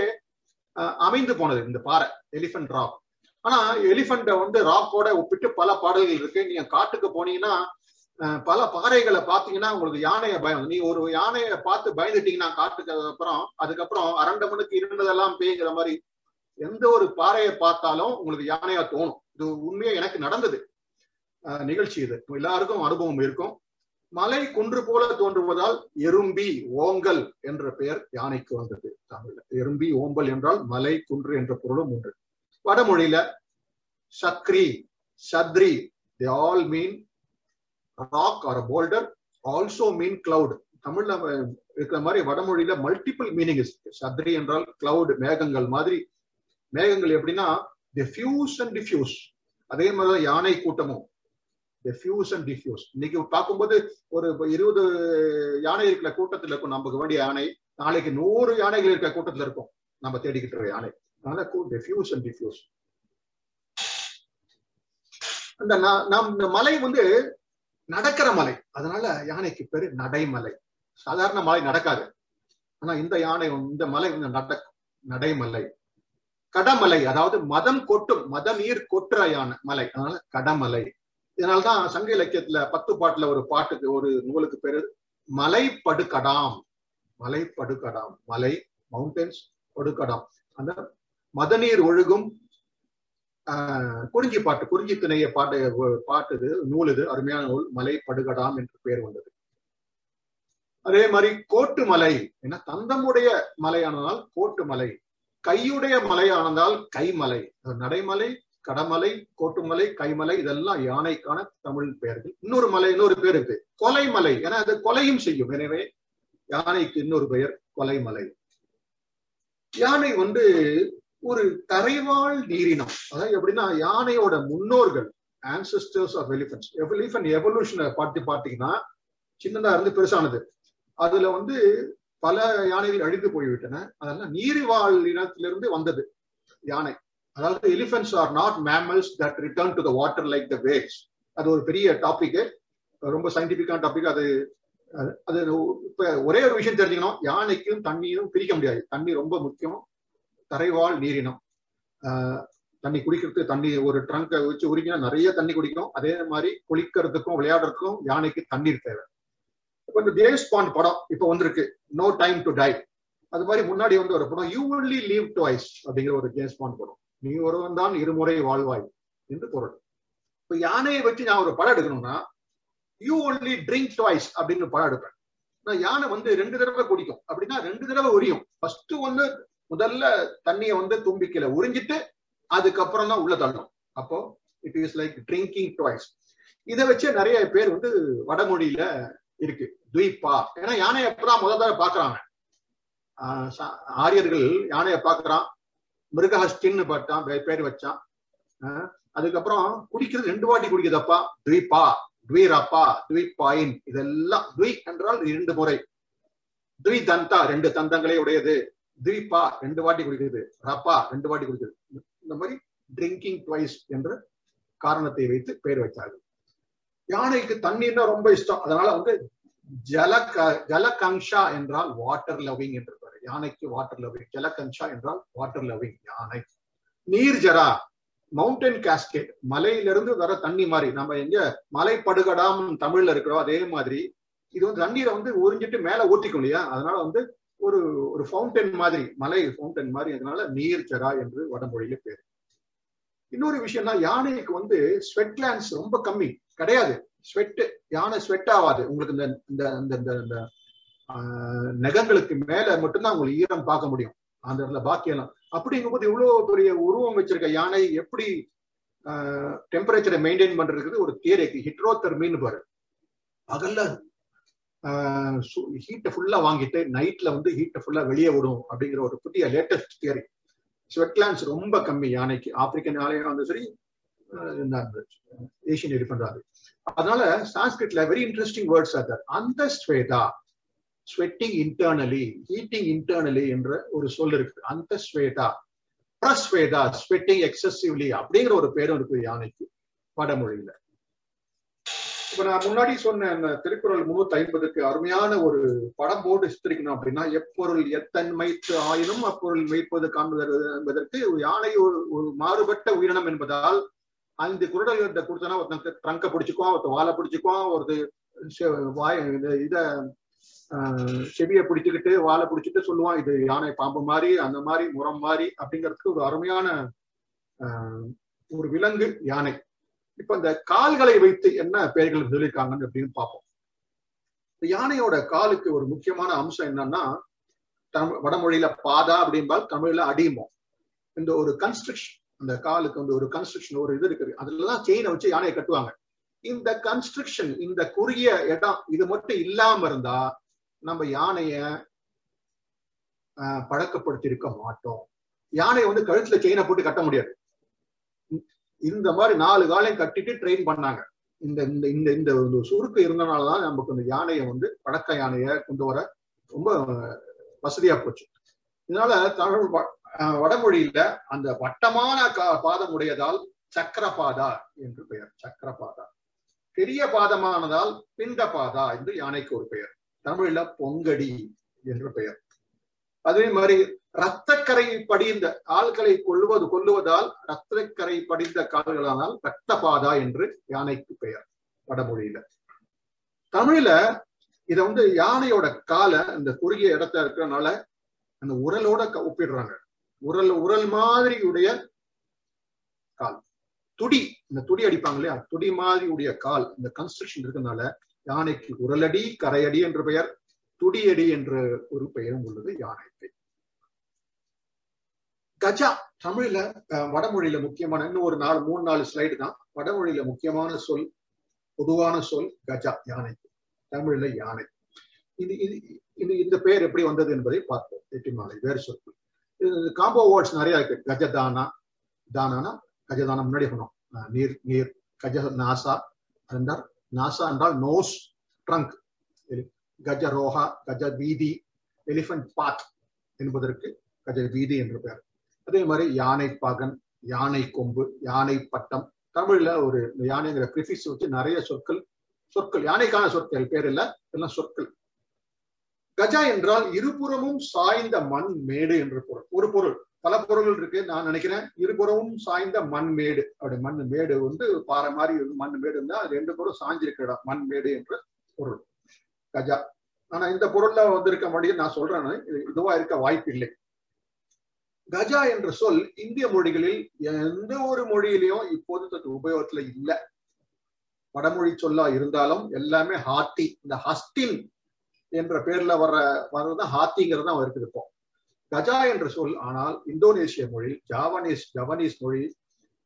அமைந்து போனது இந்த பாறை எலிஃபென்ட் ராக் ஆனா எலிஃபெண்ட்டை வந்து ராக்கோட ஒப்பிட்டு பல பாடல்கள் இருக்கு. நீங்க காட்டுக்கு போனீங்கன்னா பல பாறைகளை பாத்தீங்கன்னா உங்களுக்கு யானைய பயம். நீ ஒரு யானையை பார்த்து பயந்துட்டீங்கன்னா காட்டுக்கு அப்புறம் அதுக்கப்புறம் அரண்ட மணிக்கு இருந்ததெல்லாம் பேய்ங்கிற மாதிரி எந்த ஒரு பாறையை பார்த்தாலும் உங்களுக்கு யானையா தோணும். இது உண்மையா எனக்கு நடந்தது. நிகழ்ச்சி இது. எல்லாருக்கும் அனுபவம் இருக்கும். மலை குன்று போல தோன்றுவதால் எறும்பி ஓங்கல் என்ற பெயர் யானைக்கு வந்தது தமிழ்ல. எறும்பி ஓம்பல் என்றால் மலை குன்று என்ற பொருளும் உண்டு. வடமொழியில சக்ரி சத்ரி they all mean rock or boulder also mean cloud தமிழ்ல இருக்கிற மாதிரி வடமொழியில மல்டிபிள் மீனிங் சத்ரி என்றால் கிளவுட் மேகங்கள் மாதிரி. மேகங்கள் எப்படின்னா diffuse அண்ட் டிஃப்யூஸ் அதே மாதிரி யானை கூட்டமும். டிஃப்யூஸ் அண்ட் டிஃப்யூஸ் இன்னைக்கு பார்க்கும்போது ஒரு இருபது யானை இருக்கிற கூட்டத்தில் இருக்கும். நமக்கு வேண்டிய யானை நாளைக்கு நூறு யானைகள் இருக்கிற கூட்டத்தில் இருக்கும். நம்ம தேடிக்கிட்டு இருக்க யானை. அதனால டிஃப்யூஸ் அண்ட் டிஃப்யூஸ் அந்த நம் மலை வந்து நடக்கிற மலை. அதனால யானைக்கு பேரு நடைமலை. சாதாரண மலை நடக்காது. ஆனா இந்த யானை இந்த மலை வந்து நடக்கும் நடைமலை. கடமலை அதாவது மதம் கொட்டும் மத நீர் கொட்டுற யானை மலை. அதனால கடமலை. இதனால்தான் சங்க இலக்கியத்துல பத்து பாட்டுல ஒரு பாட்டுக்கு ஒரு நூலுக்கு பேரு மலை படுகடாம் மலை படுகடாம் மலை மவுண்டன்ஸ் படுகடாம் அந்த மதநீர் ஒழுகும் ஆஹ் குறிஞ்சி பாட்டு குறிஞ்சி திணைய பாட்டு பாட்டு இது நூல் இது அருமையான நூல் மலை படுகடாம் என்று பெயர் வந்தது. அதே மாதிரி கோட்டு மலை ஏன்னா தந்தமுடைய மலையானதால் கோட்டு மலை கையுடைய மலையானதால் கைமலை நடைமலை கடமலை கோட்டுமலை கைமலை இதெல்லாம் யானைக்கான தமிழ் பெயர்கள். இன்னொரு மலை இன்னொரு பேர் இருக்கு. கொலைமலை. ஏன்னா அது கொலையும் செய்யும். எனவே யானைக்கு இன்னொரு பெயர் கொலைமலை. யானை வந்து ஒரு தரைவாழ் நீரினம். அதாவது எப்படின்னா யானையோட முன்னோர்கள் ஆன்சஸ்டர்ஸ் ஆஃப் எலிஃபன்ஸ் எலிஃபன் எவல்யூஷனை பார்த்து பார்த்தீங்கன்னா சின்னதா இருந்து பெருசானது. அதுல வந்து பல யானைகள் அழிந்து போய்விட்டன. அதெல்லாம் நீர்வாழ் இனத்திலிருந்து வந்தது. யானை. அதாவது elephants are not mammals that return to the water like the waves அது ஒரு பெரிய டாபிக் ரொம்ப சயின்டிபிக்கான டாபிக் அது அது இப்ப ஒரே ஒரு விஷயம் தெரிஞ்சுக்கணும். யானைக்கும் தண்ணியும் பிரிக்க முடியாது. தண்ணி ரொம்ப முக்கியம். தரைவாழ் நீரினம். தண்ணி குடிக்கிறதுக்கு தண்ணி ஒரு ட்ரங்கை வச்சு உரிக்கினா நிறைய தண்ணி குடிக்கும் அதே மாதிரி குளிக்கிறதுக்கும் விளையாடுறதுக்கும் யானைக்கு தண்ணீர் தேவை. இப்போ இந்த ஜேம்ஸ் பாண்ட் படம் இப்போ வந்திருக்கு. நோ டைம் டு டை அது மாதிரி முன்னாடி வந்து ஒரு படம். யூ ஒன்லி லீவ் டுவைஸ் அப்படிங்கிற ஒரு ஜேம்ஸ் பாண்ட் படம். நீ ஒருவன் தான் இருமுறை வாழ்வாய் என்று பொருள். இப்ப யானையை வச்சு நான் ஒரு படம் எடுக்கணும்னா யூ ஒன்லி ட்ரிங்க் டாய்ஸ் அப்படின்னு படம் எடுப்பேன். நான் யானை வந்து ரெண்டு தடவை குடிக்கும். அப்படின்னா ரெண்டு தடவை உரியும். ஃபர்ஸ்ட் வந்து முதல்ல தண்ணிய வந்து தும்பிக்கல உறிஞ்சிட்டு அதுக்கப்புறம் தான் உள்ள தள்ளும். அப்போ it is like drinking toys இதை வச்சு நிறைய பேர் வந்து வடமொழியில இருக்கு. துய்பா ஏன்னா யானையை அப்பதான் முதல் தடவை பாக்குறாங்க ஆரியர்கள் யானையை பாக்குறான் மிருகஹஸ்டின்னு பார்த்தான் பேர் வச்சான். அதுக்கப்புறம் குடிக்கிறது ரெண்டு வாட்டி குடிக்குதப்பா துவிப்பா த்வீரப்பா துவிப்பாயின். இதெல்லாம் துவி என்றால் இரண்டு முறை. துவி தந்தா ரெண்டு தந்தங்களே உடையது. துவிப்பா ரெண்டு வாட்டி குடிக்கிறது. ரப்பா ரெண்டு வாட்டி குடிக்கிறது. இந்த மாதிரி ட்ரிங்கிங் ட்வைஸ் என்ற காரணத்தை வைத்து பெயர் வச்சார்கள் யானைக்கு தண்ணீர்னா ரொம்ப இஷ்டம். அதனால வந்து ஜலக ஜலகங்ஷா என்றால் வாட்டர் லவ்விங் என்று யானைக்கு வாட்டர் லவ்விங் ஜலகஞ்சா என்றால் வாட்டர் லவ்விங் யானை. நீர் ஜரா மவுண்டன் காஸ்கேட் மலையிலிருந்து வர தண்ணி மாதிரி. நம்ம எங்க மலை படுகடாம் தமிழ்ல இருக்கிறோம் அதே மாதிரி. இது வந்து தண்ணீரை வந்து உறிஞ்சிட்டு மேல ஊத்திக்கும் இல்லையா? அதனால வந்து ஒரு ஒரு ஃபவுண்டன் மாதிரி மலை ஃபவுண்டன் மாதிரி. அதனால நீர் ஜரா என்று வடமொழியில பேரு. இன்னொரு விஷயம்னா யானைக்கு வந்து ஸ்வெட் கிளான்ஸ் ரொம்ப கம்மி. கிடையாது. ஸ்வெட் யானை ஸ்வெட் ஆகாது. உங்களுக்கு இந்த இந்த இந்த இந்த நகங்களுக்கு மேல மட்டும்தான் உங்களுக்கு ஈரம் பார்க்க முடியும். அந்த இடத்துல பாக்கியெல்லாம் அப்படிங்கும்போது இவ்வளவு பெரிய உருவம் வச்சிருக்க யானை எப்படி டெம்பரேச்சரை மெயின்டைன் பண்றதுக்கு ஒரு தியரி ஹிட்ரோதெர்மின்னு பாரு. பகல்ல ஹீட்டை ஃபுல்லா வாங்கிட்டு நைட்ல வந்து ஹீட்டை ஃபுல்லா வெளியே விடும் அப்படிங்கிற ஒரு புதிய லேட்டஸ்ட் தியரி ஸ்வெட்லாண்ட்ஸ் ரொம்ப கம்மி யானைக்கு. ஆப்பிரிக்கன் யானையா வந்து சரி ஏஷியன் எலிஃபென்ட் அது அதனால சான்ஸ்கிரிட்ல வெரி இன்ட்ரெஸ்டிங் வேர்ட்ஸ் ஆர் அந்த ஸ்வேதா ஸ்வெட்டிங் இன்டர்னலி ஹீட்டிங் இன்டர்னலி என்ற ஒரு சொல் இருக்கு. அந்த ஸ்வேதா பிரஸ்வேதா ஸ்வெட்டிங் எக்ஸசிவ்லி அப்படிங்கிற ஒரு பேரும் இருக்கு யானைக்கு வடமொழியில. இப்ப நான் முன்னாடி சொன்ன அந்த திருக்குறள் முன்னூத்தி ஐம்பதுக்கு அருமையான ஒரு படம் போட்டு சித்தரிக்கணும் அப்படின்னா எப்பொருள் எத்தன்மைத்து ஆயினும் அப்பொருள் மெய்ப்பது காண்பது என்பதற்கு யானை ஒரு ஒரு மாறுபட்ட உயிரினம் என்பதால் ஐந்து குரடல் கொடுத்தனா ஒருத்தன் ட்ரங்க பிடிச்சிக்குவான் ஒருத்தன் வாழை பிடிச்சிக்குவான் ஒரு வாய் இத செவியை பிடிச்சுக்கிட்டு வாழை பிடிச்சிட்டு சொல்லுவான் இது யானை பாம்பு மாதிரி அந்த மாதிரி முரம் மாதிரி அப்படிங்கிறதுக்கு ஒரு அருமையான ஒரு விலங்கு யானை. இப்ப இந்த கால்களை வைத்து என்ன பெயர்கள் சொல்லியிருக்காங்கன்னு அப்படின்னு பார்ப்போம். இந்த யானையோட காலுக்கு ஒரு முக்கியமான அம்சம் என்னன்னா தமிழ் வடமொழியில பாதா அப்படின்பால் தமிழ்ல அடிமோ இந்த ஒரு கன்ஸ்ட்ரக்ஷன் அந்த காலுக்கு வந்து ஒரு கன்ஸ்ட்ரக்ஷன் ஒரு இது இருக்குது. அதுலதான் செயினை வச்சு யானையை கட்டுவாங்க. இந்த கன்ஸ்ட்ரக்ஷன் இந்த குறுகிய இடம் இது மட்டும் இல்லாம இருந்தா நம்ம யானைய பழக்கப்படுத்தி இருக்க மாட்டோம். யானையை வந்து கழுத்துல செயினை போட்டு கட்ட முடியாது. இந்த மாதிரி நாலு காலையும் கட்டிட்டு ட்ரெயின் பண்ணாங்க. இந்த இந்த இந்த இந்த சுருக்கு இருந்தனாலதான் நமக்கு இந்த யானையை வந்து படக்க யானையை கொண்டு வர ரொம்ப வசதியா போச்சு. இதனால தமிழ் வடமொழியில அந்த வட்டமான கா- பாதம் உடையதால் சக்கரபாதா என்று பெயர். சக்கரபாதா. பெரிய பாதமானதால் பிண்ட பாதா என்று யானைக்கு ஒரு பெயர். தமிழ்ல பொங்கடி என்று பெயர். அதே மாதிரி ரத்தக்கரை படிந்த கால்களை கொள்வது கொல்லுவதால் ரத்தக்கரை படிந்த கால்களானால் ரத்தபாதா என்று யானைக்கு பெயர் வடமொழியில. தமிழ்ல இத வந்து யானையோட காலை இந்த குறுகிய இடத்துல இருக்கிறதுனால அந்த உரலோட ஒப்பிடுறாங்க. உரல் உரல் மாதிரி உடைய கால். துடி இந்த துடி அடிப்பாங்க இல்லையா? துடி மாதிரி உடைய கால் இந்த கன்ஸ்ட்ரக்ஷன் இருக்கனால யானைக்கு உரலடி கரையடி என்ற பெயர் துடியடி என்ற ஒரு பெயரும் உள்ளது யானைக்கு. கஜா தமிழ்ல வடமொழியில முக்கியமான இன்னும் ஒரு நாலு மூணு நாலு ஸ்லைடு தான். வடமொழியில முக்கியமான சொல் பொதுவான சொல் கஜா யானைக்கு தமிழ்ல யானை. இது இது இந்த பெயர் எப்படி வந்தது என்பதை பார்ப்போம். எட்டிமாலை வேறு சொற்கள் இது காம்போ வேர்ட்ஸ் நிறைய இருக்கு. கஜதானா தானானா கஜதானா முன்னாடி சொன்னோம். நீர் நீர் கஜ நாசா நாசா என்றால் நோஸ் ட்ரங்க் கஜ ரோஹா கஜ வீதி எலிஃபண்ட் பாத் என்பதற்கு கஜ வீதி என்று பெயர். அதே மாதிரி யானை பாகன் யானை கொம்பு யானை பட்டம். தமிழ்ல ஒரு யானைங்கிற பிரிஃபிக்ஸ் வச்சு நிறைய சொற்கள் சொற்கள் யானைக்கான சொற்கள் பேர் இல்ல எல்லாம் சொற்கள். கஜா என்றால் இருபுறமும் சாய்ந்த மண் மேடு என்று பொருள். ஒரு பொருள். பல பொருள்கள் இருக்கு. நான் நினைக்கிறேன் இருபுறமும் சாய்ந்த மண் மேடு. அப்படி மண் மேடு வந்து பாறை மாதிரி மண் மேடு இருந்தா அது ரெண்டு பொருள் சாஞ்சிருக்க இடம். மண் மேடு என்ற பொருள். கஜா. ஆனா இந்த பொருள்ல வந்திருக்க முடியும் நான் சொல்றேன். இது இதுவா இருக்க வாய்ப்பு இல்லை. கஜா என்ற சொல் இந்திய மொழிகளில் எந்த ஒரு மொழியிலையும் இப்போது தத்து உபயோகத்துல இல்ல. வடமொழி சொல்லா இருந்தாலும் எல்லாமே ஹாத்தி. இந்த ஹஸ்டின் என்ற பேர்ல வர்ற வர்றதுதான் ஹாத்திங்கிறது தான் இருக்குது இப்போ கஜா என்ற சொல் ஆனால் இந்தோனேசிய மொழி ஜாவனீஸ் ஜவனீஸ் மொழி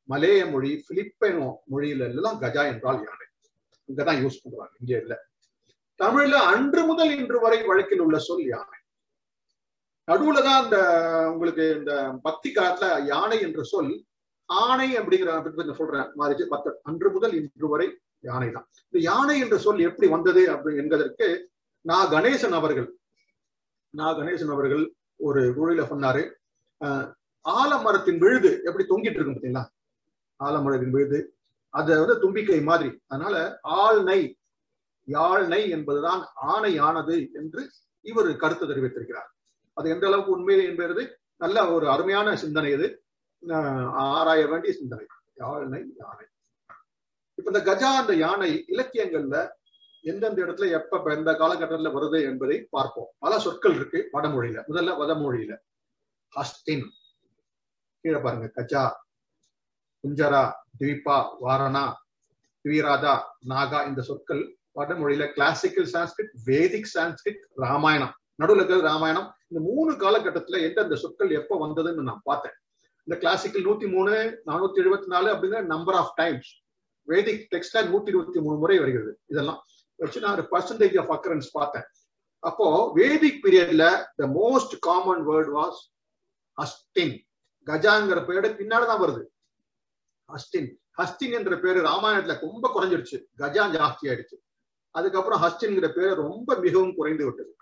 மலேய மொழி பிலிப்பைனோ மொழியில எல்லாம் கஜா என்றால் யானை இங்கதான் யூஸ் பண்றாங்க இங்க இல்ல. தமிழ்ல அன்று முதல் இன்று வரை வழக்கில் உள்ள சொல் யானை? நடுவுல தான் இந்த உங்களுக்கு இந்த பக்தி காலத்துல யானை என்ற சொல் ஆணை அப்படிங்கிற கொஞ்சம் சொல்றேன் மாறிச்சு பத்து அன்று முதல் இன்று வரை யானை தான் இந்த யானை என்ற சொல் எப்படி வந்தது அப்படி என்பதற்கு நான் கணேசன் அவர்கள் நான் கணேசன் அவர்கள் ஒரு குழுல சொன்னாரு ஆலமரத்தின் விழுது எப்படி தொங்கிட்டு இருக்கும் பார்த்தீங்களா? ஆலமரத்தின் விழுது. அது வந்து தும்பிக்கை மாதிரி. அதனால ஆள்நை யாழ்நை என்பதுதான் ஆணை ஆனது என்று இவர் கருத்து தெரிவித்திருக்கிறார். அது எந்த அளவுக்கு உண்மை என்பது நல்ல ஒரு அருமையான சிந்தனை இது. அஹ், ஆராய வேண்டிய சிந்தனை. யாழ்நை யானை இப்ப இந்த கஜா அந்த யானை இலக்கியங்கள்ல எந்தெந்த இடத்துல எப்ப எந்த காலகட்டத்துல வருது என்பதை பார்ப்போம். பல சொற்கள் இருக்கு வடமொழியில. முதல்ல வடமொழியில. ஹஸ்டின் கீழே பாருங்க. கஜா குஞ்சரா தீபா வாரணா திவிராதா நாகா இந்த சொற்கள் வடமொழியில கிளாசிக்கல் சான்ஸ்கிரிட் வேதிக் சான்ஸ்கிரிட் ராமாயணம். நடுவில் இருக்கிறது ராமாயணம். இந்த மூணு காலகட்டத்துல எந்தெந்த சொற்கள் எப்ப வந்ததுன்னு நான் பார்த்தேன். இந்த கிளாசிக்கல் நூத்தி மூணு நானூத்தி எழுபத்தி நாலு அப்படிங்கிற number of times Vedic textile நூத்தி இருபத்தி மூணு முறை வருகிறது. இதெல்லாம் வச்சு நான் ஒரு பர்சன்டேஜ் ஆஃப் அக்கரன்ஸ் பார்த்தேன். அப்போ வேதிக் பீரியட்ல the most common word was ஹஸ்டின் கஜாங்கிற பேரு பின்னாடிதான் வருது. ஹஸ்டின் ஹஸ்டின் என்ற பேரு ராமாயணத்துல ரொம்ப குறைஞ்சிடுச்சு. கஜா ஜாஸ்தி ஆயிடுச்சு. அதுக்கப்புறம் ஹஸ்டின்ங்கிற பேரு ரொம்ப மிகவும் குறைந்து விட்டது.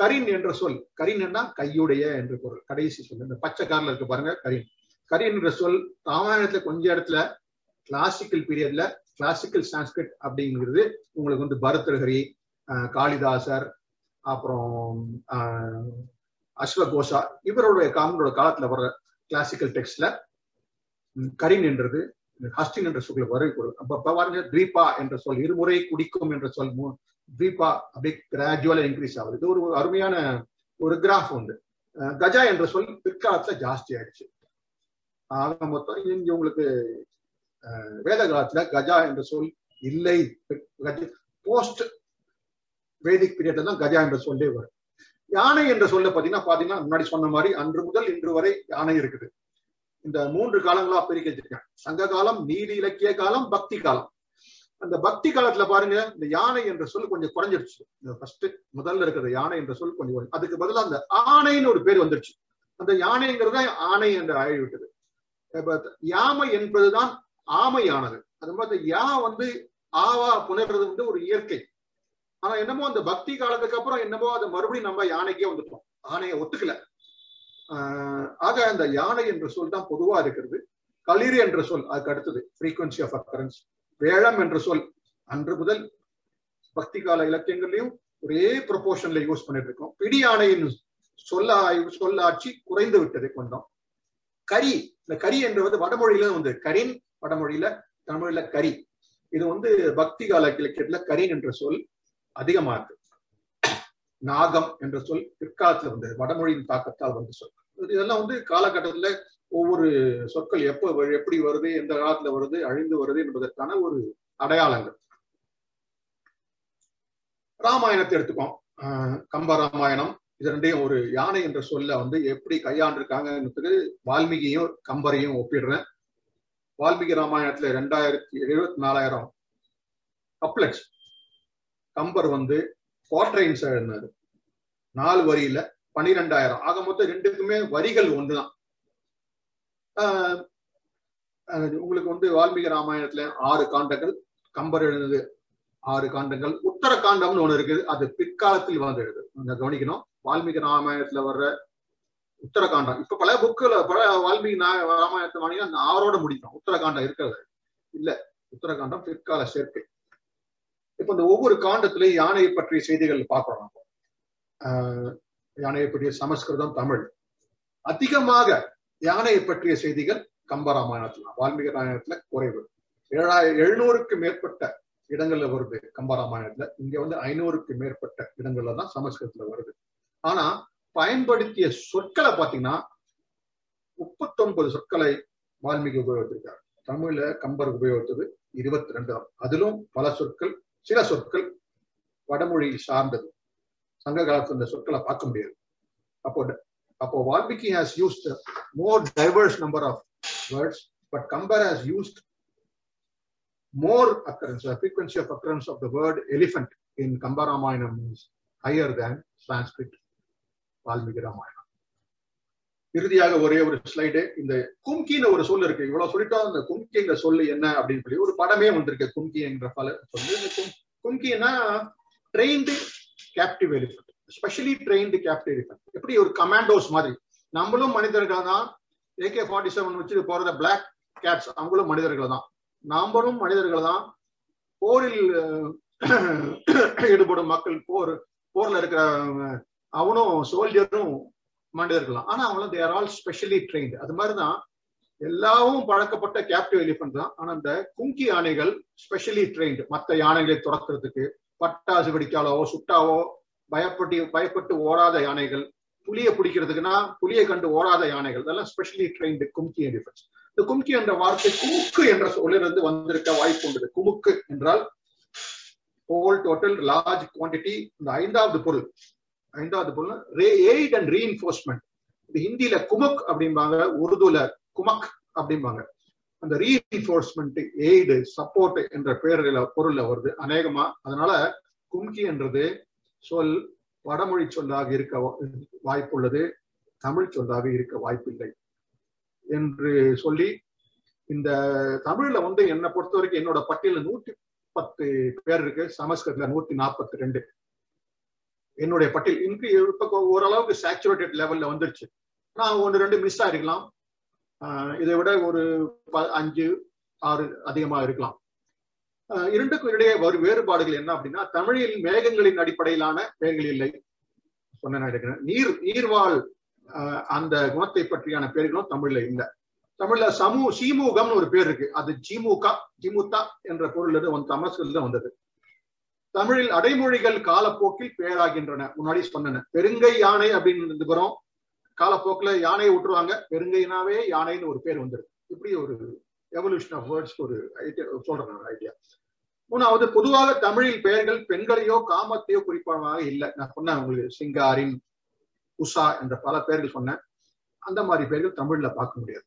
கரின் என்ற சொல். கரின் என்ன கையுடைய என்று பொருள். கடைசி சொல். இந்த பச்சை கார்ல இருக்கு பாருங்க கரின். கரின் என்ற சொல் ராமாயணத்துல கொஞ்ச இடத்துல கிளாசிக்கல் பீரியட்ல கிளாசிக்கல் சான்ஸ்கிரிட் அப்படிங்கிறது உங்களுக்கு வந்து பரதர்ஹரி காளிதாசர் அப்புறம் அஸ்வகோஷா இவருடைய காமனோட காலத்துல வர்ற கிளாசிக்கல் டெக்ஸ்ட்ல கரின் என்றது ஹஸ்டின் என்ற சொல்ல வரை பொருள். அப்ப பாருங்க என்ற சொல் இருமுறை குடிக்கும் என்ற சொல் மூ- அப்படியே கிராஜுவலா இன்க்ரீஸ் ஆகுது. இது ஒரு அருமையான ஒரு கிராஃப் உண்டு. கஜா என்ற சொல் பிற்காலத்துல ஜாஸ்தி ஆயிடுச்சு. ஆக மொத்தம் இங்க உங்களுக்கு வேத காலத்துல கஜா என்ற சொல் இல்லை. போஸ்ட் வேதிக் பீரியட்ல தான் கஜா என்ற சொல்லே வரும். யானை என்ற சொல்ல பாத்தீங்கன்னா பாத்தீங்கன்னா முன்னாடி சொன்ன மாதிரி அன்று முதல் இன்று வரை யானை இருக்குது. இந்த மூன்று காலங்களா பிரிக்க வச்சிருக்கேன் சங்க காலம் நீதி இலக்கிய காலம் பக்தி காலம். அந்த பக்தி காலத்துல பாருங்க இந்த யானை என்ற சொல் கொஞ்சம் குறைஞ்சிருச்சு ஃபர்ஸ்ட் முதல்ல இருக்கிற யானை என்ற சொல் கொஞ்சம் குறைஞ்சு. அதுக்கு பதிலா அந்த ஆணைன்னு ஒரு பேர் வந்துருச்சு அந்த யானைங்கிறத ஆணை என்று ஆகிவிட்டது. யாமை என்பதுதான் ஆமையானது. அது மாதிரி யா வந்து ஆவா புணர்றது வந்து ஒரு இயற்கை. ஆனா என்னமோ அந்த பக்தி காலத்துக்கு அப்புறம் என்னமோ அதை மறுபடியும் நம்ம யானைக்கே வந்துட்டோம். யானையை ஒத்துக்கல. ஆஹ் ஆக அந்த யானை என்ற சொல் தான் பொதுவா இருக்கிறது. களிறு என்ற சொல் அதுக்கு அடுத்தது ஃப்ரீக்வன்சி ஆஃப் அக்கரன்ஸ் வேளம் என்ற சொல் அன்று முதல் பக்தி கால இலக்கியங்கள்லயும் ஒரே ப்ரொபோர்ஷன்ல யூஸ் பண்ணிட்டு இருக்கோம். பிடி யானையின் சொல்ல சொல்லாட்சி குறைந்து விட்டது கொஞ்சம் கரி இந்த கரி என்றது வடமொழியில வந்து கரின் வடமொழியில தமிழ்ல கரி. இது வந்து பக்தி கால இலக்கியத்துல கரி என்ற சொல் அதிகமா இருக்கு. நாகம் என்ற சொல் பிற்காலத்துல வந்தது. வடமொழியின் தாக்கத்தால் வந்த சொல். இதெல்லாம் வந்து காலகட்டத்துல ஒவ்வொரு சொற்கள் எப்ப எப்படி வருது எந்த காலத்துல வருது அழிந்து வருது என்பதற்கான ஒரு அடையாளங்கள். ராமாயணத்தை எடுத்துக்கோம் ஆஹ் கம்ப ராமாயணம். இது ரெண்டையும் ஒரு யானை என்ற சொல்ல வந்து எப்படி கையாண்டிருக்காங்கன்றது வால்மீகியும் கம்பரையும் ஒப்பிடுறேன். வால்மீகி ராமாயணத்துல ரெண்டாயிரத்தி எழுபத்தி நாலாயிரம் கப்லெட்ஸ் கம்பர் வந்து குவாட்ரைன்ஸ் எழுதினாரு. நாலு வரியில பனிரெண்டாயிரம் ஆக மொத்தம் ரெண்டுக்குமே வரிகள் ஒண்ணுதான். ஆஹ் உங்களுக்கு வந்து வால்மீகி ராமாயணத்துல ஆறு காண்டங்கள் கம்பர் எழுதுனது ஆறு காண்டங்கள். உத்தர காண்டம்னு ஒண்ணு இருக்குது. அது பிற்காலத்தில் வந்தது நீங்க கவனிக்கணும். வால்மீகி ராமாயணத்துல வர்ற உத்தரகாண்டம். இப்ப பல புக்குல பல வால்மீகி ராமாயணத்தை வாங்கினா அந்த ஆறோட முடிக்கும். உத்தரகாண்டம் இருக்கிறது. இல்ல. உத்தரகாண்டம் பிற்கால சேர்க்கை. இப்ப இந்த ஒவ்வொரு காண்டத்திலையும் யானையை பற்றிய செய்திகள் பார்க்கிறோம் நம்ம. ஆஹ் யானையை பற்றிய சமஸ்கிருதம் தமிழ். அதிகமாக யானையை பற்றிய செய்திகள் கம்பராமாயணத்துல வால்மீகி ராமாயணத்துல குறைவு. ஏழாயிரம் எழுநூறுக்கு மேற்பட்ட இடங்கள்ல வருது கம்பராமாயணத்துல இங்க வந்து ஐநூறுக்கு மேற்பட்ட இடங்கள்ல தான் சமஸ்கிருதத்துல வருது. ஆனா பயன்படுத்திய சொற்களை பாத்தீங்கன்னா முப்பத்தொன்பது சொற்களை வால்மீகி உபயோகித்திருக்காரு தமிழ்ல கம்பர் உபயோகித்தது இருபத்தி ரெண்டு தான் அதிலும் பல சொற்கள் சில சொற்கள் வடமொழி சார்ந்தது. சங்க காலத்துல இந்த சொற்களை பார்க்க முடியாது. அப்போ அப்போ Valmiki has used more diverse number of words but Kambar has used more occurrence frequency of occurrence of the word word in Kambaramayanam Kamba Ramayanam is Valmiki Ramayanam. இறுதியாக ஒரே ஒரு ஸ்லைடு இந்த கும்கின்னு ஒரு சொல் இருக்கு. இவ்வளவு சொல்லிட்டோம் இந்த கும்கிங்கிற சொல்லு என்ன அப்படின்னு சொல்லி ஒரு படமே வந்திருக்கு கும்கி என்ற பல சொல்லு. இந்த கும்- கும்கின்னா trained captive elephant specially trained captive elephant எப்படி ஒரு கமாண்டோஸ் மாதிரி. நம்மளும் மனிதர்கள் தான். ஏகே ஃபார்ட்டி செவன் வச்சுட்டு போறத பிளாக் கேட்ஸ் அவங்களும் மனிதர்கள் தான். நாம்பளும் மனிதர்கள் தான். போரில் ஈடுபடும் மக்கள் போர் போர்ல இருக்கிற அவனும் சோல்ஜரும் மனிதர்கள் இருக்கலாம் ஆனா அவங்களும் தேர் ஆல் ஸ்பெஷலி ட்ரெயின் அது மாதிரிதான் எல்லாவும் பழக்கப்பட்ட கேப்டிவ் எலிஃபென்ட் தான். ஆனா இந்த குங்கி யானைகள் ஸ்பெஷலி ட்ரெயின்டு மற்ற யானைகளை துரத்துறதுக்கு பட்டாசு வெடிக்காலோ சுட்டாவோ பயப்பட்டு பயப்பட்டு ஓடாத யானைகள் புலியை பிடிக்கிறதுக்குன்னா புலியை கண்டு ஓடாத யானைகள் இதெல்லாம் ஸ்பெஷலி ட்ரெயின்டு கும்கி எலிஃபென்ட்ஸ் இந்த கும்கி என்ற வார்த்தை குமுக்கு என்ற சொல்லிலிருந்து வந்திருக்க வாய்ப்பு உண்டு. குமுக்கு என்றால் ஹோல் டோட்டல் லார்ஜ் குவாண்டிட்டி இந்த ஐந்தாவது பொருள். ஐந்தாவது பொருள் எய்ட் அண்ட் ரீஇன்ஃபோர்ஸ்மெண்ட் இது ஹிந்தியில குமுக் அப்படிம்பாங்க உருதுல குமக் அப்படிம்பாங்க. அந்த ரீஇன்ஃபோர்ஸ்மெண்ட் எய்டு சப்போர்ட் என்ற பெயர்ல பொருள்ல வருது. அநேகமா அதனால கும்கி என்றது சொல் வடமொழி சொல்லாக இருக்க வாய்ப்புள்ளது. தமிழ் சொல்லாக இருக்க வாய்ப்பில்லை என்று சொல்லி இந்த தமிழ்ல வந்து என்னை பொறுத்த வரைக்கும் என்னோட பட்டியல நூத்தி பத்து பேர் இருக்கு. சமஸ்கிருத்துல நூத்தி நாற்பத்தி ரெண்டு. என்னுடைய பட்டியல் இங்கு இப்போ ஓரளவுக்கு சேச்சுரேட்டட் லெவல்ல வந்துருச்சு. நான் ஒன்று ரெண்டு மிஸ் ஆயிருக்கலாம் ஆஹ் இதை விட ஒரு ப- அஞ்சு ஆறு அதிகமா இருக்கலாம். இரண்டுக்கும் இடையே ஒரு வேறுபாடுகள் என்ன அப்படின்னா தமிழில் மேகங்களின் அடிப்படையிலான பெயர்கள் இல்லை. சொன்ன எடுக்கிறேன். நீர் நீர்வாழ் அந்த குணத்தை பற்றியான பெயர்களும் தமிழ்ல இல்லை. தமிழ்ல சமூ சீமூகம்னு ஒரு பேர் இருக்கு. அது ஜிமுகா ஜிமுத்தா என்ற பொருள் வந்து சமஸ்கிருதம் வந்தது. தமிழில் அடைமொழிகள் காலப்போக்கில் பெயராகின்றன. முன்னாடி சொன்னன. பெருங்கை யானை அப்படின்னு இருந்துக்கிறோம் காலப்போக்கில் யானையை விட்டுருவாங்க. பெருங்கைனாவே யானைன்னு ஒரு பேர் வந்துருக்கு. இப்படி ஒரு எவல்யூஷன் ஆஃப் வேர்ட்ஸ் ஒரு ஐடியா சொல்றேன் ஐடியா மூணாவது பொதுவாக தமிழில் பெயர்கள் பெண்களையோ காமத்தையோ குறிப்பாக இல்லை. நான் சொன்னேன் உங்களுக்கு சிங்காரின் உஷா என்ற பல பெயர்கள் சொன்னேன். அந்த மாதிரி பெயர்கள் தமிழ்ல பார்க்க முடியாது.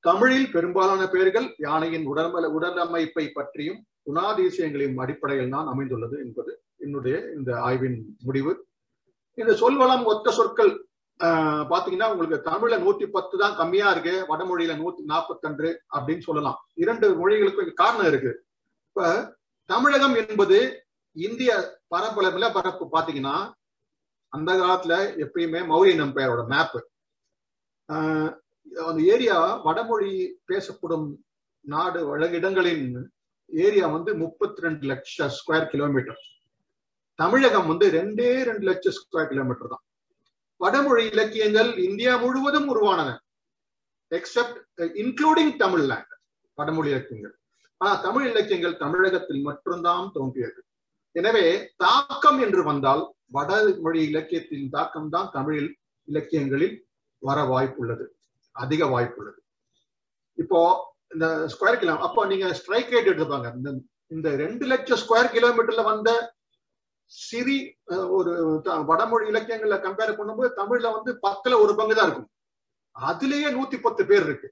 தமிழில் பெரும்பாலான பெயர்கள் யானையின் உடல்மல உடலமைப்பை பற்றியும் குணாதிசயங்களின் அடிப்படையில் தான் அமைந்துள்ளது என்பது என்னுடைய இந்த ஆய்வின் முடிவு. இந்த சொல்வளம் ஒத்த சொற்கள் ஆஹ் பாத்தீங்கன்னா உங்களுக்கு தமிழ்ல நூத்தி பத்து தான் கம்மியா இருக்கு வடமொழியில நூத்தி நாற்பத்தன்று அப்படின்னு சொல்லலாம். இரண்டு மொழிகளுக்கும் காரணம் இருக்கு. இப்ப தமிழகம் என்பது இந்திய பரப்பளவு பரப்பு. பாத்தீங்கன்னா அந்த காலத்துல எப்பயுமே மௌரியன் எம்பையரோட மேப்பு அந்த ஏரியா வடமொழி பேசப்படும் நாடு வழங்கிடங்களின் ஏரியா வந்து முப்பத்தி ரெண்டு லட்சம் ஸ்கொயர் கிலோமீட்டர் தமிழகம் வந்து ரெண்டே ரெண்டு லட்சம் ஸ்கொயர் கிலோமீட்டர் தான். வடமொழி இலக்கியங்கள் இந்தியா முழுவதும் உருவானது எக்ஸப்ட் இன்க்ளூடிங் தமிழ்லேண்ட் வடமொழி இலக்கியங்கள். ஆனா தமிழ் இலக்கியங்கள் தமிழகத்தில் மட்டும்தான் தோன்றியது. எனவே தாக்கம் என்று வந்தால் வடமொழி இலக்கியத்தின் தாக்கம் தான் தமிழ் இலக்கியங்களில் வர வாய்ப்புள்ளது. அதிக வாய்ப்புள்ளது இப்போ இந்த ஸ்கொயர் கிலோ அப்போ நீங்க ஸ்ட்ரைக் ரேட் எடுத்துப்பாங்க. இந்த இந்த ரெண்டு லட்சம் ஸ்கொயர் கிலோமீட்டர்ல வந்த சிறி ஒரு வடமொழி இலக்கியங்கள்ல கம்பேர் பண்ணும்போது தமிழ்ல வந்து பத்துல ஒரு பங்கு தான் இருக்கும். அதுலயே நூத்தி பத்து பேர் இருக்கு.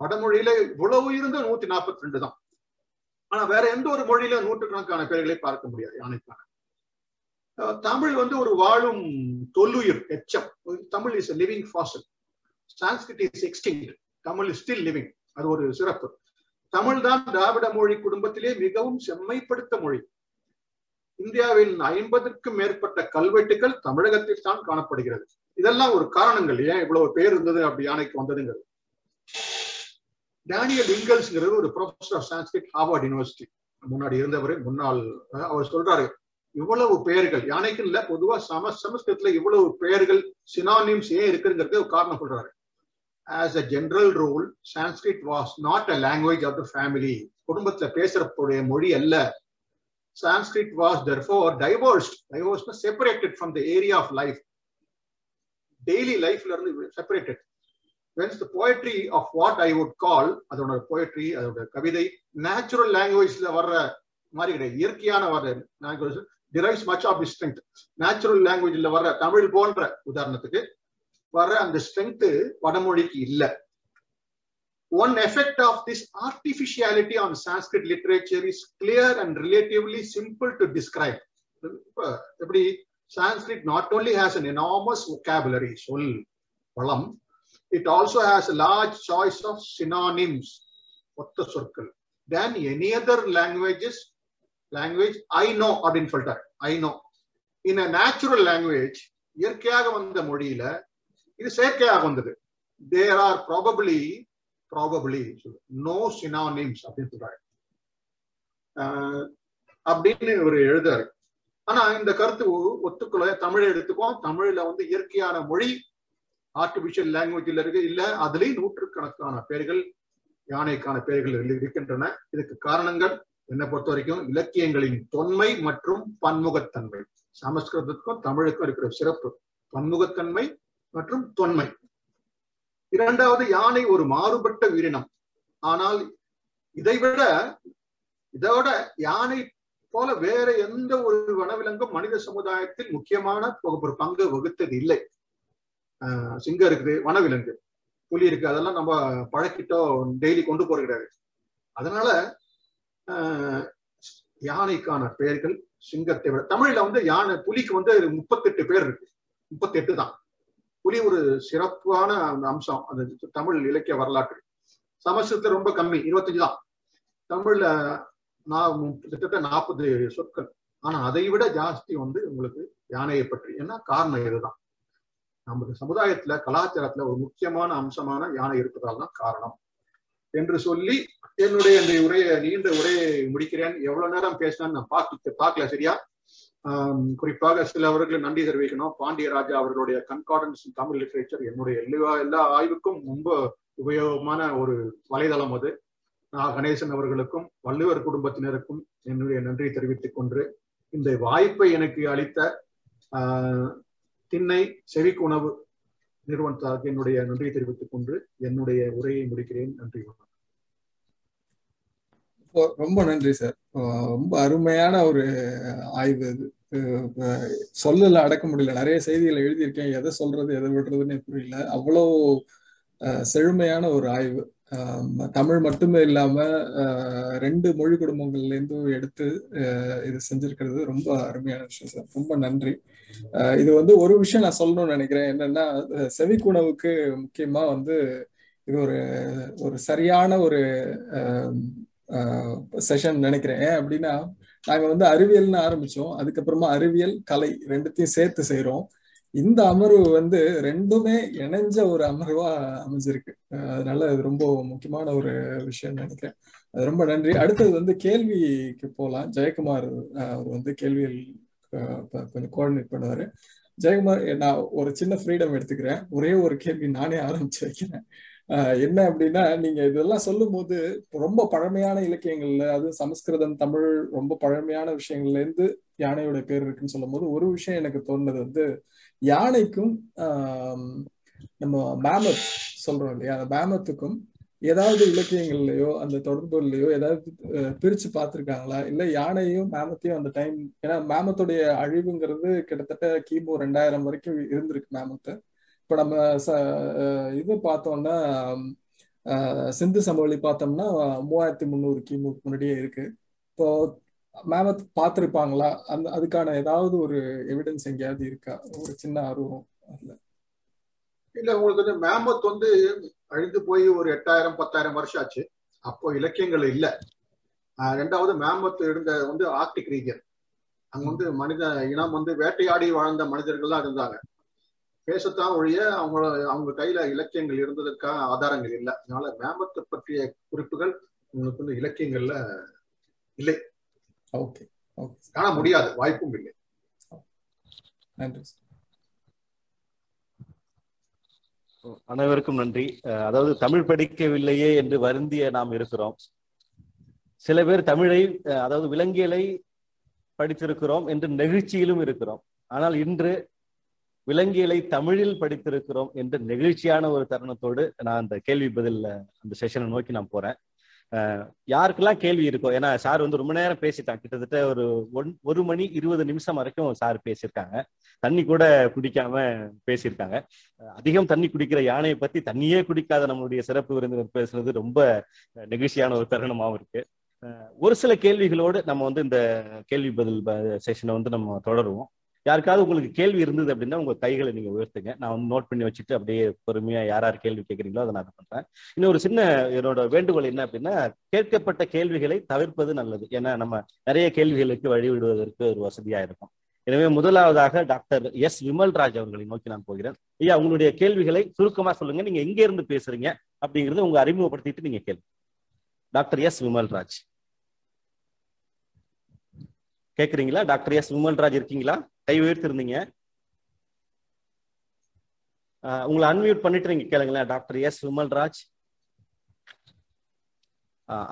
வடமொழியில இவ்வளவு இருந்தும் நூத்தி நாற்பத்தி ரெண்டு தான். ஆனா வேற எந்த ஒரு மொழியில நூற்றுக்கணக்கான பேர்களை பார்க்க முடியாது யானைக்கான. தமிழ் வந்து ஒரு வாழும் தொல்லுயிர் எச்சம். Tamil is living fossil Sanskrit is extinct Tamil is still living அது ஒரு சிறப்பு. தமிழ் தான் திராவிட மொழி குடும்பத்திலே மிகவும் செம்மைப்படுத்த மொழி. இந்தியாவில் ஐம்பதுக்கும் மேற்பட்ட கல்வெட்டுகள் தமிழகத்தில் தான் காணப்படுகிறது. இதெல்லாம் ஒரு காரணங்கள். ஏன் இவ்வளவு பேர் இருந்தது அப்படி யானைக்கு வந்ததுங்கிறது? டேனியல் இங்கல்ஸ்ங்கிறது ஒரு professor of Sanskrit Harvard University முன்னாடி இருந்தவர் முன்னாள் அவர் சொல்றாரு இவ்வளவு பெயர்கள் யானைக்கு இல்ல பொதுவா சம சமஸ்கிருதத்துல இவ்வளவு பெயர்கள் சினானிம்ஸ் ஏன் இருக்குங்கிறது ஒரு காரணம் சொல்றாரு. As a general rule Sanskrit was not a language of the family குடும்பத்துல பேசுறப்போடைய மொழி அல்ல. Sanskrit was therefore diversed divorce separated from the area of life daily லைஃப்ல இருந்து separated whence the poetry of what I would call அதோட poetry அதோட கவிதை natural லாங்குவேஜ்ல வர்ற மாதிரி கிடையாது. இயற்கையான வர்ற language derives much of its natural லாங்குவேஜ்ல வர்ற தமிழ் போன்ற உதாரணத்துக்கு வர்ற அந்த ஸ்ட்ரென்த் வடமொழிக்கு இல்ல one effect of this artificiality on Sanskrit literature is clear and relatively simple to describe. எப்படி Sanskrit not only has an enormous vocabulary, சொல் வளம், it also has a large choice of synonyms, ஒத்த சொற்கள், than any other languages, language I know அப்படின்னு சொல்லிட்டார் I know. In a natural language, இயற்கையாக வந்த மொழியில இது செயற்கையாக வந்தது. There are probably probably no synonyms அப்படின்னு சொல்றாரு அப்படின்னு ஒரு எழுதாரு ஆனா இந்த கருத்து ஒத்துக்கொள்ள தமிழை எடுத்துக்கோம் தமிழ்ல வந்து இயற்கையான மொழி ஆர்டிபிஷியல் லாங்குவேஜ்ல இருக்கு. இல்ல அதுலயும் நூற்றுக்கணக்கான பேர்கள் யானைக்கான பெயர்கள் இருக்கின்றன. இதுக்கு காரணங்கள் என்னை பொறுத்த வரைக்கும் இலக்கியங்களின் தொன்மை மற்றும் பன்முகத்தன்மை. சமஸ்கிருதத்துக்கும் தமிழுக்கும் இருக்கிற சிறப்பு. பன்முகத்தன்மை மற்றும் தொன்மை. இரண்டாவது யானை ஒரு மாறுபட்ட உயிரினம். ஆனால் இதைவிட இதோட யானை போல வேற எந்த ஒரு வனவிலங்கும் மனித சமுதாயத்தில் முக்கியமான ஒரு பங்கு வகுத்தது இல்லை. ஆஹ் சிங்கம் இருக்குது வனவிலங்கு புலி இருக்கு அதெல்லாம் நம்ம பழக்கிட்டோம் டெய்லி கொண்டு போறது அதனால ஆஹ் யானைக்கான பெயர்கள் சிங்கத்தை விட தமிழ்ல வந்து யானை புலிக்கு வந்து முப்பத்தெட்டு பேர் இருக்கு. முப்பத்தெட்டு தான். புலி ஒரு சிறப்பான அந்த அம்சம். அந்த தமிழ் இலக்கிய வரலாற்று. சமஸ்கிருதத்துல ரொம்ப கம்மி இருபத்தஞ்சு தான். தமிழ்ல நான் கிட்டத்தட்ட நாற்பது சொற்கள். ஆனா அதை விட ஜாஸ்தி வந்து உங்களுக்கு யானையை பற்றி. ஏன்னா காரணம் இதுதான். நமது சமுதாயத்துல கலாச்சாரத்துல ஒரு முக்கியமான அம்சமான யானை இருப்பதால் தான் காரணம். என்று சொல்லி என்னுடைய இந்த உரையை நீண்ட உரையை முடிக்கிறேன். எவ்வளவு நேரம் பேசினான்னு நான் பார்க்க பார்க்கல சரியா? குறிப்பாக சிலவர்கள் நன்றி தெரிவிக்கணும். பாண்டியராஜா அவர்களுடைய கன்கார்டன்ஸ் தமிழ் லிட்ரேச்சர் என்னுடைய எல்லா எல்லா ஆய்வுக்கும் ரொம்ப உபயோகமான ஒரு வலைதளம் அது. நான் கணேசன் அவர்களுக்கும் வள்ளுவர் குடும்பத்தினருக்கும் என்னுடைய நன்றி தெரிவித்துக் கொண்டு இந்த வாய்ப்பை எனக்கு அளித்த திண்ணை செவிக்குணவு நிறுவனத்தாருக்கு என்னுடைய நன்றி தெரிவித்துக் கொண்டு என்னுடைய உரையை முடிக்கிறேன். நன்றி வணக்கம். ரொம்ப நன்றி சார். ரொம்ப அருமையான ஒரு ஆய்வு இது. சொல்லல அடக்க முடியல. நிறைய செய்திகளை எழுதியிருக்கேன். எதை சொல்றது எதை விடுறதுன்னே புரியல. அவ்வளோ செழுமையான ஒரு ஆய்வு. தமிழ் மட்டுமே இல்லாம ரெண்டு மொழி குடும்பங்கள்ல இருந்து எடுத்து இது செஞ்சிருக்கிறது ரொம்ப அருமையான விஷயம் சார். ரொம்ப நன்றி. இது வந்து ஒரு விஷயம் நான் சொல்லணும்னு நினைக்கிறேன். என்னன்னா செவிக்குணவுக்கு முக்கியமா வந்து இது ஒரு ஒரு சரியான ஒரு செஷன் நினைக்கிறேன். ஏன் அப்படின்னா நாங்க வந்து அறிவியல்னு ஆரம்பிச்சோம். அதுக்கப்புறமா அறிவியல் கலை ரெண்டுத்தையும் சேர்த்து செய்யறோம் இந்த அமர்வு வந்து ரெண்டுமே இணைஞ்ச ஒரு அமர்வா அமைஞ்சிருக்கு. அதனால அது ரொம்ப முக்கியமான ஒரு விஷயம் நினைக்கிறேன். அது ரொம்ப நன்றி. அடுத்தது வந்து கேள்விக்கு போகலாம் ஜெயக்குமார் அவர் வந்து கேள்வியில் கொஞ்சம் கோஆர்டினேட் பண்ணுவாரு. ஜெயக்குமார் நான் ஒரு சின்ன ஃப்ரீடம் எடுத்துக்கிறேன். ஒரே ஒரு கேள்வி நானே ஆரம்பிச்சு வைக்கிறேன். என்ன அப்படின்னா நீங்க இதெல்லாம் சொல்லும் போது ரொம்ப பழமையான இலக்கியங்கள்ல அது சமஸ்கிருதம் தமிழ் ரொம்ப பழமையான விஷயங்கள்ல இருந்து யானையோட பேர் இருக்குன்னு சொல்லும் போது ஒரு விஷயம் எனக்கு தோணுது வந்து யானைக்கும் நம்ம மேமத் சொல்றோம் இல்லையா? அந்த மேமத்துக்கும் ஏதாவது இலக்கியங்கள்லயோ அந்த தொடர்புலையோ ஏதாவது பிரிச்சு பார்த்துருக்காங்களா? இல்ல யானையும் மேமத்தையும் அந்த டைம் ஏன்னா மேமத்துடைய அழிவுங்கிறது கிட்டத்தட்ட கிமு ரெண்டாயிரம் வரைக்கும் இருந்திருக்கு மேமத்தை இப்ப நம்ம இது பார்த்தோம்னா சிந்து சமவெளி பார்த்தோம்னா மூவாயிரத்தி முந்நூறு கிமுக்கு முன்னாடியே இருக்கு. இப்போ மேமத் பார்த்திருப்பாங்களா? அந்த அதுக்கான ஏதாவது ஒரு எவிடன்ஸ் எங்கேயாவது இருக்கா? ஒரு சின்ன ஆர்வம் அதுல. இல்ல உங்களுக்கு வந்து மேமத் வந்து அழிந்து போய் ஒரு எட்டாயிரம் பத்தாயிரம் வருஷம் ஆச்சு. அப்போ இலக்கியங்கள் இல்ல. ரெண்டாவது மேமத் இருந்த வந்து ஆர்டிக் ரீஜன் அங்க வந்து மனித இனம் வந்து வேட்டையாடி வாழ்ந்த மனிதர்கள் தான் இருந்தாங்க. பேசத்தான் ஒழிய அவங்கள அவங்க கையில இலக்கியங்கள் இருந்ததற்கான ஆதாரங்கள் இல்லை. அதனால மேமத்தை பற்றிய குறிப்புகள் உங்களுக்கு வந்து இலக்கியங்கள்ல இல்லை. ஓகே காண முடியாது வாய்ப்பும் இல்லை. நன்றி அனைவருக்கும் நன்றி. அதாவது தமிழ் படிக்கவில்லையே என்று வருந்திய நாம் இருக்கிறோம். சில பேர் தமிழை அதாவது விலங்கியலை படித்திருக்கிறோம் என்று நெகிழ்ச்சியிலும் இருக்கிறோம். ஆனால் இன்று விலங்கியலை தமிழில் படித்திருக்கிறோம் என்ற நெகிழ்ச்சியான ஒரு தருணத்தோடு நான் அந்த கேள்வி பதில் அந்த செஷனை நோக்கி நான் போறேன். யாருக்கெல்லாம் கேள்வி இருக்கும் ஏன்னா சார் வந்து ரொம்ப நேரம் பேசிட்டாங்க கிட்டத்தட்ட ஒரு ஒன் ஒரு மணி இருபது நிமிஷம் வரைக்கும் சார் பேசியிருக்காங்க. தண்ணி கூட குடிக்காம பேசியிருக்காங்க. அதிகம் தண்ணி குடிக்கிற யானையை பத்தி தண்ணியே குடிக்காத நம்மளுடைய சிறப்பு விருந்தினர் பேசுறது ரொம்ப நெகிழ்ச்சியான ஒரு தருணமாகவும் இருக்கு. ஒரு சில கேள்விகளோடு நம்ம வந்து இந்த கேள்வி பதில் செஷனை வந்து நம்ம தொடருவோம். யாருக்காவது உங்களுக்கு கேள்வி இருந்தது அப்படின்னா உங்க கைகளை நீங்க உயர்த்துங்க. நான் வந்து நோட் பண்ணி வச்சுட்டு அப்படியே பொறுமையா யார் யார் கேள்வி கேட்குறீங்களோ அதை நான் பண்றேன். இன்னும் ஒரு சின்ன என்னோட வேண்டுகோள் என்ன அப்படின்னா கேட்கப்பட்ட கேள்விகளை தவிர்ப்பது நல்லது. ஏன்னா நம்ம நிறைய கேள்விகளுக்கு வழிவிடுவதற்கு ஒரு வசதியா இருக்கும். எனவே முதலாவதாக டாக்டர் எஸ் விமல்ராஜ் அவர்களை நோக்கி நான் போகிறேன். ஐயா உங்களுடைய கேள்விகளை சுருக்கமா சொல்லுங்க. நீங்க எங்க இருந்து பேசுறீங்க அப்படிங்கறத உங்க அறிமுகப்படுத்திட்டு நீங்க கேள்வி டாக்டர் எஸ் விமல்ராஜ். கேக்குறீங்களா? டாக்டர் எஸ் விமல்ராஜ் இருக்கீங்களா? கை உயர்த்திருந்தீங்க உங்களை அன்மியூட் பண்ணிட்டு நீங்க கேளுங்களேன் டாக்டர் எஸ் விமல்ராஜ்.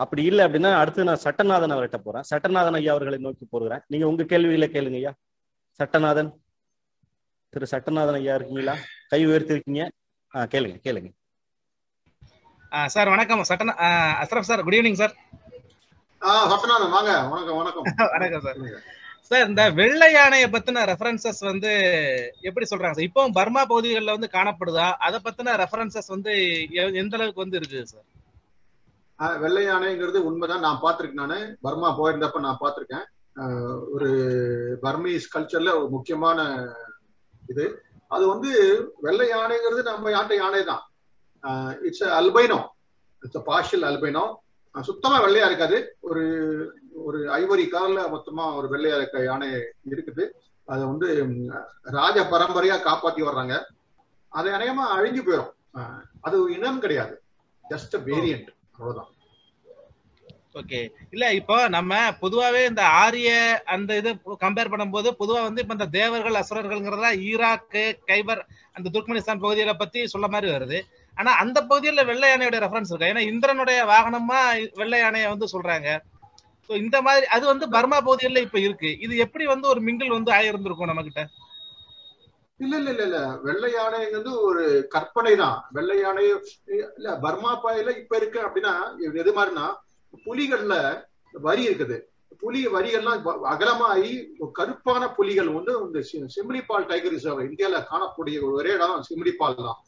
அப்படி இல்லை அப்படின்னா அடுத்து நான் சட்டநாதன் அவர்கிட்ட போறேன். சட்டநாதன் ஐயா அவர்களை நோக்கி போகிறேன் நீங்க உங்க கேள்வியில கேளுங்க ஐயா. சட்டநாதன் திரு சட்டநாதன் ஐயா இருக்கீங்களா? கை உயர்த்திருக்கீங்க. ஆஹ் கேளுங்க கேளுங்க. சார் வணக்கம். சட்டனா Ashraf sir good evening sir. Sattanathan வாங்க. வணக்கம் வணக்கம். *laughs* வணக்கம் சார். சார் இந்த வெள்ளை யானையை பத்தின ரெஃபரன்சஸ் வந்து எப்படி சொல்றாங்க சார்? இப்போ பர்மா பகுதிகளில் வந்து காணப்படுதா? அதை பத்தின ரெஃபரன்சஸ் வந்து எந்த அளவுக்கு வந்து இருக்குது சார்? வெள்ளை யானைங்கிறது உண்மைதான். நான் பார்த்துருக்கேன் நானு. பர்மா போயிருந்தப்ப நான் பார்த்திருக்கேன். ஒரு பர்மீஸ் கல்ச்சர்ல ஒரு முக்கியமான இது. அது வந்து வெள்ளை யானைங்கிறது நம்ம யாட்டை யானை தான். It's albino it's partial albino சுத்தமா வெள்ளையா இருக்காது. ஒரு ஒரு ஐவரி கலர்ல மொத்தமா ஒரு வெள்ளையா இருக்க யானை இருக்குது. அதை வந்து ராஜ பரம்பரையா காப்பாத்தி வர்றாங்க. அது அநேகமா அழிஞ்சு போயிடும் அது இனம் கிடையாது. ஜஸ்ட் வேரியன்ட் அவ்வளவுதான். ஓகே. இல்ல இப்போ நம்ம பொதுவாவே இந்த ஆரிய அந்த இது கம்பேர் பண்ணும்போது பொதுவா வந்து இப்ப இந்த தேவர்கள் அசுரர்கள்ங்கிறதா ஈராக்கு கைபர் அந்த துர்க்மனிஸ்தான் பகுதியில பத்தி சொல்ல மாதிரி வருது. ஆனா அந்த பகுதியில வெள்ளை யானையோட ரெஃபரன்ஸ் இருக்கு? ஏன்னா இந்திரனுடைய வாகனமா வெள்ளை யானையை வந்து சொல்றாங்க. இந்த மாதிரி அது வந்து பர்மா பகுதிகளில் இப்ப இருக்கு. இது எப்படி வந்து ஒரு மிங்கிள் வந்து ஆயிருந்திருக்கும் நம்ம கிட்ட இல்ல இல்ல இல்ல இல்ல. வெள்ளை யானைங்கிறது ஒரு கற்பனை தான். வெள்ளை யானை இல்ல பர்மா பாயில இப்ப இருக்கு அப்படின்னா எது மாதிரினா புலிகள்ல வரி இருக்குது. புலி வரிகள்லாம் அகலமாகி கருப்பான புலிகள் வந்து இந்த சிம்லிபால் டைகர் ரிசர்வ் இந்தியால காணக்கூடிய ஒரே இடம் சிம்லிபால் தான்.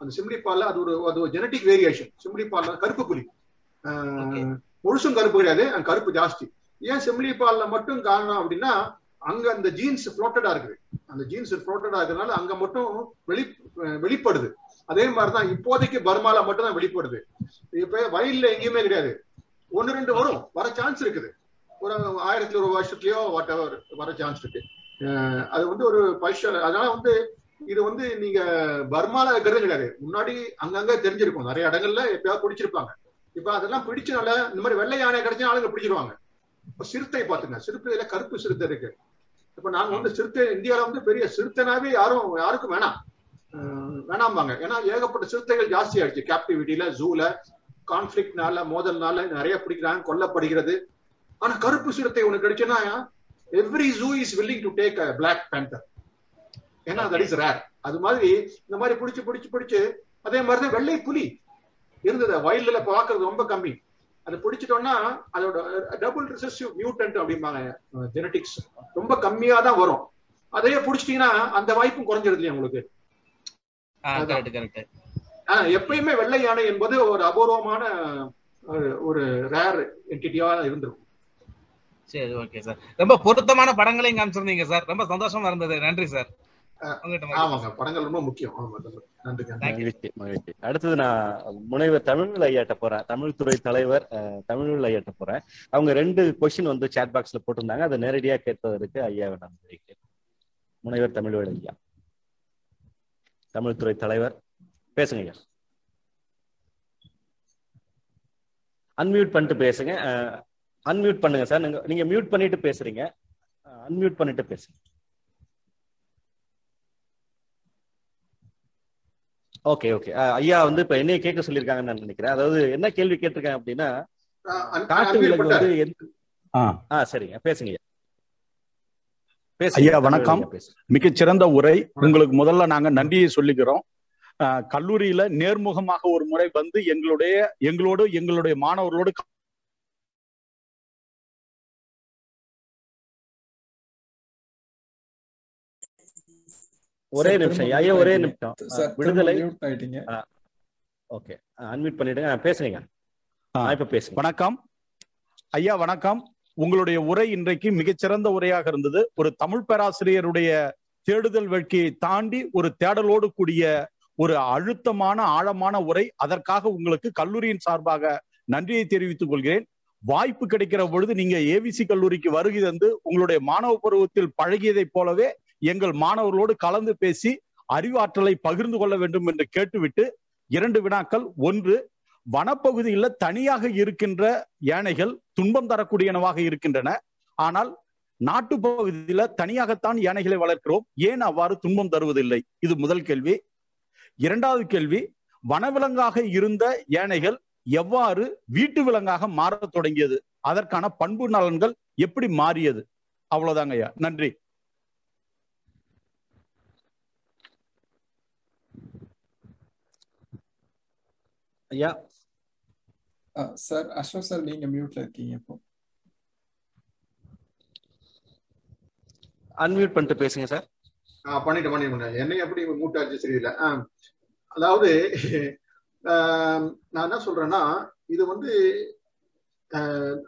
அந்த சிம்லிபால்ல அது ஒரு அது ஒரு ஜெனட்டிக் வேரியேஷன் சிம்லிபால்ல கருப்பு புலி. முழுசும் கருப்பு கிடையாது கருப்பு ஜாஸ்தி. ஏன் சிம்லிபால்ல மட்டும் காரணம் அப்படின்னா அங்க அந்த ஜீன்ஸ் ஃப்ளோட்டடா இருக்குது. அந்த ஜீன்ஸ் ஃப்ளோட்டடா இருக்கிறதுனால அங்க மட்டும் வெளி வெளிப்படுது. அதே மாதிரிதான் இப்போதைக்கு பர்மால மட்டும் தான் வெளிப்படுது. இப்ப வயல்ல எங்கேயுமே கிடையாது. ஒன்னு ரெண்டு வரும். வர சான்ஸ் இருக்குது. ஒரு ஆயிரத்தி ஒரு வருஷத்துலயோ வாட் எவர் வர சான்ஸ் இருக்கு. அது வந்து ஒரு பைஷல் அதனால வந்து இது வந்து நீங்க பர்மால இருக்கிறது கிடையாது. முன்னாடி அங்கங்க தெரிஞ்சிருக்கும். நிறைய இடங்கள்ல எப்பயாவது குடிச்சிருப்பாங்க. இப்ப அதெல்லாம் பிடிச்சனால இந்த மாதிரி வெள்ளை யானை கிடைச்சா ஆளுங்க பிடிச்சிருவாங்க. இப்ப சிறுத்தை பாத்துங்க சிறுத்தையில கருப்பு சிறுத்தை இருக்கு. இப்ப நாங்க வந்து சிறுத்தை இந்தியால வந்து பெரிய சிறுத்தைனாவே யாரும் யாருக்கும் வேணாம். வேணாம்பாங்க. ஏன்னா ஏகப்பட்ட சிறுத்தைகள் ஜாஸ்தி ஆயிடுச்சு. கேப்டிவிட்டியில ஜூல கான்ஃபிளிக்னால மோதல்னால நிறைய பிடிக்கிறாங்க கொல்லப்படுகிறது. ஆனா கருப்பு சிறுத்தை ஒண்ணு கிடைச்சுன்னா every zoo is willing to take a black panther ஏன்னா தட் இஸ் ரேர் அது மாதிரி இந்த மாதிரி பிடிச்சு பிடிச்சு பிடிச்சு அதே மாதிரி தான் வெள்ளை புலி இருந்தது. வயல்ல பார்க்கறது ரொம்ப கம்மி. அதை பிடிச்சிட்டோம்னா அதோட டபுள் ரிசசிவ் மியூட்டன்ட் அப்படிம்பாங்க ஜெனட்டிக்ஸ் ரொம்ப கம்மியா தான் வரும். அதையே பிடிச்சிட்டீங்கன்னா அந்த வாய்ப்பும் குறைஞ்சிருது இல்லையா உங்களுக்கு? எப்பயுமே வெள்ளை யானை என்பது ஒரு அபூர்வமான ஒரு- ரேர் என்டிட்டியா இருந்திருக்கும். சரி ஓகே சார் ரொம்ப பொருத்தமான படங்களையும் காமிச்சிருந்தீங்க சார் ரொம்ப சந்தோஷமா இருந்தது. நன்றி சார். ஆமாங்க. படங்கள் ரொம்ப முக்கியம். அடுத்தது நான் முனைவர் தமிழ் ஐயாட்ட போறேன். தமிழ் துறை தலைவர் அஹ், தமிழ் ஐயாட்ட போறேன். அவங்க ரெண்டு கொஸ்டின் வந்து சேட் பாக்ஸ்ல போட்டிருந்தாங்க. அதை நேரடியா கேட்பதற்கு ஐயாவை நான் முனைவர் தமிழ்வேல் ஐயா. தமிழ் துறை தலைவர் பேசுங்க ஐயா. அன்மியூட் பண்ணிட்டு பேசுங்க. அன்மியூட் பண்ணுங்க சார். நீங்க நீங்க மியூட் பண்ணிட்டு பேசுறீங்க. அன்மியூட் பண்ணிட்டு பேசுங்க. ஓகே ஓகே ஐயா வந்து இப்ப என்னைய கேட்க சொல்லியிருக்காங்கன்னு நான் நினைக்கிறேன். அதாவது என்ன கேள்வி கேட்டிருக்காங்க அப்படின்னா காட்டு விலங்கு வந்து ஆ. சரிங்க. பேசுங்க ஐயா. வணக்கம். பேசுங்க. மிகச்சிறந்த உரை. உங்களுக்கு முதல்ல நாங்க நன்றியை சொல்லிக்கிறோம். ஆஹ் கல்லூரியில நேர்முகமாக ஒரு முறை வந்து எங்களுடைய எங்களோடு எங்களுடைய மாணவர்களோடு ஒரே நிமிஷம். ஐயா ஒரே. நிமிஷம். விடுதலை. மியூட் ஆயிட்டீங்க. ஓகே. அன்மியூட் பண்ணிடுங்க. ஆ, இப்ப பேசுங்க வணக்கம். ஐயா வணக்கம். உங்களுடைய உரை இன்றைக்கு மிகச்சிறந்த உரையாக இருந்தது. ஒரு தமிழ் பேராசிரியருடைய தேடுதல் வேட்கையை தாண்டி ஒரு தேடலோடு கூடிய ஒரு அழுத்தமான ஆழமான உரை. அதற்காக உங்களுக்கு கல்லூரியின் சார்பாக நன்றியை தெரிவித்துக் கொள்கிறேன். வாய்ப்பு கிடைக்கிற பொழுது நீங்க ஏவிசி கல்லூரிக்கு வருகை தந்து உங்களுடைய மாணவ பருவத்தில் பழகியதைப் போலவே எங்கள் மாணவர்களோடு கலந்து பேசி அறிவாற்றலை பகிர்ந்து கொள்ள வேண்டும் என்று கேட்டுவிட்டு இரண்டு வினாக்கள். ஒன்று வனப்பகுதியில் தனியாக இருக்கின்ற யானைகள் துன்பம் தரக்கூடியனவாக இருக்கின்றன. ஆனால் நாட்டு பகுதியில தனியாகத்தான் யானைகளை வளர்க்கிறோம். ஏன் அவ்வாறு துன்பம் தருவதில்லை? இது முதல் கேள்வி. இரண்டாவது கேள்வி வனவிலங்காக இருந்த யானைகள் எவ்வாறு வீட்டு விலங்காக மாறத் தொடங்கியது? அதற்கான பண்பு நலன்கள் எப்படி மாறியது? அவ்வளவுதாங்க ஐயா நன்றி. ஐயா சார் அஸ்வத் சார் நீங்க மியூட்ல இருக்கீங்க இப்போ. அன்மியூட் பண்ணிட்டு பேசுங்க சார் ஆ, பண்ணிட்டு பண்ணிட்டு என்னை எப்படி மூட்டாச்சு சரியில்லை ஆ, அதாவது நான் என்ன சொல்றேன்னா இது வந்து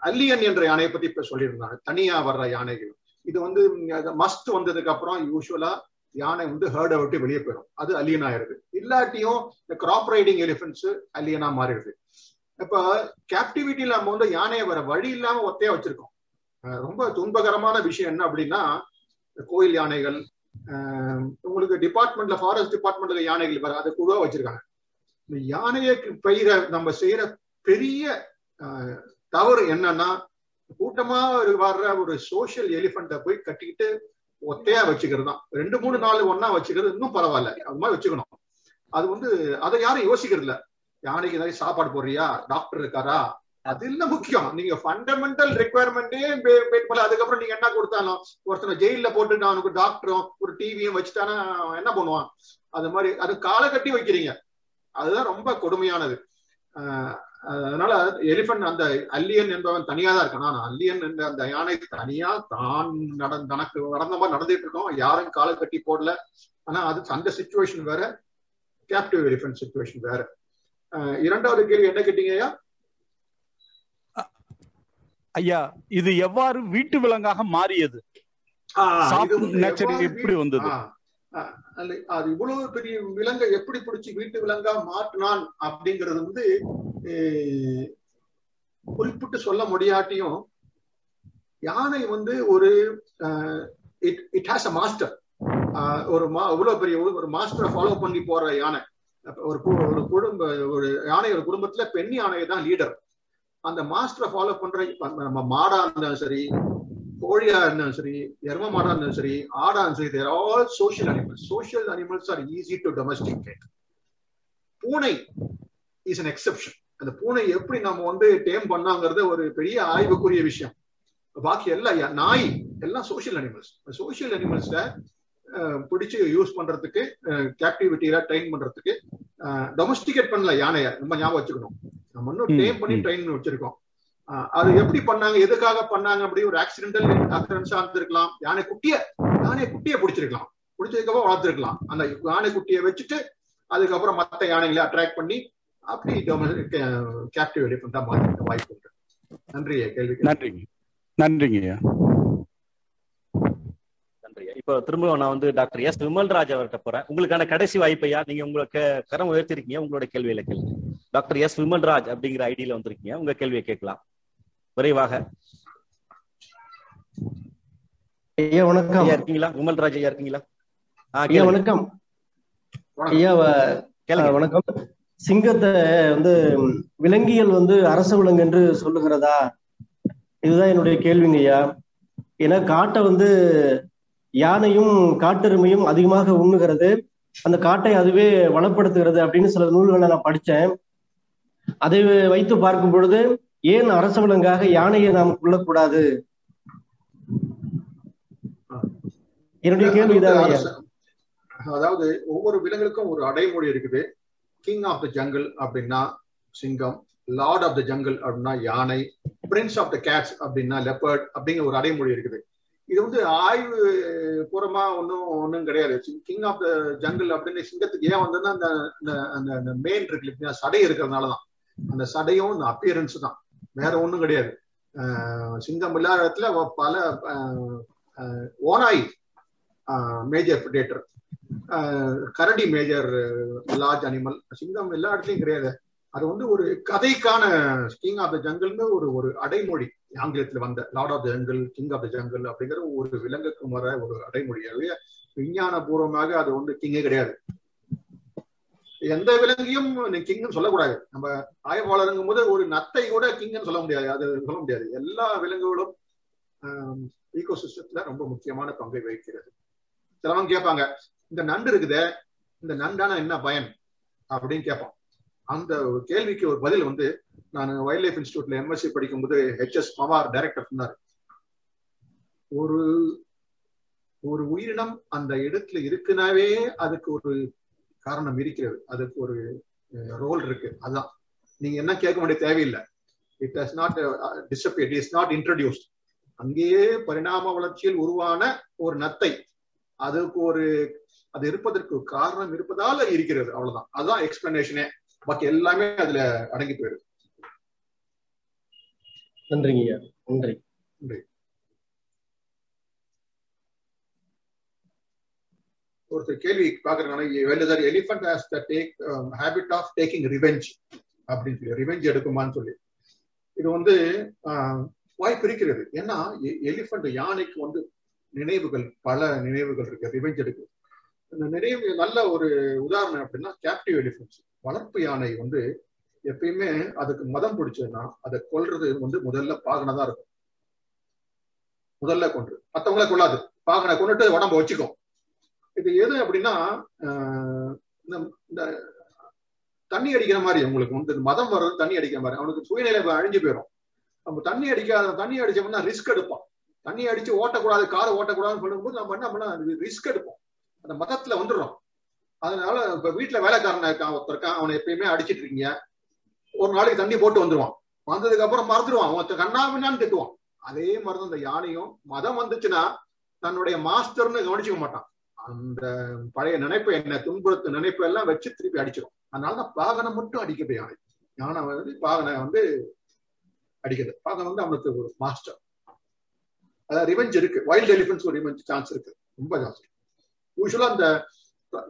அல்லியன் என்ற யானையை பத்தி இப்ப சொல்லியிருந்தாங்க. தனியா வர்ற யானைகள். இது வந்து மஸ்ட் வந்ததுக்கு அப்புறம் யூஸ்வலா யானை வந்து ஹேர்டை விட்டு வெளியே போயிடும் அது அலியன் ஆயிருது இல்லாட்டியும் இந்த கிராப் ரைடிங் எலிஃபென்ட்ஸ் அலியனா மாறிடுது. இப்ப கேப்டிவிட்டியில நம்ம வந்து யானையை வர வழி இல்லாம ஒத்தையா வச்சிருக்கோம். ரொம்ப துன்பகரமான விஷயம் என்ன அப்படின்னா கோயில் யானைகள் ஆஹ் உங்களுக்கு டிபார்ட்மெண்ட்ல ஃபாரஸ்ட் டிபார்ட்மெண்ட்ல யானைகள் வர அதை குழுவா வச்சிருக்காங்க. இந்த யானையை பெய்கிற நம்ம செய்யற பெரிய ஆஹ், தவறு என்னன்னா கூட்டமா ஒரு வர்ற ஒரு சோசியல் எலிஃபண்ட்டை போய் கட்டிக்கிட்டு ஒத்தையா வச்சுக்கிறது தான் ரெண்டு மூணு நாள் ஒன்னா வச்சுக்கிறது இன்னும் பரவாயில்ல. அது மாதிரி வச்சுக்கணும். அது வந்து அதை யாரும் யோசிக்கிறது இல்ல யானைக்கு ஏதாவது சாப்பாடு போடுறியா? டாக்டர் இருக்காரா? அது இல்ல முக்கியம். நீங்க ஃபண்டமெண்டல் ரெக்குவயர்மெண்டே பண்ணல. அதுக்கப்புறம் நீங்க என்ன கொடுத்தாலும் ஒருத்தனை ஜெயில போட்டு அவனுக்கு டாக்டரும் ஒரு டிவியும் வச்சுட்டானா அவன் என்ன பண்ணுவான்? அது மாதிரி அது காலை கட்டி வைக்கிறீங்க. அதுதான் ரொம்ப கொடுமையானது. ஆஹ் அதனால எலிபென்ட் அந்த அல்லியன் என்பவன் தனியா தான் இருக்கான். ஆனா அல்லியன் என்ற அந்த யானை தனியா தான் நட தனக்கு நடந்த மாதிரி நடந்துட்டு இருக்கோம். யாரும் காலை கட்டி போடல. ஆனா அது அந்த சுச்சுவேஷன் வேற கேப்டிவ் எலிபென்ட் சுச்சுவேஷன் வேற. இரண்டாவது கேள்வி என்ன கேட்டீங்கய்யா ஐயா? இது எவ்வாறு வீட்டு விலங்காக மாறியது? எப்படி வந்தது? அது இவ்வளவு பெரிய விலங்கை எப்படி பிடிச்சு வீட்டு விலங்கா மாற்றினான் அப்படிங்கிறது வந்து குறிப்பிட்டு சொல்ல முடியாட்டியும் யானை வந்து ஒரு it it has a master ஒரு மா இவ்வளவு பெரிய ஒரு மாஸ்டரை ஃபாலோ பண்ணி போற யானை. ஒரு ஒரு குடும்ப ஒரு யானை ஒரு குடும்பத்துல பெண் யானை தான் லீடர் அந்த மாஸ்டரை ஃபாலோ பண்ற நம்ம மாடா இருந்தாலும் சரி கோழியா இருந்தாலும் சரி எரும மாடா இருந்தாலும் சரி ஆடா இருந்தாலும் சரி they're all social animals social animals are easy to domesticate பூனை இஸ் அன் எக்ஸெப்ஷன் அந்த பூனை எப்படி நம்ம வந்து டேம் பண்ணாங்கிறது ஒரு பெரிய ஆய்வுக்குரிய விஷயம். பாக்கி எல்லாம் நாய் எல்லாம் சோஷியல் அனிமல்ஸ் சோஷியல் அனிமல்ஸ்ல பிடிச்சு யூஸ் பண்றதுக்கு கேப்டிவிட்டியில ட்ரெயின் பண்றதுக்கு டொமஸ்டிகேட் பண்ணல யானைய. ரொம்ப ஞாபகம் வச்சுக்கணும். நம்ம இன்னும் டேம் பண்ணி ட்ரெயின் வச்சிருக்கோம். அது எப்படி பண்ணாங்க எதுக்காக பண்ணாங்க அப்படி ஒரு ஆக்சிடென்டல் அக்கரன்ஸா இருந்திருக்கலாம். யானை குட்டிய யானை குட்டிய பிடிச்சிருக்கலாம். பிடிச்சதுக்கப்புறம் வளர்த்துருக்கலாம். அந்த யானை குட்டியை வச்சுட்டு அதுக்கப்புறம் மற்ற யானைகளை அட்ராக்ட் பண்ணி அப்படி கேப்டிவ் எலிஃபண்டா மாத்திருக்க வாய்ப்பு உண்டு. நன்றி கேள்வி நன்றிங்க. நன்றிங்க நன்றி இப்போ திரும்ப நான் வந்து டாக்டர் எஸ் விமல்ராஜ் அவர்கிட்ட போறேன். உங்களுக்கான கடைசி வாய்ப்பையா நீங்க உங்களுக்கு கரம் உயர்த்திருக்கீங்க. உங்களோட கேள்வியில கேள்வி டாக்டர் எஸ் விமல்ராஜ் அப்படிங்கிற ஐடியில வந்திருக்கீங்க. உங்க கேள்வியை கேட்கலாம். விரைவாக. ஐயா வணக்கம். ஐயா இருக்கீங்களா? விமல்ராஜ் ஐயா இருக்கீங்களா? ஐயா வணக்கம். ஐயா வணக்கம். சிங்கத்தை வந்து விலங்கியல் வந்து அரச விலங்கு என்று சொல்லுகிறதா? இதுதான் என்னுடைய கேள்விங்க ஐயா. ஏன்னா காட்டை வந்து யானையும் காட்டெருமையும் அதிகமாக உண்ணுகிறது. அந்த காட்டை அதுவே வளப்படுத்துகிறது அப்படின்னு சில நூல்களை நான் படித்தேன். அதை வைத்து பார்க்கும் பொழுது ஏன் அரச விலங்காக யானையை நாம் கொள்ளக்கூடாது என்னுடைய கேள்வி அதாவது ஒவ்வொரு விலங்குக்கும் ஒரு அடைமொழி இருக்குது. கிங் ஆஃப் த ஜங்கிள் அப்படின்னா சிங்கம் லார்ட் ஆஃப் த ஜங்கிள் அப்படின்னா யானை பிரின்ஸ் ஆஃப் த கேட்ஸ் அப்படின்னா லெப்பர்ட் அப்படிங்கிற ஒரு அடைமொழி இருக்குது. இது வந்து ஆய்வு பூர்வமா ஒன்றும் ஒன்றும் கிடையாது. கிங் ஆஃப் த ஜங்கிள் அப்படின்னு சிங்கத்துக்கு ஏன் வந்ததுன்னா அந்த அந்த மெயின் இருக்கு இல்லையா சடை இருக்கிறதுனால தான். அந்த சடையும் இந்த அப்பியரன்ஸ் தான். வேற ஒன்றும் கிடையாது. சிங்கம் இல்லாத இடத்துல பல ஓனாய் மேஜர் பிரிடேட்டர் கரடி மேஜர் லார்ஜ் அனிமல் சிங்கம் எல்லா இடத்துலயும் கிடையாது. அது வந்து ஒரு கதைக்கான கிங் ஆஃப் த ஜங்கிள்னு ஒரு ஒரு அடைமொழி. ஆங்கிலத்தில் வந்த lord of the jungle king of the jungle அப்படிங்கிற ஒரு விலங்குக்கு வர ஒரு அடைமொழியாகவே விஞ்ஞான பூர்வமாக அது வந்து கிங்கே கிடையாது. எந்த விலங்கையும் கிங்னு சொல்லக்கூடாது. நம்ம ஆய்வாளருங்கும் போது ஒரு நத்தை கூட கிங்னு சொல்ல முடியாது. அது சொல்ல முடியாது. எல்லா விலங்குகளும் ஈகோசிஸ்டத்துல ரொம்ப முக்கியமான பங்கை வகிக்கிறது. சிலவங்க கேட்பாங்க இந்த நண்டு இருக்குதே இந்த நண்டான என்ன பயன்? அப்படின்னு கேட்பான். அந்த கேள்விக்கு ஒரு பதில் வந்து நான் வைல்ட் லைஃப் இன்ஸ்டியூட்ல எம்எஸ்சி படிக்கும்போது ஹெச்எஸ் பவார் டைரக்டர் சொன்னார். ஒரு ஒரு உயிரினம் அந்த இடத்துல இருக்குனாவே அதுக்கு ஒரு காரணம் இருக்கிறது. அதுக்கு ஒரு ரோல் இருக்கு. அதான். நீங்க என்ன கேட்க வேண்டிய தேவையில்லை. It has not disappear it is not introduced அங்கேயே பரிணாம வளர்ச்சியில் உருவான ஒரு நத்தை. அதுக்கு ஒரு அது இருப்பதற்கு காரணம் இருப்பதால இருக்கிறது. அவ்வளவுதான். அதுதான் எக்ஸ்பிளனேஷனே பாக்கி எல்லாமே அதுல அடங்கி போயிடுது. நன்றிங்க நன்றி. நன்றி. ஒருத்தர் கேள்வி பாக்குறாங்க elephant has the take habit of taking revenge அப்படின்னு சொல்லி ரிவெஞ்ச் எடுக்குமான்னு சொல்லி. இது வந்து வாய்ப்பு இருக்கிறது ஏன்னா எலிஃபண்ட் யானைக்கு வந்து நினைவுகள் பல நினைவுகள் இருக்கு. ரிவெஞ்ச் எடுக்கு இந்த நல்ல ஒரு உதாரணம் அப்படின்னா கேப்டிவ் எலிஃபென்ட்ஸ் வளர்ப்பு யானை வந்து எப்பயுமே அதுக்கு மதம் பிடிச்சதுன்னா அதை கொல்றது வந்து முதல்ல பாகனதா இருக்கும். முதல்ல கொன்று. மற்றவங்கள கொள்ளாது. பாகனை கொண்டுட்டு உடம்ப வச்சுக்கும். இது எது அப்படின்னா இந்த தண்ணி அடிக்கிற மாதிரி அவங்களுக்கு வந்து மதம் வர்றது தண்ணி அடிக்கிற மாதிரி. அவனுக்கு சுயநிலை அழிஞ்சு போயிடும் நம்ம தண்ணி அடிக்காத தண்ணி அடிச்சோம்னா ரிஸ்க் எடுப்போம் தண்ணி அடிச்சு ஓட்டக்கூடாது காரை ஓட்டக்கூடாதுன்னு சொல்லும்போது நம்ம என்ன பண்ண ரிஸ்க் எடுப்போம். அந்த மதத்துல வந்துடுறோம். அதனால இப்ப வீட்டுல வேலைக்காரன் இருக்கான் ஒருத்தருக்கான் அவனை எப்பயுமே அடிச்சிட்டு இருக்கீங்க. ஒரு நாளைக்கு தண்ணி போட்டு வந்துருவான். வந்ததுக்கு அப்புறம் மறந்துடுவான். ஒருத்தர் கண்ணாமின்னான்னு திட்டுவான். அதே மாதிரிதான் அந்த யானையும் மதம் வந்துச்சுன்னா தன்னுடைய மாஸ்டர்னு கவனிச்சுக்க மாட்டான். அந்த பழைய நினைப்பு என்ன துன்புறுத்து நினைப்பு எல்லாம் வச்சு திருப்பி அடிச்சிடும் அதனாலதான் பாகனை மட்டும் அடிக்குது யானை. யானை வந்து பாகனை வந்து அடிக்கிறது. பாகன் வந்து அவனுக்கு ஒரு மாஸ்டர். அதாவது ரிவெஞ்ச் இருக்கு. வைல்ட் எலிஃபென்ட்ஸ் ஒரு ரிவெஞ்ச் சான்ஸ் இருக்கு. ரொம்ப ஜாஸ்தி. யூஸ்வலா அந்த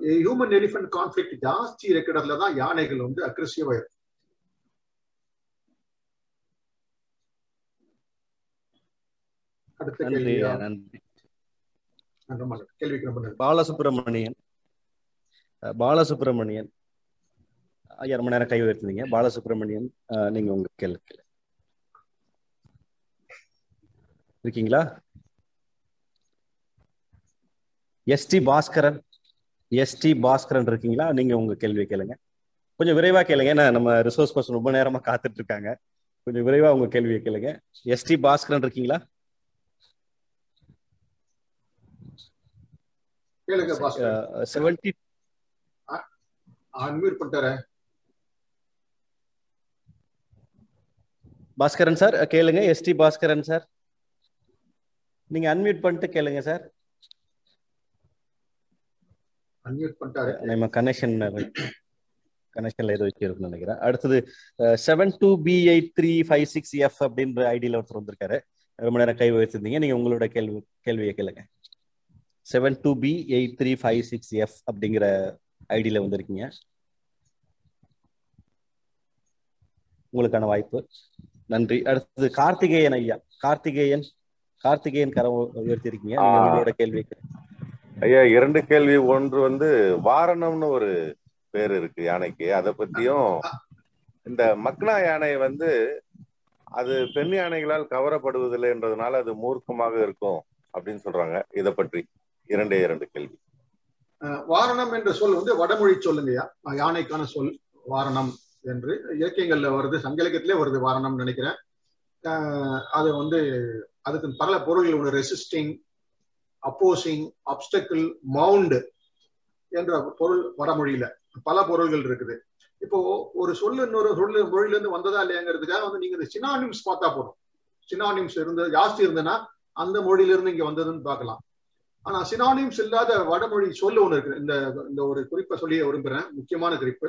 ஹியூமன் எலிஃபென்ட் கான்ஃபிளிக் ஜாஸ்தி இருக்கிற தான் யானைகள் வந்து அக்ரெசிவா இருக்கும். அடுத்த பாலசுப்ரமணியன். பாலசுப்ரமணியன். ஐயா நேரம் கை பாலசுப்ரமணியன் நீங்க உங்க கேள்வி இருக்கீங்களா? எஸ்டி பாஸ்கரன் எஸ்டி பாஸ்கரன் இருக்கீங்களா? நீங்க உங்க கேள்வியை கேளுங்க. கொஞ்சம் விரைவா கேளுங்க. ஏன்னா நம்ம ரிசோர்ஸ் பர்சன் ரொம்ப நேரமா காத்துட்டு இருக்காங்க. கொஞ்சம் விரைவா உங்க கேள்வியை கேளுங்க. எஸ்டி பாஸ்கரன் இருக்கீங்களா? செவன்டி பாஸ்கரன். சார் கேளுங்க. ST Bhaskaran sir. நீங்க அன்மியூட் பண்ணிட்டு கேளுங்க சார். அன்மியூட் பண்ணிட்டாரு. நம்ம கனெக்ஷன் கனெக்ஷன்ல ஏதோ நினைக்கிறேன். அடுத்தது seven two B eight three five six F அப்படின்ற ஐடியில் ஒருத்தர் வந்திருக்காரு. ரொம்ப நேரம் கை வச்சிருந்தீங்க நீங்க உங்களோட கேள்வி கேள்வியை கேளுங்க. Seven two B eight three five six F அப்படிங்கிற ஐடியில் வந்திருக்கீங்க. உங்களுக்கான வாய்ப்பு. நன்றி. அடுத்தது கார்த்திகேயன் ஐயா. கார்த்திகேயன் கார்த்திகேயன் கரம் உயர்த்திருக்கீங்க நீங்க உங்களோட கேள்வி ஐயா இரண்டு கேள்வி. ஒன்று வந்து வாரணம்னு ஒரு பேர் இருக்கு யானைக்கு. அதை பத்தியும் இந்த மக்னா யானை வந்து அது பெண் யானைகளால் கவரப்படுவதில்லை என்றதுனால அது மூர்க்கமாக இருக்கும் அப்படின்னு சொல்றாங்க. இதை பற்றி இரண்டே இரண்டு கேள்வி. வாரணம் என்ற சொல் வந்து வடமொழி சொல்லுங்கய்யா யானைக்கான சொல் வாரணம் என்று. இலக்கியங்கள்ல வருது சங்க இலக்கியத்திலே வருது வாரணம் நினைக்கிறேன். அது வந்து அதுக்கு பல பொருள்கள் ஒன்று ரெசிஸ்டிங் அப்போசிங் அப்டக்கிள் மவுண்ட் என்ற பொருள் வடமொழியில பல பொருள்கள் இருக்குது. இப்போ ஒரு சொல்லு இன்னொரு சொல்லு மொழியில இருந்து வந்ததா இல்லையாங்கிறதுக்காக வந்து நீங்க இந்த சினானிம்ஸ் பார்த்தா போதும். சினானிம்ஸ் இருந்தது ஜாஸ்தி இருந்ததுன்னா அந்த மொழியிலிருந்து இங்க வந்ததுன்னு பார்க்கலாம். ஆனா சினானிம்ஸ் இல்லாத வடமொழி சொல்லு ஒண்ணு இருக்கு இந்த இந்த ஒரு குறிப்பை சொல்லிய விரும்புறேன். முக்கியமான குறிப்பு.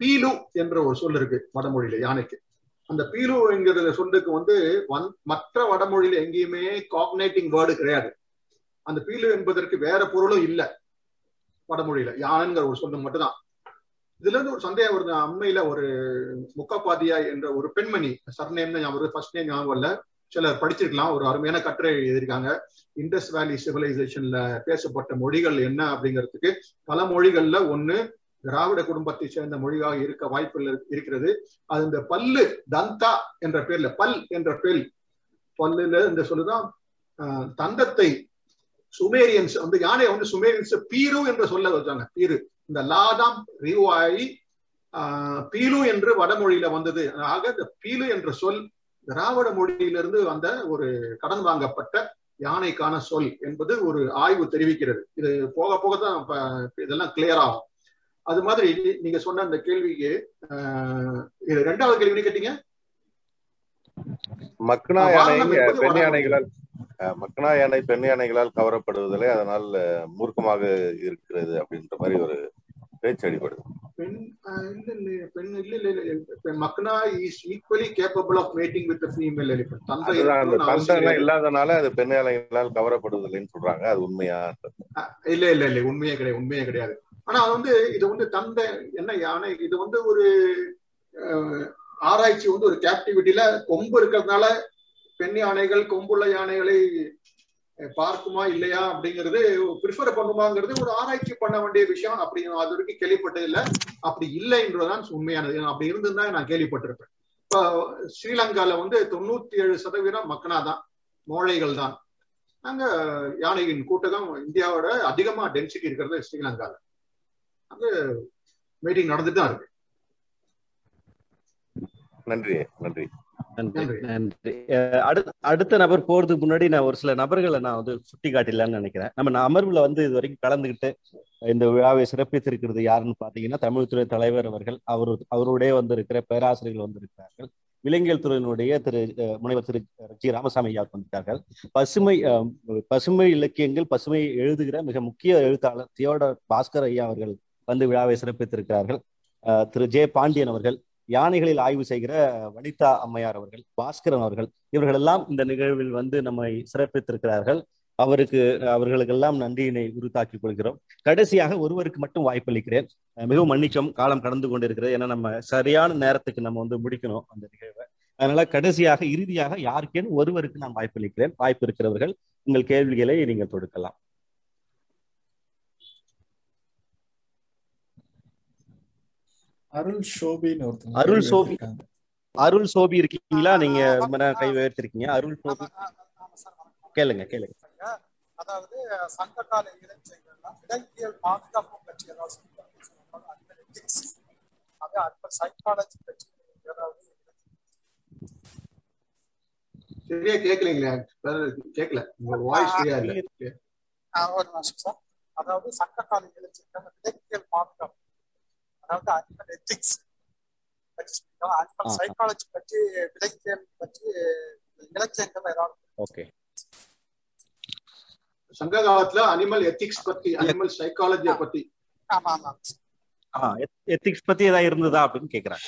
பீலு என்ற ஒரு சொல் இருக்கு வடமொழியில யானைக்கு. அந்த பீலு சொல்லுக்கு வந்து மற்ற வடமொழியில எங்கேயுமே காக்னேட்டிங் வேர்டு கிடையாது. அந்த பீலு என்பதற்கு வேற பொருளும் இல்லை. வடமொழியில. யானைங்கிற ஒரு சொல்லு மட்டும்தான். இதுல இருந்து ஒரு சந்தேகம் வருது. அம்மையில ஒரு முக்கப்பாதியா என்ற ஒரு பெண்மணி சர்நேம்னு ஞாபகம் ஃபர்ஸ்ட் நேம் ஞாபகம் இல்ல சிலர் படிச்சிருக்கலாம். ஒரு அருமையான கட்டுரை எழுதியிருக்காங்க. இண்டஸ் வேலி சிவிலைசேஷன்ல பேசப்பட்ட மொழிகள் என்ன அப்படிங்கிறதுக்கு பல மொழிகள்ல ஒண்ணு திராவிட குடும்பத்தை சேர்ந்த மொழியாக இருக்க வாய்ப்பு இருக்கிறது. அது இந்த பல்லு தந்தா என்ற பேர்ல பல் என்ற பேர் பல்லுல இந்த சொல்லுதான் தந்தத்தை சுமேரியன்ஸ் வந்து யானை வந்து சுமேரியன்ஸ் பீரு என்ற சொல்ல வச்சாங்க. பீரு. இந்த லாதாம் ரிவாயி ஆஹ், பீலு என்று வடமொழியில வந்தது. ஆக இந்த பீலு என்ற சொல் திராவிட மொழியிலிருந்து வந்த ஒரு கடன் வாங்கப்பட்ட யானைக்கான சொல் என்பது ஒரு ஆய்வு தெரிவிக்கிறது. இது போக போக தான் இதெல்லாம் கிளியர் ஆகும். அது மாதிரி நீங்க சொன்ன அந்த கேள்விக்கு ரெண்டாவது கேள்வி என்ன கேட்டீங்க மக்னா யானை பெண். யானைகளால் மக்னா யானை பெண் யானைகளால் கவரப்படுவதில்லை அதனால் மூர்க்கமாக இருக்கிறது அப்படின்ற மாதிரி ஒரு பேச்சு அடிபடுது பெண் ஆஹ், இல்ல இல்ல பெண் இல்ல இல்ல இல்ல இப்ப makhna is equally capable of mating with female elephant தந்தை. இல்லாதனால அது பெண் யானைகளால் கவரப்படுவதில்லைன்னு சொல்றாங்க. அது உண்மையா? இல்ல இல்ல இல்ல உண்மையே கிடையாது உண்மையே கிடையாது. ஆனா அது வந்து இது வந்து தந்தை என்ன யானை இது வந்து ஒரு ஆராய்ச்சி வந்து ஒரு கேப்டிவிட்டில கொம்பு இருக்கிறதுனால பெண் யானைகள் கொம்புள்ள யானைகளை பார்க்குமா இல்லையா அப்படிங்கிறது ப்ரிஃபர் பண்ணுமாங்கிறது ஒரு ஆராய்ச்சி பண்ண வேண்டிய விஷயம். அப்படி அது வரைக்கும் கேள்விப்பட்டது இல்ல அப்படி இல்லைன்றதுதான் உண்மையானது. அப்படி இருந்திருந்தா நான் கேள்விப்பட்டிருப்பேன். இப்போ ஸ்ரீலங்கால வந்து தொண்ணூத்தி ஏழு சதவீதம் மக்கனா தான் மோழைகள் தான். அங்க யானையின் கூட்டகம் இந்தியாவோட அதிகமா டென்சிட்டி இருக்கிறது ஸ்ரீலங்கால. அங்க மீட்டிங் நடந்துட்டு தான் இருக்கு. நன்றி நன்றி. நன்றி அஹ் அடுத்த நபர் போறதுக்கு முன்னாடி நான் ஒரு சில நபர்களை நான் வந்து சுட்டி காட்டிடலாம்னு நினைக்கிறேன். நம்ம அமர்வுல வந்து இது வரைக்கும் கலந்துகிட்டு இந்த விழாவை சிறப்பித்திருக்கிறது யாருன்னு பாத்தீங்கன்னா தமிழ்துறை தலைவர் அவர்கள் அவர் அவருடைய வந்து இருக்கிற பேராசிரியர்கள் வந்திருக்கிறார்கள். விலங்கியல் துறையினுடைய திரு முனைவர் திரு ஜி ராமசாமி ஐயா வந்திருக்கார்கள். பசுமை பசுமை இலக்கியங்கள் பசுமை எழுதுகிற மிக முக்கிய எழுத்தாளர் தியோட பாஸ்கர் ஐயா அவர்கள் வந்து விழாவை சிறப்பித்திருக்கிறார்கள். திரு ஜே பாண்டியன் அவர்கள் யானைகளில் ஆய்வு செய்கிற வனிதா அம்மையார் அவர்கள் பாஸ்கரன் அவர்கள் இவர்கள் எல்லாம் இந்த நிகழ்வில் வந்து நம்மை சிறப்பித்திருக்கிறார்கள். அவருக்கு அவர்களுக்கெல்லாம் நன்றியினை உருத்தாக்கிக் கொள்கிறோம். கடைசியாக ஒருவருக்கு மட்டும் வாய்ப்பளிக்கிறேன். மிகவும் மன்னிச்சம் காலம் கடந்து கொண்டிருக்கிறது. ஏன்னா நம்ம சரியான நேரத்துக்கு நம்ம வந்து முடிக்கணும் அந்த நிகழ்வை. அதனால கடைசியாக இறுதியாக யாருக்கேனும் ஒருவருக்கு நான் வாய்ப்பளிக்கிறேன். வாய்ப்பு இருக்கிறவர்கள் உங்கள் கேள்விகளை நீங்கள் தொடுக்கலாம். அருள் ஷோபின்னு ஒருத்தர் அருள் சோபி அருள் சோபி இருக்கீங்களா நீங்க ரொம்ப நேரம் கை உயர்த்திருக்கீங்க அருள் சோபி கேளுங்க கேளுங்க அதாவது சங்ககால இலக்கியங்கள்லாம் விலங்கியல் பாதுகாப்பு பற்றி ஏதாவது அது அது சைக்காலஜி பற்றி ஏதாவது சரியா கேட்கலீங்களா கேட்கல உங்க வாய்ஸ் சரியா இல்ல ஒரு நிமிஷம் சார் அதாவது சங்ககால இலக்கியங்கள் விலங்கியல் பாதுகாப்பு அதாவது அனிமல் எத்திக்ஸ் அனிமல் சைக்காலஜி பற்றி விலங்கியல் பற்றி இலக்கியங்கள் ஏதாவது ஓகே. சங்க காலத்துல அனிமல் எத்திக்ஸ் பத்தி அனிமல் சைக்காலஜிய பத்தி. ஆமா ஆமா. எத்திக்ஸ் பத்தி ஏதாவது இருந்ததா அப்படின்னு கேக்குறாங்க.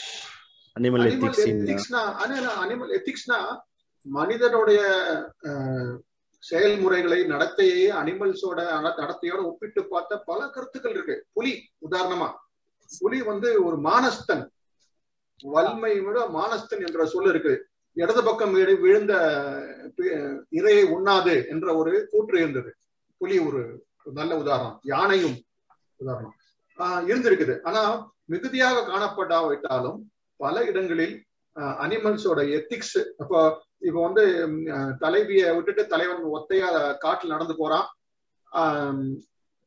அனிமல் எத்திக்ஸ் எத்திக்ஸ்னா அனிமல் எத்திக்ஸ்னா மனிதனுடைய செயல்முறைகளை நடத்தையை அனிமல்ஸோட நடத்தையோட ஒப்பிட்டு பார்த்த பல கருத்துக்கள் இருக்கு. புலி உதாரணமா. புலி வந்து ஒரு மானஸ்தன். வல்மை விட மானஸ்தன் என்ற சொல் இருக்கு இடது பக்கம் விழுந்த இரையை உண்ணாது என்ற ஒரு கூற்று இருந்தது. புலி ஒரு நல்ல உதாரணம். யானையும் உதாரணம். ஆஹ் இருந்திருக்குது. ஆனா மிகுதியாக காணப்படாவிட்டாலும் பல இடங்களில் அனிமல்ஸோட எத்திக்ஸ் இப்போ இப்போ வந்து தலைவியை விட்டுட்டு தலைவன் ஒத்தையா காட்டில் நடந்து போறான்.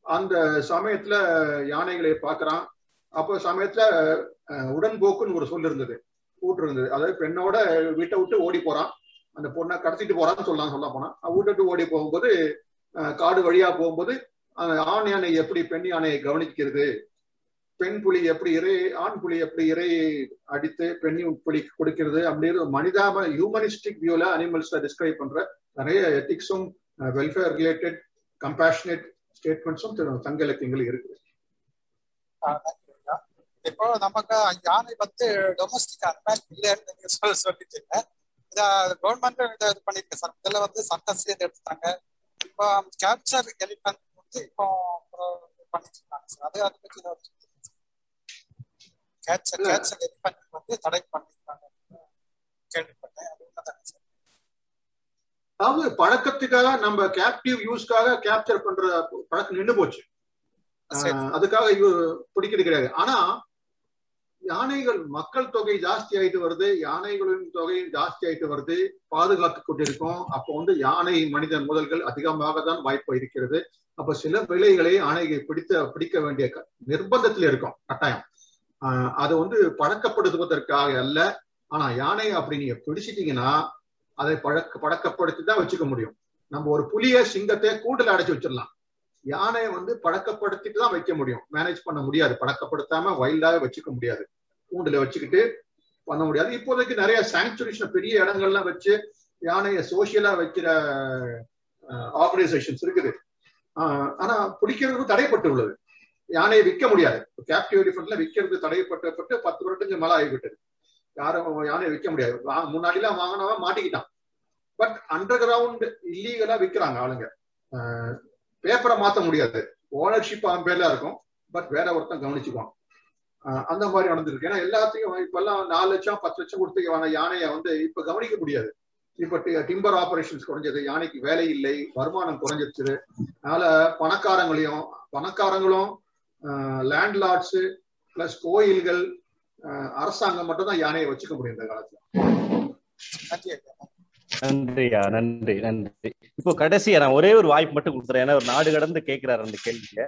அந்த சமயத்துல யானைகளை பார்க்கறான். அப்போ சமயத்துல உடன்போக்குன்னு ஒரு சொல் இருந்தது. கூட்டு இருந்தது. அதாவது பெண்ணோட வீட்டை விட்டு ஓடி போறான். அந்த பொண்ணை கடத்திட்டு போறான்னு சொல்லலாம் சொல்ல போனா. வீட்டை விட்டு ஓடி போகும்போது காடு வழியா போகும்போது ஆண் யானை எப்படி பெண் யானையை கவனிக்கிறது? பெண் புலி எப்படி இறை ஆண் புலி எப்படி இறை அடித்து பெண் புலி கொடுக்கிறது? அப்படின்னு மனிதாப ஹியூமனிஸ்டிக் வியூல அனிமல்ஸ்ல டிஸ்கிரைப் பண்ற நிறைய எத்திக்ஸும் வெல்ஃபேர் ரிலேட்டட் கம்பேஷனேட் ஸ்டேட்மெண்ட்ஸும் தங்க இலக்கியங்கள் இருக்கு இப்போ நமக்கு யானை வந்து டொமஸ்டிக் அனிமல் இல்லைன்னு நீங்க சொல்ல சொல்லிட்டீங்க. இத கவர்மெண்ட் இது பண்ணிருக்கு சார். இதுல வந்து சட்டம் சேர்ந்து எடுத்துட்டாங்க. இப்போ கேப்சர் எலிபென்ட் வந்து இப்போ பண்ணிட்டு இருக்காங்க சார். அது அதை பத்தி கேப்சர் கேப்சர் எலிபென்ட் வந்து தடை பண்ணிருக்காங்க. கேள்விப்பட்டேன். அது உண்மைதானே சார்? அதாவது பழக்கத்துக்காக நம்ம கேப்டிவ் யூஸ்க்காக கேப்சர் பண்ற பழக்கம் நின்று போச்சு. அதுக்காக பிடிக்கிறது கிடையாது. ஆனா யானைகள் மக்கள் தொகை ஜாஸ்தி ஆயிட்டு வருது. யானைகளின் தொகையும் ஜாஸ்தி ஆயிட்டு வருது. பாதுகாத்து கொண்டிருக்கோம். அப்போ வந்து யானை மனிதன் முதல்கள் அதிகமாக தான் வாய்ப்பு இருக்கிறது. அப்ப சில விலைகளை யானையை பிடித்த பிடிக்க வேண்டிய நிர்பந்தத்தில் இருக்கும். கட்டாயம். ஆஹ் அதை வந்து பழக்கப்படுத்துவதற்காக அல்ல. ஆனா யானை அப்படி நீங்க பிடிச்சிட்டீங்கன்னா அதை பழக்க பழக்கப்படுத்தி தான் வச்சுக்க முடியும். நம்ம ஒரு புலிய சிங்கத்தை கூண்டில் அடைச்சு வச்சிடலாம். யானையை வந்து பழக்கப்படுத்திட்டு தான் வைக்க முடியும். மேனேஜ் பண்ண முடியாது. பழக்கப்படுத்தாம வைல்டாக வச்சுக்க முடியாது. கூண்டுல வச்சுக்கிட்டு பண்ண முடியாது. இப்போதைக்கு நிறைய சாங்சுரிஷன் பெரிய இடங்கள்லாம் வச்சு யானையை சோசியலா வைக்கிற ஆர்கனைசேஷன்ஸ் இருக்குது. ஆனா பிடிக்கிறதுக்கு தடைப்பட்டு உள்ளது. யானையை விற்க முடியாது. கேப்டிவ் ஃபண்ட்ல விற்கிறது தடைப்பட்டப்பட்டு பத்து வருடத்துக்கு மேல ஆகிவிட்டது. யாரும் யானையை விற்க முடியாது. முன்னாடி எல்லாம் வாங்கினவன் மாட்டிக்கிட்டான். பட் அண்டர் கிரவுண்ட் இல்லீகலா விற்கிறாங்க ஆளுங்க. பேப்பரை மாத்த முடியாது. ஓனர்ஷிப் அவன் பேர்ல இருக்கும். பட் வேற ஒருத்தன் கவனிச்சுக்குவான். அந்த மாதிரி நடந்திருக்கு. ஏன்னா எல்லாத்தையும் இப்ப எல்லாம் நாலு லட்சம் பத்து லட்சம் கொடுத்து யானையை வந்து இப்ப கவனிக்க முடியாது. இப்ப டிம்பர் ஆபரேஷன்ஸ் குறைஞ்சது யானைக்கு வேலை இல்லை வருமானம் குறைஞ்சிருச்சு. அதனால பணக்காரங்களையும் பணக்காரங்களும் லேண்ட்லார்ட்ஸ் பிளஸ் கோயில்கள் அரசாங்கம் மட்டும் தான் யானையை வச்சுக்க முடியும் இந்த காலத்துல. நன்றியா நன்றி நன்றி. இப்போ கடைசியா நான் ஒரே ஒரு வாய்ப்பு மட்டும் கொடுத்துறேன். ஏன்னா ஒரு நாடு கடந்து கேட்கிறாரு அந்த கேள்விய.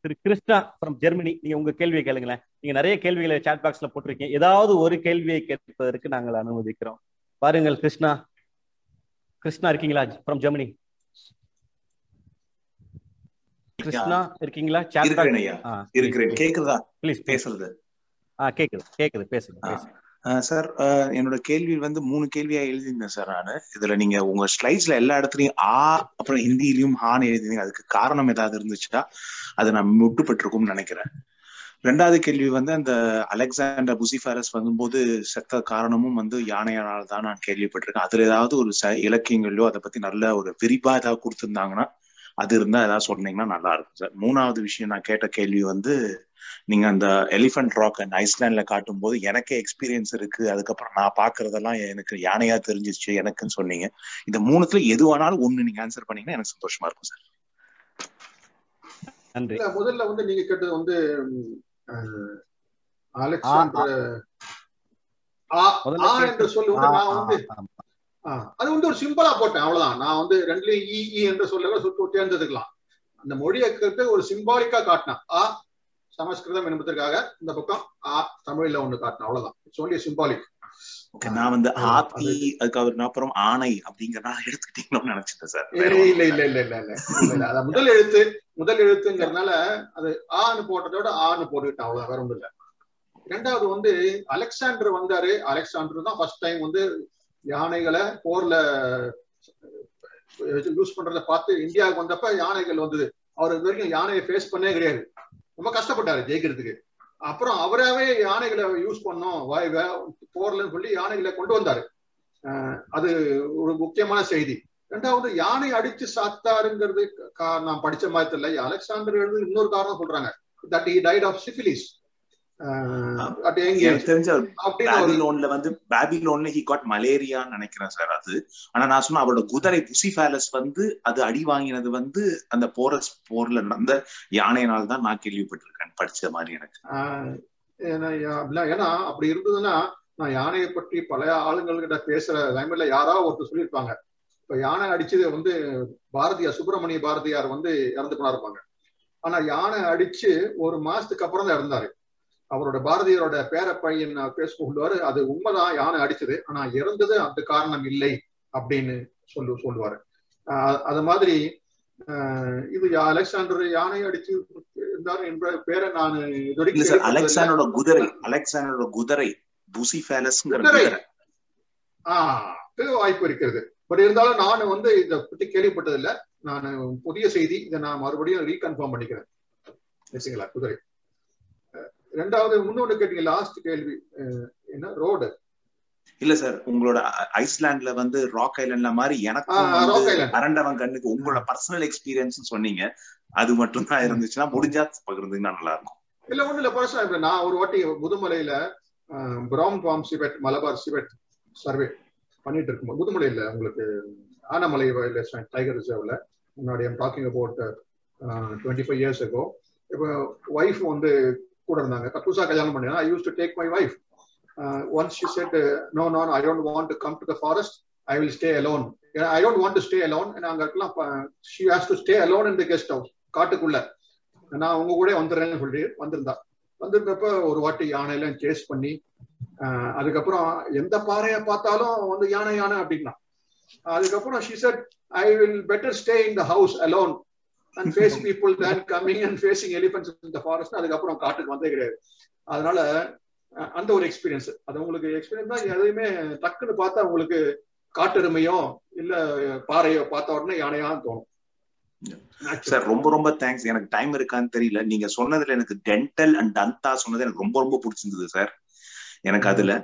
திரு கிருஷ்ணா ஃப்ரம் ஜெர்மனி நீங்க உங்க கேள்வியை கேளுங்களேன். நீங்க நிறைய கேள்விகளை சாட் பாக்ஸ்ல போட்டிருக்கீங்க. ஏதாவது ஒரு கேள்வியை கேட்பதற்கு நாங்கள் அனுமதிக்கிறோம். பாருங்கள் கிருஷ்ணா. கிருஷ்ணா இருக்கீங்களா? ஃப்ரம் ஜெர்மனி கிருஷ்ணா இருக்கீங்களா? ஐயா. இருக்கிறேன். கேக்குதா? ப்ளீஸ் பேசுறது. ஆ கேக்குது. கேக்குது. பேசுங்க பேசுங்க. சார் என்னோட கேள்வி வந்து மூணு கேள்வியா எழுதியிருந்தேன் சார் நான். இதுல நீங்க உங்க ஸ்லைட்ஸ்ல எல்லா இடத்துலயும் ஆ அப்புறம் ஹிந்தியிலயும் ஹான்னு எழுதிருந்தீங்க அதுக்கு காரணம் ஏதாவது இருந்துச்சுன்னா அது நான் முட்டுப்பட்டிருக்கும்னு நினைக்கிறேன். ரெண்டாவது கேள்வி வந்து அந்த அலெக்சாண்டர் புசிஃபாரஸ் வரும்போது செத்த காரணமும் வந்து யானையானால் தான் நான் கேள்விப்பட்டிருக்கேன். அதுல ஏதாவது ஒரு ச இலக்கியங்களையோ அதை பத்தி நல்ல ஒரு விரிவா ஏதாவது கொடுத்துருந்தாங்கன்னா அது இருந்தா ஏதாவது சொன்னீங்கன்னா நல்லா இருக்கும் சார். மூணாவது விஷயம் நான் கேட்ட கேள்வி வந்து நீங்க அந்த எலிஃபென்ட் ராக் அண்ட் ஐஸ்லாண்ட்ல காட்டும் போது எனக்கே எக்ஸ்பீரியன்ஸ் இருக்கு. அதுக்கப்புறம் நான் பாக்குறதெல்லாம் எனக்கு யானையா தெரிஞ்சிச்சு எனக்குன்னு சொன்னீங்க. இந்த மூணுத்துல எது வேணாலும் ஒண்ணு நீங்க ஆன்சர் பண்ணீங்கன்னா எனக்கு சந்தோஷமா இருக்கும் சார் நன்றி. இல்ல முதல்ல வந்து நீங்க கேட்டது வந்து அலெக்சாண்டர் ஆ முதல்ல ஆ கேட்டு- என்று சொல்லி வந்து நான் வந்து அது வந்து ஒரு சிம்பிளா போட்டேன் அவ்வளவுதான். நான் வந்து ரெண்டுலயும் இ இ என்று சொல்ல சுட்டு தேர்ந்தெடுக்கலாம் அந்த மொழியை கேட்டு ஒரு சிம்பாலிக்கா காட்டினேன். ஆ சமஸ்கிருதம் என்பதற்காக இந்த பக்கம் ஆ தமிழ்ல ஒண்ணு காட்டினேன். அவ்வளவுதான். இட்ஸ் சிம்பாலிக் ஓகே நான் வந்து ஆத்தி அதுக்கு அப்புறம் ஆணை அப்படிங்கிற நான் எடுத்துக்கிட்டீங்களோன்னு நினைச்சிட்டேன் சார். இல்ல இல்ல இல்ல. இல்ல இல்ல அதான் முதல் எழுத்து முதல் எழுத்துங்கிறதுனால அது ஆன்னு போட்டதோட ஆன்னு போட்டுக்கிட்டேன். அவ்வளவு வேற ஒண்ணும் இல்ல. ரெண்டாவது வந்து அலெக்சாண்டர் வந்தாரு. அலெக்சாண்டர் தான் ஃபர்ஸ்ட் டைம் வந்து யானைகளை போர்ல யூஸ் பண்றத பார்த்து இந்தியாவுக்கு வந்தப்ப யானைகள் வந்தது. அவர் இது வரைக்கும் யானையை ஃபேஸ் பண்ணே கிடையாது. ரொம்ப கஷ்டப்பட்டாரு ஜெயிக்கிறதுக்கு. அப்புறம் அவராவே யானைகளை யூஸ் பண்ணோம். வாய் வே- போர்லன்னு சொல்லி யானைகளை கொண்டு வந்தாரு. அது ஒரு முக்கியமான செய்தி. ரெண்டாவது யானை அடிச்சு சாத்தாருங்கிறது நான் படிச்ச மாதிரி தெரியல. அலெக்சாண்டர் இன்னொரு காரணம் சொல்றாங்க. That he died of syphilis வந்து பேபிலோன்ல ஹி காட் மலேரியான்னு நினைக்கிறேன் சார் அது. ஆனா நான் சொன்ன அவரோட குதிரை புசிஃபாலஸ் வந்து அது அடி வாங்கினது வந்து அந்த போரஸ் போர்ல நடந்த யானையினால் தான் நான் கேள்விப்பட்டிருக்கேன் படிச்ச மாதிரி எனக்கு. ஏன்னா அப்படி இருந்ததுன்னா நான் யானையை பற்றி பல ஆளுங்கள்கிட்ட பேசுற டைம்ல யாராவது ஒருத்தர் சொல்லியிருப்பாங்க. இப்ப யானை அடிச்சது வந்து பாரதியார் சுப்பிரமணிய பாரதியார் வந்து இறந்து போனா இருப்பாங்க ஆனா யானை அடிச்சு ஒரு மாசத்துக்கு அப்புறம் தான் இறந்தாரு. அவரோட பாரதியாரோட பேர பையன் பேச சொல்லுவாரு அது உண்மைதான் யானை அடிச்சது. ஆனா இறந்தது அந்த காரணம் இல்லை அப்படின்னு சொல்லு சொல்லுவாரு. அது மாதிரி இது அலெக்சாண்டர் யானை அடிச்சு இருந்தார் என்ற பேரை நான் இல்ல. அலெக்சாண்டரோட குதிரை அலெக்சாண்டரோட குதிரை வாய்ப்பு இருக்கிறது. பட் இருந்தாலும் நான் வந்து இதை பத்தி கேள்விப்பட்டதில்லை. நான் புதிய செய்தி இதை நான் மறுபடியும் ரீகன்ஃபார்ம் பண்ணிக்கிறேன். குதிரை. ரெண்டாவது முன்னொன்னு கேட்டீங்க லாஸ்ட் கேள்வி. என்ன? ரோடு. இல்ல சார் உங்களோட ஐஸ்லாண்ட்ல வந்து ராக் ஐலாண்ட்ல மாதிரி Island. அரண்டவன் கண்ணுக்கு உங்களோட பர்சனல் எக்ஸ்பீரியன்ஸ் சொன்னீங்க. அது மட்டும் தான் இருந்துச்சுன்னா முடிஞ்சா பகிர்ந்தீங்கன்னா நல்லா இருக்கும் இல்ல ஒண்ணு இல்ல பர்சனல் நான் ஒரு வாட்டி முதுமலையில brown palm civet Malabar civet survey பண்ணிட்டு இருக்கும்போது முதுமலையில உங்களுக்கு ஆனமலை டைகர் ரிசர்வ்ல முன்னாடி talking about twenty five years ago. இப்போ ஒய்ஃப் வந்து கூட இருந்தாங்க. புதுசா கல்யாணம் பண்ணி I use to take my wife once she said no no I don't want to come to the forest I will stay alone I don't want to stay alone அங்க இருக்கலாம் she has to stay alone in the guest house காட்டுக்குள்ள. நான் உங்க கூட வந்துடுறேன்னு சொல்லி வந்திருந்தா. வந்திருந்தப்ப ஒரு வாட்டி யானையெல்லாம் சேஸ் பண்ணி uh, அதுக்கப்புறம் எந்த பாறையை பார்த்தாலும் வந்து யானை யானை அப்படின்னா. அதுக்கப்புறம் she said I will better stay in the house alone and face people then coming and facing elephants இந்த ஃபாரஸ்ட் அதுக்கப்புறம் காட்டுக்கு வந்தே கிடையாது. அதனால அந்த ஒரு எக்ஸ்பீரியன்ஸ் அது உங்களுக்கு எக்ஸ்பீரியன்ஸ் தான். எதையுமே டக்குன்னு பார்த்தா உங்களுக்கு காட்டெருமையோ இல்ல பாறையோ பார்த்த உடனே யானையான்னு தோணும். சார் ரொம்ப ரொம்ப தேங்க்ஸ் எனக்கு டைம் இருக்கான்னு தெரியல. நீங்க சொன்னதுல எனக்கு டென்டல் அண்ட் டந்தா சொன்னது எனக்கு ரொம்ப ரொம்ப பிடிச்சிருந்தது சார் எனக்கு அதுல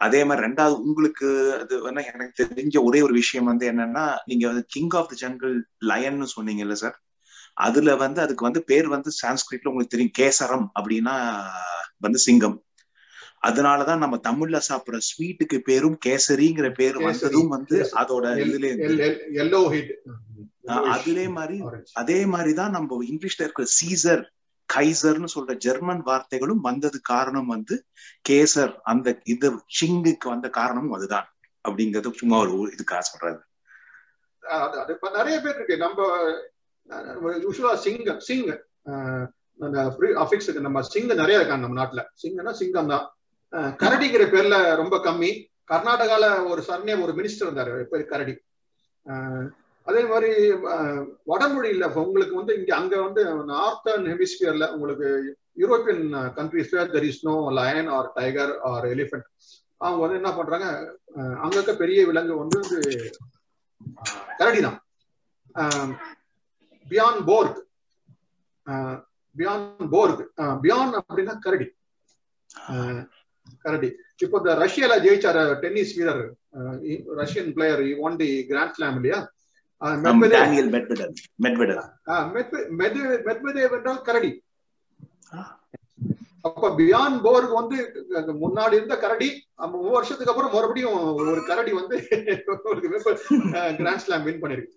அதே மாதிரி ரெண்டாவது உங்களுக்கு அது வேணா எனக்கு தெரிஞ்ச ஒரே ஒரு விஷயம் வந்து என்னன்னா நீங்க வந்து கிங் ஆஃப் த ஜங்கிள் லயன்னு சொன்னீங்கல்ல சார் அதுல வந்து அதுக்கு வந்து பேர் வந்து சான்ஸ்கிரிட்ல உங்களுக்கு தெரியும். கேசரம் அப்படின்னா வந்து சிங்கம். அதனாலதான் நம்ம தமிழ்ல சாப்பிடுற ஸ்வீட்டுக்கு பேரும் கேசரிங்கிற பேர் வந்ததும் வந்து. அதோட இதுல எல்லோ ஹிட் ஆஹ் அதே மாதிரி அதே மாதிரிதான் நம்ம இங்கிலீஷ்ல இருக்கிற சீசர் கைசர்னு சொல்ற ஜெர்மன் வார்த்தைகளும் வந்தது காரணம் வந்து கேசர். அந்த இது சிங்குக்கு வந்த காரணமும் அதுதான் அப்படிங்கறது சும்மா ஒரு இதுக்காக அது இப்ப நிறைய பேர் இருக்கு. நம்ம யூஸ்வலா சிங்க சிங்க. அந்த அஃபிக்ஸுக்கு நம்ம சிங்க நிறைய இருக்காங்க நம்ம நாட்டுல. சிங்கன்னா சிங்கம் தான். கரடிங்கிற பேர்ல ரொம்ப கம்மி. கர்நாடகால ஒரு சர்னே ஒரு மினிஸ்டர் இருந்தாரு. பேர் கரடி. அதே மாதிரி வடமொழியில உங்களுக்கு வந்து இங்க அங்க வந்து நார்த்தர்ன் ஹெமிஸ்பியர்ல உங்களுக்கு European countries there is no lion or tiger or elephant அவங்க வந்து என்ன பண்றாங்க அஹ், அங்க இருக்க பெரிய விலங்கு வந்து கரடி தான் பியான் போர்க் பியான் போர்க் பியான் அப்படின்னா கரடி. அஹ், கரடி. இப்போ இந்த ரஷ்யால ஜெயிச்சார டென்னிஸ் வீரர் Russian player won the grand slam இல்லையா? மெட்வெ- மெட்வெதேவ் என்றால் கரடி. அப்ப பியாண்ட் போர்க் வந்து முன்னாடி இருந்த கரடி மூணு வருஷத்துக்கு அப்புறம் மறுபடியும் ஒரு கரடி வந்து கிராண்ட் ஸ்லாம் வின் பண்ணிருக்கு.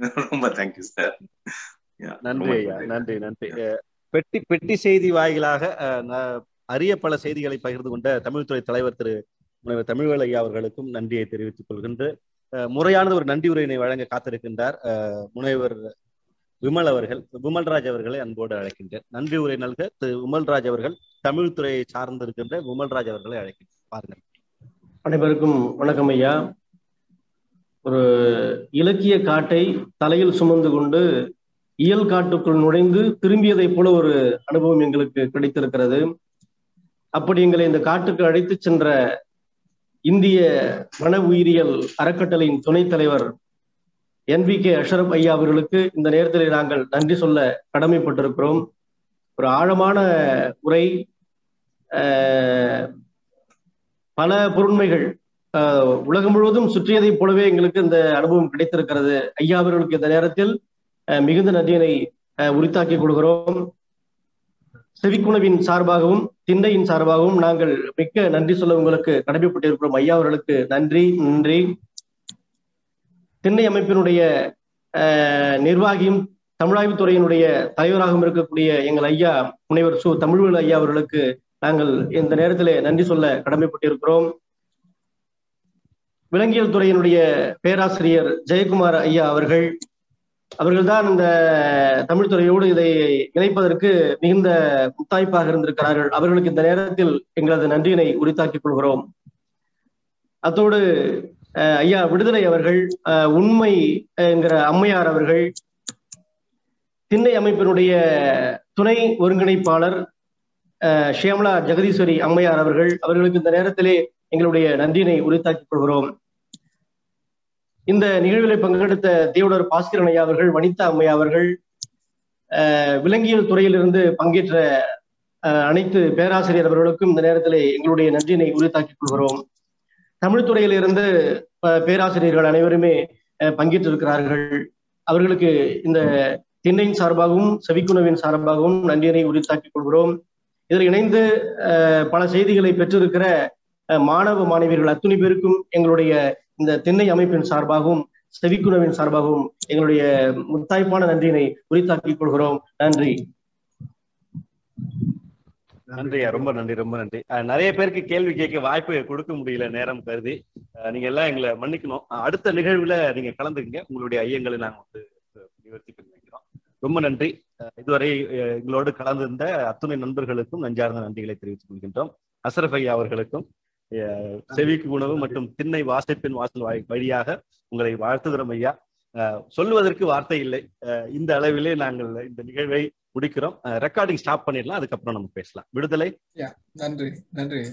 *laughs* ரொம்ப தேங்க்யூ சார் நன்றி ஐயா நன்றி. நன்றி பெட்டி பெட்டி செய்தி வாயிலாக அரிய பல செய்திகளை பகிர்ந்து கொண்ட தமிழ்துறை தலைவர் திரு முனைவர் தமிழ்வேல் ஐயா அவர்களுக்கும் நன்றியை தெரிவித்துக் கொள்கின்ற முறையானது ஒரு நன்றி உரையினை வழங்க காத்திருக்கின்றார் முனைவர் விமல் அவர்கள் விமல்ராஜ் அவர்களை அன்போடு அழைக்கின்றேன். நன்றி உரை நல்க திரு விமல்ராஜ் அவர்கள் தமிழ் துறையை சார்ந்திருக்கின்ற விமல்ராஜ் அவர்களை அழைக்கின்றேன். பாருங்கள். அனைவருக்கும் வணக்கம் ஐயா. ஒரு இலக்கிய காட்டை தலையில் சுமந்து கொண்டு இயல் காட்டுக்குள் நுழைந்து திரும்பியதை போல ஒரு அனுபவம் எங்களுக்கு கிடைத்திருக்கிறது. அப்படி எங்களை இந்த காட்டுக்கு அழைத்து சென்ற இந்திய வன உயிரியல் அறக்கட்டளையின் துணைத் தலைவர் என் வி கே அஷரப் ஐயா அவர்களுக்கு இந்த நேரத்தில் நாங்கள் நன்றி சொல்ல கடமைப்பட்டிருக்கிறோம். ஒரு ஆழமான உரை பல பொருண்மைகள் உலகம் முழுவதும் சுற்றியதைப் போலவே எங்களுக்கு இந்த அனுபவம் கிடைத்திருக்கிறது. ஐயா அவர்களுக்கு இந்த நேரத்தில் மிகுந்த நன்றியினை உரித்தாக்கிக் கொள்கிறோம். செவிக்குணவின் சார்பாகவும் திண்டையின் சார்பாகவும் நாங்கள் மிக்க நன்றி சொல்ல உங்களுக்கு கடமைப்பட்டிருக்கிறோம். ஐயா அவர்களுக்கு நன்றி நன்றி. திண்ணை அமைப்பினுடைய நிர்வாகியும் தமிழாய்வுத்துறையினுடைய தலைவராகவும் இருக்கக்கூடிய எங்கள் ஐயா முனைவர் சு. தமிழ்வேலு ஐயா அவர்களுக்கு நாங்கள் இந்த நேரத்திலே நன்றி சொல்ல கடமைப்பட்டிருக்கிறோம். விலங்கியல் துறையினுடைய பேராசிரியர் ஜெயக்குமார் ஐயா அவர்கள் அவர்கள்தான் இந்த தமிழ் துறையோடு இதை இணைப்பதற்கு மிகுந்த முத்தாய்ப்பாக இருந்திருக்கிறார்கள். அவர்களுக்கு இந்த நேரத்தில் எங்களது நன்றியினை உரித்தாக்கிக் கொள்கிறோம். அத்தோடு ஐயா விடுதலை அவர்கள் உண்மை என்கிற அம்மையார் அவர்கள் திண்ணை அமைப்பினுடைய துணை ஒருங்கிணைப்பாளர் ஷியாமலா ஜெகதீஸ்வரி அம்மையார் அவர்கள் அவர்களுக்கு இந்த நேரத்திலே எங்களுடைய நன்றியினை உரித்தாக்கிக் கொள்கிறோம். இந்த நிகழ்வில் பங்கெடுத்த தேவடர் பாஸ்கரன் ஐயா அவர்கள் வனிதா அம்மையா அவர்கள் விலங்கியல் துறையிலிருந்து பங்கேற்ற அனைத்து பேராசிரியர் அவர்களுக்கும் இந்த நேரத்திலே எங்களுடைய நன்றியினை உரித்தாக்கிக் கொள்கிறோம். தமிழ் துறையிலிருந்து பேராசிரியர்கள் அனைவருமே பங்கேற்றிருக்கிறார்கள். அவர்களுக்கு இந்த திண்ணையின் சார்பாகவும் செவிக்குணவின் சார்பாகவும் நன்றியினை உரித்தாக்கிக் கொள்கிறோம். இதில் இணைந்து பல செய்திகளை பெற்றிருக்கிற மாணவ மாணவியர்கள் அத்துணை பேருக்கும் எங்களுடைய இந்த திண்ணை அமைப்பின் சார்பாகவும் செவிக்குணவின் சார்பாகவும் எங்களுடைய முத்தாய்ப்பான நன்றியினை உரித்தாக்கிக் கொள்கிறோம். நன்றி. நன்றி ரொம்ப நன்றி ரொம்ப நன்றி. நிறைய பேருக்கு கேள்வி கேட்க வாய்ப்பு கொடுக்க முடியல நேரம் கருதி. நீங்க எல்லாம் எங்களை மன்னிக்கணும். அடுத்த நிகழ்வுல நீங்க கலந்துக்கங்க. உங்களுடைய ஐயங்களை நாங்க வந்து நிவர்த்தி பண்ணி வைக்கிறோம் ரொம்ப நன்றி. இதுவரை எங்களோடு கலந்திருந்த அத்துணை நண்பர்களுக்கும் நஞ்சார்ந்த நன்றிகளை தெரிவித்துக் கொள்கின்றோம். அசரஃப் ஐயா அவர்களுக்கும் செவிக்கு உணவு மற்றும் திண்ணை வாசிப்பின் வாசல் வழியாக உங்களை வாழ்த்துகிறோம் ஐயா. சொல்லுவதற்கு வார்த்தை இல்லை. இந்த அளவிலே நாங்கள் இந்த நிகழ்வை முடிக்கிறோம். ரெக்கார்டிங் ஸ்டாப் பண்ணிடலாம். அதுக்கப்புறம் நம்ம பேசலாம். விடுதலை. நன்றி. நன்றி.